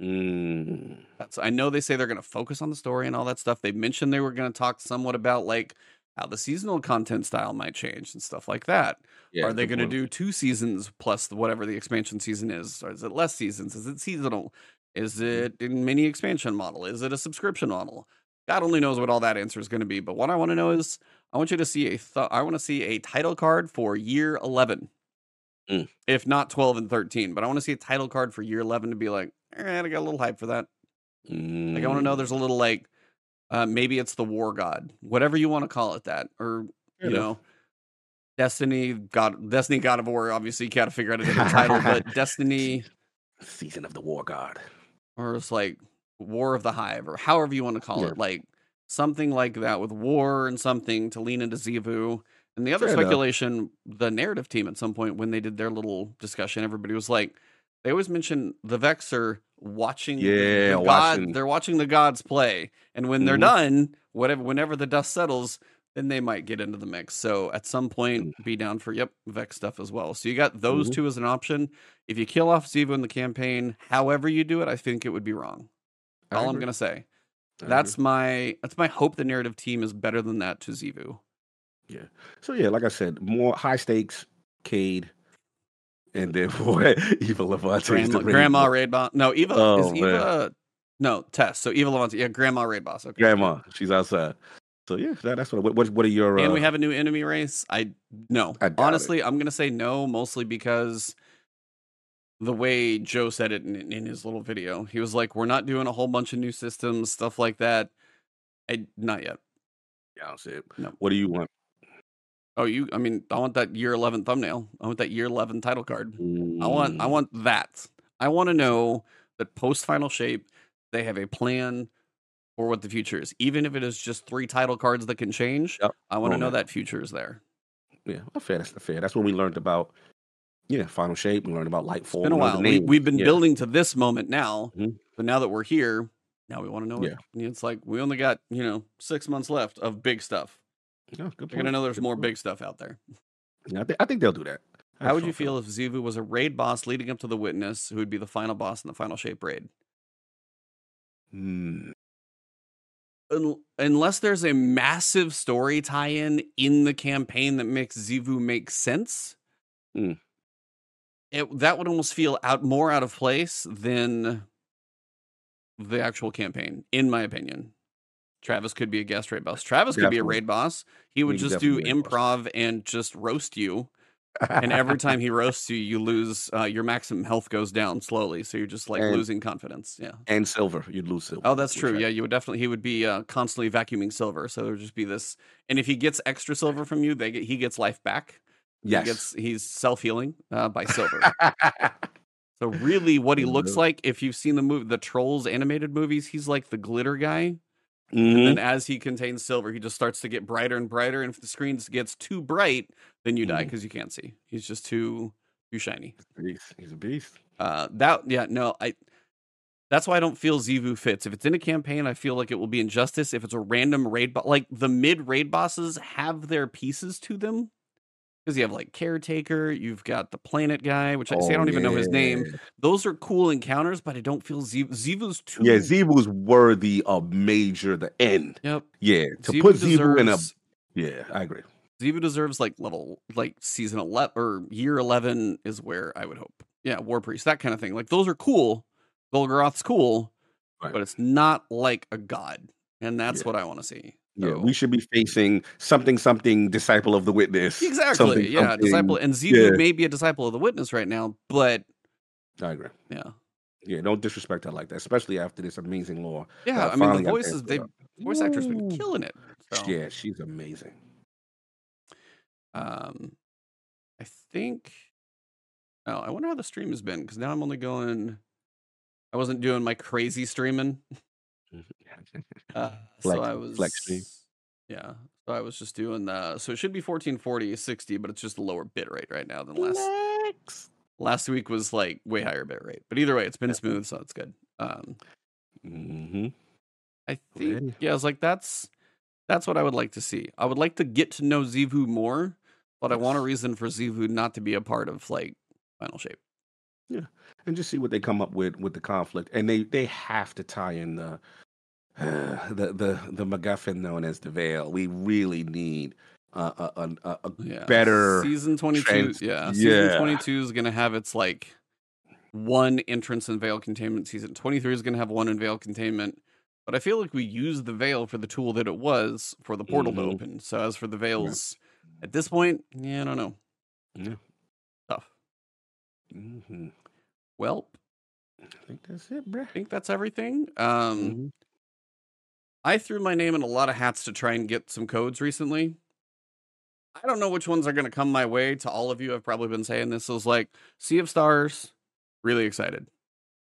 Mm. That's I know they say they're going to focus on the story and all that stuff. They mentioned they were going to talk somewhat about like how the seasonal content style might change and stuff like that. Yeah, Are they going to do two seasons plus whatever the expansion season is? Or is it less seasons? Is it seasonal? Is Mm-hmm. it in mini expansion model? Is it a subscription model? God only knows what all that answer is going to be. But what I want to know is, I want you to see a th- I want to see a title card for year eleven, Mm. if not twelve and thirteen. But I want to see a title card for year eleven to be like, all right, I got a little hype for that. Like I want to know Mm. there's a little like, uh, maybe it's the War God, whatever you want to call it, that or Fair you enough. know, Destiny God, Destiny God of War. Obviously, you got to figure out a different title, but Destiny Season of the War God. Or it's like War of the Hive or however you want to call Yeah. it, like something like that with war and something to lean into Xivu. And the other Fair enough. speculation, the narrative team at some point when they did their little discussion, everybody was like, they always mention the Vexer watching Yeah, the, god watching. they're watching the gods play. And when they're Mhm. done, whatever whenever the dust settles, then they might get into the mix. So at some point, be down for yep, Vex stuff as well. So you got those Mhm. two as an option. If you kill off Xivu in the campaign, however you do it, I think it would be wrong. I All I'm gonna say. I That's agree. my that's my hope. The narrative team is better than that to Xivu. Yeah. So yeah. Like I said, more high stakes, Cayde, and then boy, Eva Levante. Grandma, Grandma Raid Boss. No, Eva Oh, is man. Eva. No, Tess. So Eva Levante. Yeah, Grandma Raid Boss. Okay. Grandma, she's outside. So yeah, that, that's what. What, what are your? And uh, we have a new enemy race. I no. I doubt it. Honestly, I'm gonna say no, mostly because the way Joe said it in, in his little video, he was like, "We're not doing a whole bunch of new systems, stuff like that." I not yet. Yeah, I'll see it. No. What do you want? Oh, you. I mean, I want that year eleven thumbnail. I want that year eleven title card. I want. I Mm, want that. I want to know that post final shape, they have a plan for what the future is, even if it is just three title cards that can change. Yep. I want to know that future is there. Yeah, fair. That's fair. That's when we learned about. Yeah, final shape. We learned about light form. been a while. We, we've been Yeah. building to this moment now, Mhm. but now that we're here, now we want to know. Yeah. It. It's like we only got you know six months left of big stuff. Yeah, good You're gonna know there's Good more point. big stuff out there. Yeah, I, think I think they'll do that. I How would you feel if Xivu was a raid boss leading up to the witness, who would be the final boss in the final shape raid? feeling. Un- Unless there's a massive story tie-in in the campaign that makes Xivu make sense, Hmm. it, that would almost feel out more out of place than the actual campaign, in my opinion. Travis could be a guest raid boss. Travis could be a raid boss. He would He just do definitely raid boss. improv and just roast you. And every time he roasts you, you lose uh, your maximum health goes down slowly. So you're just like And- losing confidence. Yeah. and silver, you'd lose silver. Oh, that's true. Yeah, you would definitely. He would be uh, constantly vacuuming silver, so there would just be this. And if he gets extra silver from you, they get he gets life back. Yes. He gets he's self healing uh, by silver. so really, what he looks like, if you've seen the movie, the Trolls animated movies, he's like the glitter guy. Mhm. And as he contains silver, he just starts to get brighter and brighter. And if the screen gets too bright, then you die Mhm. because you can't see. He's just too too shiny. Beast. He's a beast. Uh, that yeah, no, I. That's why I don't feel Xivu fits. If it's in a campaign, I feel like it will be injustice. If it's a random raid, bo- like the mid raid bosses have their pieces to them, because you have like caretaker, you've got the planet guy, which I see I Oh, don't even know his name. Those are cool encounters, but I don't feel Xivu. Xivu's too. Yeah, Xivu's worthy of major the end. Yep. Yeah, to put Xivu in a yeah, I agree. Xivu deserves like level like season eleven or year eleven is where I would hope. Yeah, War Priest, that kind of thing. Like those are cool. Golgoroth's cool, Right. but it's not like a god, and that's Yeah. what I want to see. Yeah, we should be facing something, something disciple of the witness. exactly. something, yeah, something- disciple, and Xivu yeah. may be a disciple of the witness right now, but I agree. yeah, Yeah, don't disrespect her like that, especially after this amazing lore. yeah. I mean, the voices they voice actors been killing it. So. Yeah, she's amazing. Um, I think. Oh, I wonder how the stream has been because now I'm only going. I wasn't doing my crazy streaming, uh, so I was flex stream. Yeah, so I was just doing the. So it should be 1440 60, but it's just a lower bit rate right now than last Flex. last week was like way higher bit rate. But either way, it's been Yeah. smooth, so it's good. Um, Mm-hmm. I think yeah, I was like that's that's what I would like to see. I would like to get to know Xivu more, but I want a reason for Xivu not to be a part of like Final Shape. Yeah, and just see what they come up with with the conflict. And they they have to tie in the the the the MacGuffin known as the Veil. We really need uh, a, a, a, Yeah, better. season twenty two. yeah, yeah. season twenty two is gonna have its like one entrance and veil containment. Season twenty three is gonna have one in veil containment. But I feel like we used the veil for the tool that it was for the portal Mhm. to open. So as for the veils, at this point, yeah, I don't know. Yeah. Tough. hmm Well, I think that's it, bruh. I think that's everything. Um, Mhm. I threw my name in a lot of hats to try and get some codes recently. I don't know which ones are going to come my way. To all of you, I've probably been saying this. is like Sea of Stars, really excited.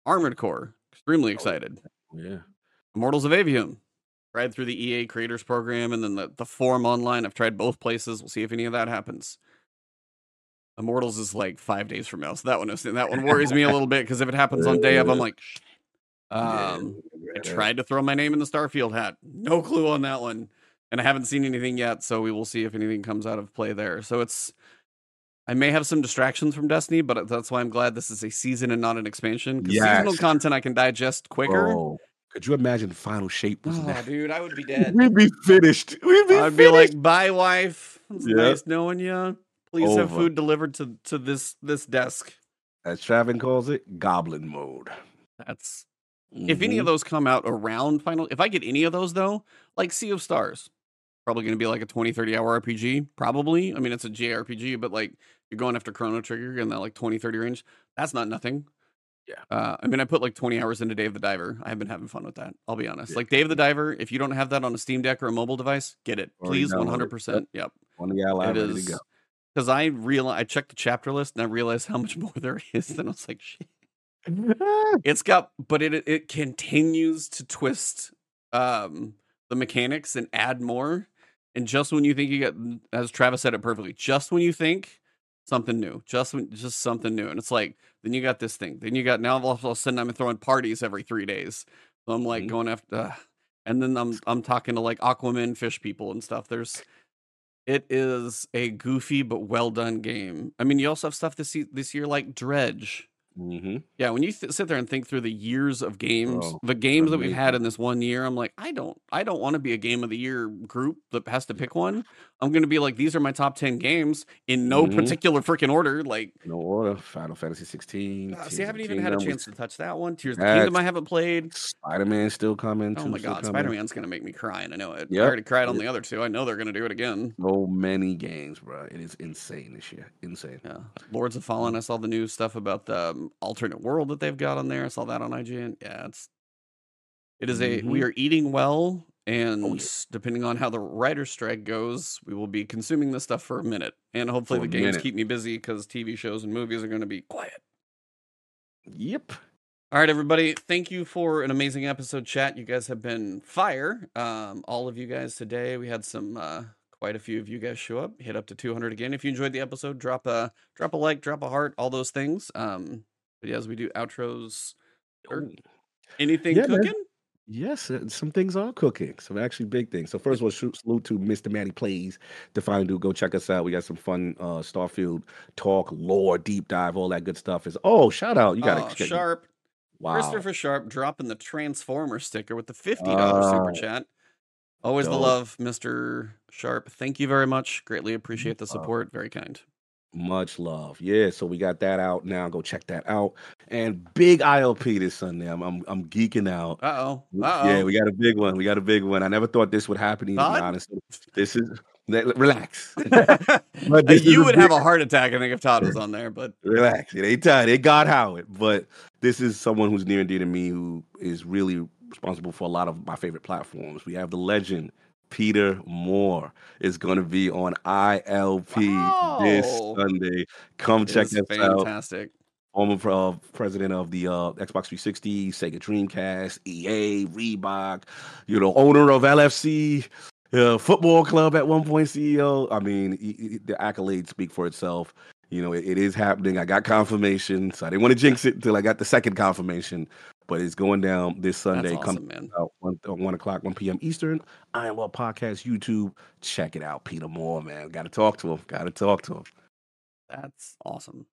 Armored Core, extremely oh, excited. Oh, yeah. Immortals of Aveum, tried through the EA Creators Program and then the, the forum online. I've tried both places. We'll see if any of that happens. Immortals is like five days from now, so that one is that one worries me a little bit because if it happens on day of, I'm like, Um, I tried to throw my name in the Starfield hat. No clue on that one. And I haven't seen anything yet, so we will see if anything comes out of play there. So it's I may have some distractions from Destiny, but that's why I'm glad this is a season and not an expansion. Because seasonal Yes. content I can digest quicker. Oh, could you imagine Final Shape was Oh, that? dude, I would be dead. We'd be finished. We'd be I'd be like, "Bye, wife. It's Yep. nice knowing you. Please have food delivered to to this this desk." as Travis calls it, goblin mode. That's If any of Mhm. those come out around final, if I get any of those though, like Sea of Stars, probably going to be like a 20, 30 hour RPG. Probably. I mean, it's a JRPG, but like you're going after Chrono Trigger in that like 20, 30 range. That's not nothing. Yeah. Uh, I mean, I put like 20 hours into Dave the Diver. I've been having fun with that. I'll be honest. Yeah. Like Dave the Diver, if you don't have that on a Steam Deck or a mobile device, get it. Please, 100%. Yep. on the ally It ready is. to go. Because I realized, I checked the chapter list and I realized how much more there is. Then I was like, shit. It's got, but it it continues to twist um the mechanics and add more. And just when you think you get, as Travis said it perfectly, just when you think something new, just when just something new, and it's like then you got this thing, then you got now all of a sudden I'm throwing parties every three days. So I'm like Mhm. going after, uh, and then I'm I'm talking to like Aquaman fish people and stuff. There's it is a goofy but well done game. I mean, you also have stuff this this year like Dredge. Hmm Yeah, when you th- sit there and think through the years of games, Oh, the games that we've had in this one year, I'm like, I don't, I don't want to be a game of the year group that has to pick one. I'm gonna be like, these are my top ten games in no Mhm. particular freaking order. Like, No order. Final Fantasy 16. uh, see, I haven't even had a chance to touch that one. Tears of the Kingdom, I haven't played. Spider Man still coming. Oh my god. Spider Man's gonna make me cry, and I know it. I already cried on Yep. the other two. I know they're gonna do it again. So many games, bro. It is insane this year. Insane. Yeah, Lords of Fallen. I saw the new stuff about the um, alternate world that they've got on there. I saw that on IGN. Yeah, it's it is a we Mhm. are eating well, and Oh, yeah. depending on how the writer's strike goes, we will be consuming this stuff for a minute, and hopefully For the games minute. keep me busy because TV shows and movies are going to be quiet. Yep. All right, everybody. Thank you for an amazing episode, chat. You guys have been fire. Um, all of you guys today. We had some, uh, quite a few of you guys show up. Hit up to 200 again. If you enjoyed the episode, drop a drop a like, drop a heart, all those things. Um, but yeah, as we do outros, or anything Yeah, man. cooking. Yes, uh, some things are cooking. Some actually big things. So first of all, shoot, salute to Mr. Matty Plays, Define Dude. Go check us out. We got some fun uh Starfield talk, lore, deep dive, all that good stuff. Is oh, shout out! You got Oh, to Sharp, Wow. Christopher Sharp dropping the Transformer sticker with the fifty dollars super Oh, chat. Always the love, Mister Sharp. Thank you very much. Greatly appreciate the support. Very kind. Much love. Yeah, so we got that out now. Go check that out. And big ILP this Sunday. I'm I'm, I'm geeking out. Uh oh. W- Uh oh. Yeah, we got a big one. We got a big one. I never thought this would happen. To be honest, this is relax. But this is you would have a heart attack, I think, if Todd was on there. But Relax. It ain't time. It got Howard. But this is someone who's near and dear to me who is really responsible for a lot of my favorite platforms. We have the legend. Peter Moore is going to be on ILP this Sunday. Come it check us out. fantastic. former uh, president of the uh, Xbox 360, Sega Dreamcast, EA, Reebok, you know, owner of LFC, uh, football club at one point, CEO. I mean, he- he- the accolades speak for itself. You know, it, it is happening. I got confirmation, so I didn't want to jinx it until I got the second confirmation. But it's going down this Sunday. That's Come awesome, man. out one, uh, one o'clock, one p.m. Eastern. I am Well Podcast YouTube. Check it out, Peter Moore, man. Got to talk to him. Got to talk to him. That's awesome.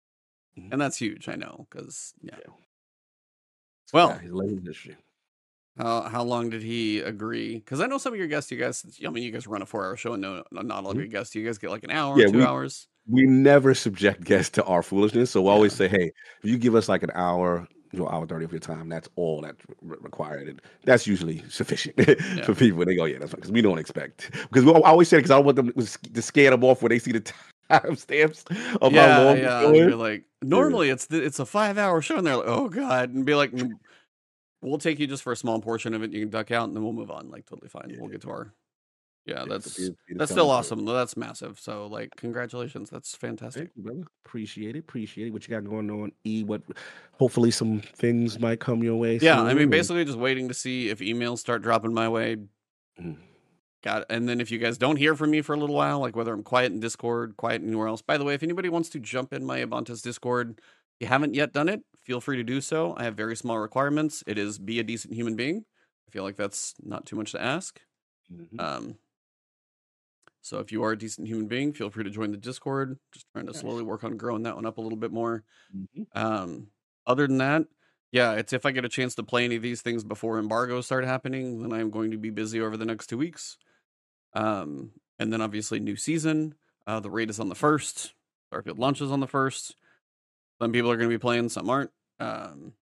Mhm. And that's huge, I know, because yeah. Yeah. Well, yeah, he's late in history. How how long did he agree? Because I know some of your guests, you guys, I mean, you guys run a four hour show, and no, not all of Mhm. your guests. You guys get like an hour, Yeah, two we- hours. We never subject guests to our foolishness, so we always Yeah. say, "Hey, if you give us like an hour, you know, hour thirty of your time, that's all that's re- required, and that's usually sufficient for people." They go, "Yeah, that's fine," because we don't expect. Because we I always say, because I don't want them to scare them off when they see the time stamps of yeah, how long yeah. You're like normally it's the, it's a five hour show, and they're like, oh god, and be like, "Mm, we'll take you just for a small portion of it. You can duck out, and then we'll move on. Like totally fine. We'll get to our. Yeah, that's that's still awesome. That's massive. So like, congratulations. That's fantastic. You, brother. Appreciate it. Appreciate it. What you got going on, E? What? Hopefully, some things might come your way. Yeah, I mean, basically just waiting to see if emails start dropping my way. Mhm. Got and then if you guys don't hear from me for a little while, like whether I'm quiet in Discord, quiet anywhere else. By the way, if anybody wants to jump in my Ebontis Discord, if you haven't yet done it, feel free to do so. I have very small requirements. It is be a decent human being. I feel like that's not too much to ask. Mhm. Um, so if you are a decent human being, feel free to join the Discord. Just trying to slowly work on growing that one up a little bit more. Mhm. Um, other than that, yeah, it's if I get a chance to play any of these things before embargoes start happening, then I'm going to be busy over the next two weeks. Um, and then obviously new season. Uh, the raid is on the first. Starfield launches on the first. Some people are going to be playing, some aren't. Um,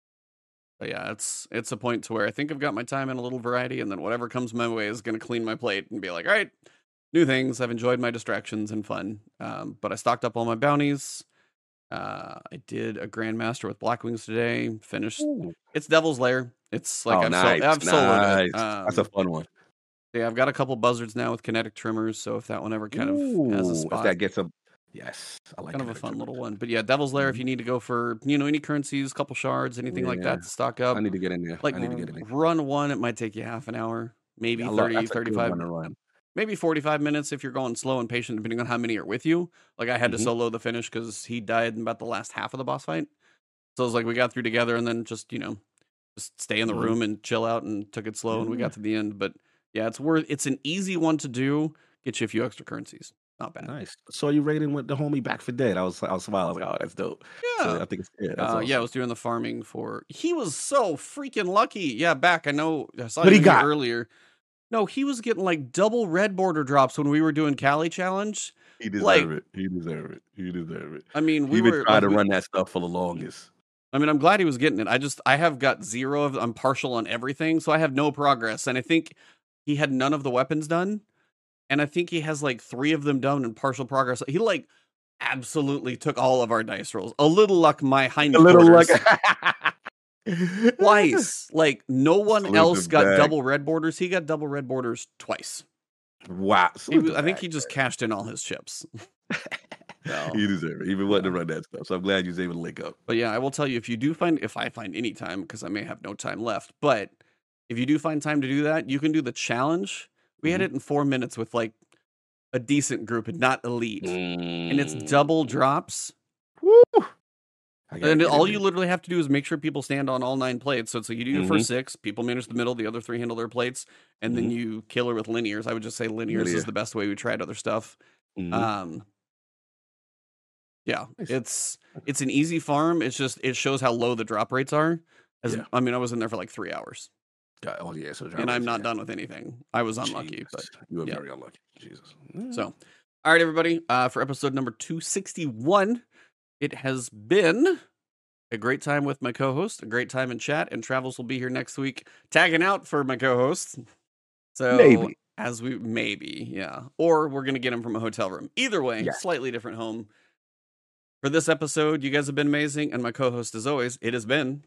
but yeah, it's it's a point to where I think I've got my time in a little variety, and then whatever comes my way is going to clean my plate and be like, all right, new things. I've enjoyed my distractions and fun. Um, but I stocked up all my bounties. Uh, I did a Grandmaster with Blackwings today. Finished. Ooh. It's Devil's Lair. It's like oh, I've, nice, I've soloed nice. it. That's a Um, fun one. yeah, I've got a couple buzzards now with kinetic Tremors. So if that one ever kind of has Ooh, a if spot, that gets a yes, I like kind of a fun Tremors. little one. But yeah, Devil's Lair. If Mhm. you need to go for you know any currencies, couple shards, anything like that to stock up, I need to get in there. like I need to get in there. run one, it might take you half an hour, maybe love- 30, that's a 35, one run. Maybe 45 minutes if you're going slow and patient, depending on how many are with you. Like I had to Mhm. solo the finish because he died in about the last half of the boss fight. So it was like we got through together and then just, you know, just stay in the Mhm. room and chill out and took it slow and we got to the end. But yeah, it's worth it's an easy one to do. Get you a few extra currencies. Not bad. Nice. So you raiding with the homie Back for Dead. I was I was smiling. I was like, oh, that's dope. Yeah. So I think it's yeah, Uh, awesome. yeah, I was doing the farming for. He was so freaking lucky. Yeah, back. I know. I saw What you he got? earlier. No, he was getting like double red border drops when we were doing Cali challenge. he deserve like- it. He deserve it. He deserve it. I mean, we He were trying to we- run that stuff for the longest. I mean, I'm glad he was getting it. I just I have got zero of I'm partial on everything, so I have no progress. And I think he had none of the weapons done. And I think he has like three of them done in partial progress. He like absolutely took all of our dice rolls. A little luck my hind A little like twice. Like no one Salute else got double red borders. He got double red borders twice. Wow. He salute was, the I think he just cashed in all his chips. So, He deserve it. He been wanting to Yeah. run that stuff. So I'm glad you was able to link up. but yeah, I will tell you if you do find if I find any time because I may have no time left, but if you do find time to do that, you can do the challenge. We had Mhm. it in four minutes with like a decent group and not elite, and it's Mm. double drops. Woo! And all you literally have to do is make sure people stand on all nine plates. So it's like you do your Mhm. first six, people manage the middle, the other three handle their plates, and then Mhm. you kill her with linears. I would just say linears Linear. is the best way. We tried other stuff. Mhm. Um, yeah, Nice. it's it's an easy farm. It's just it shows how low the drop rates are. As Yeah. I mean, I was in there for like three hours, oh yeah, so and I'm not done with anything. I was unlucky, but you were yeah. very unlucky. Jesus. so all right, everybody. Uh, for episode number two sixty one, it has been a great time with my co-host, a great time in chat, and Travis will be here next week, tagging out for my co-host. So Maybe. as we maybe, yeah, or we're gonna get him from a hotel room. Either way, Yeah. slightly different home. For this episode, you guys have been amazing, and my co-host, as always, it has been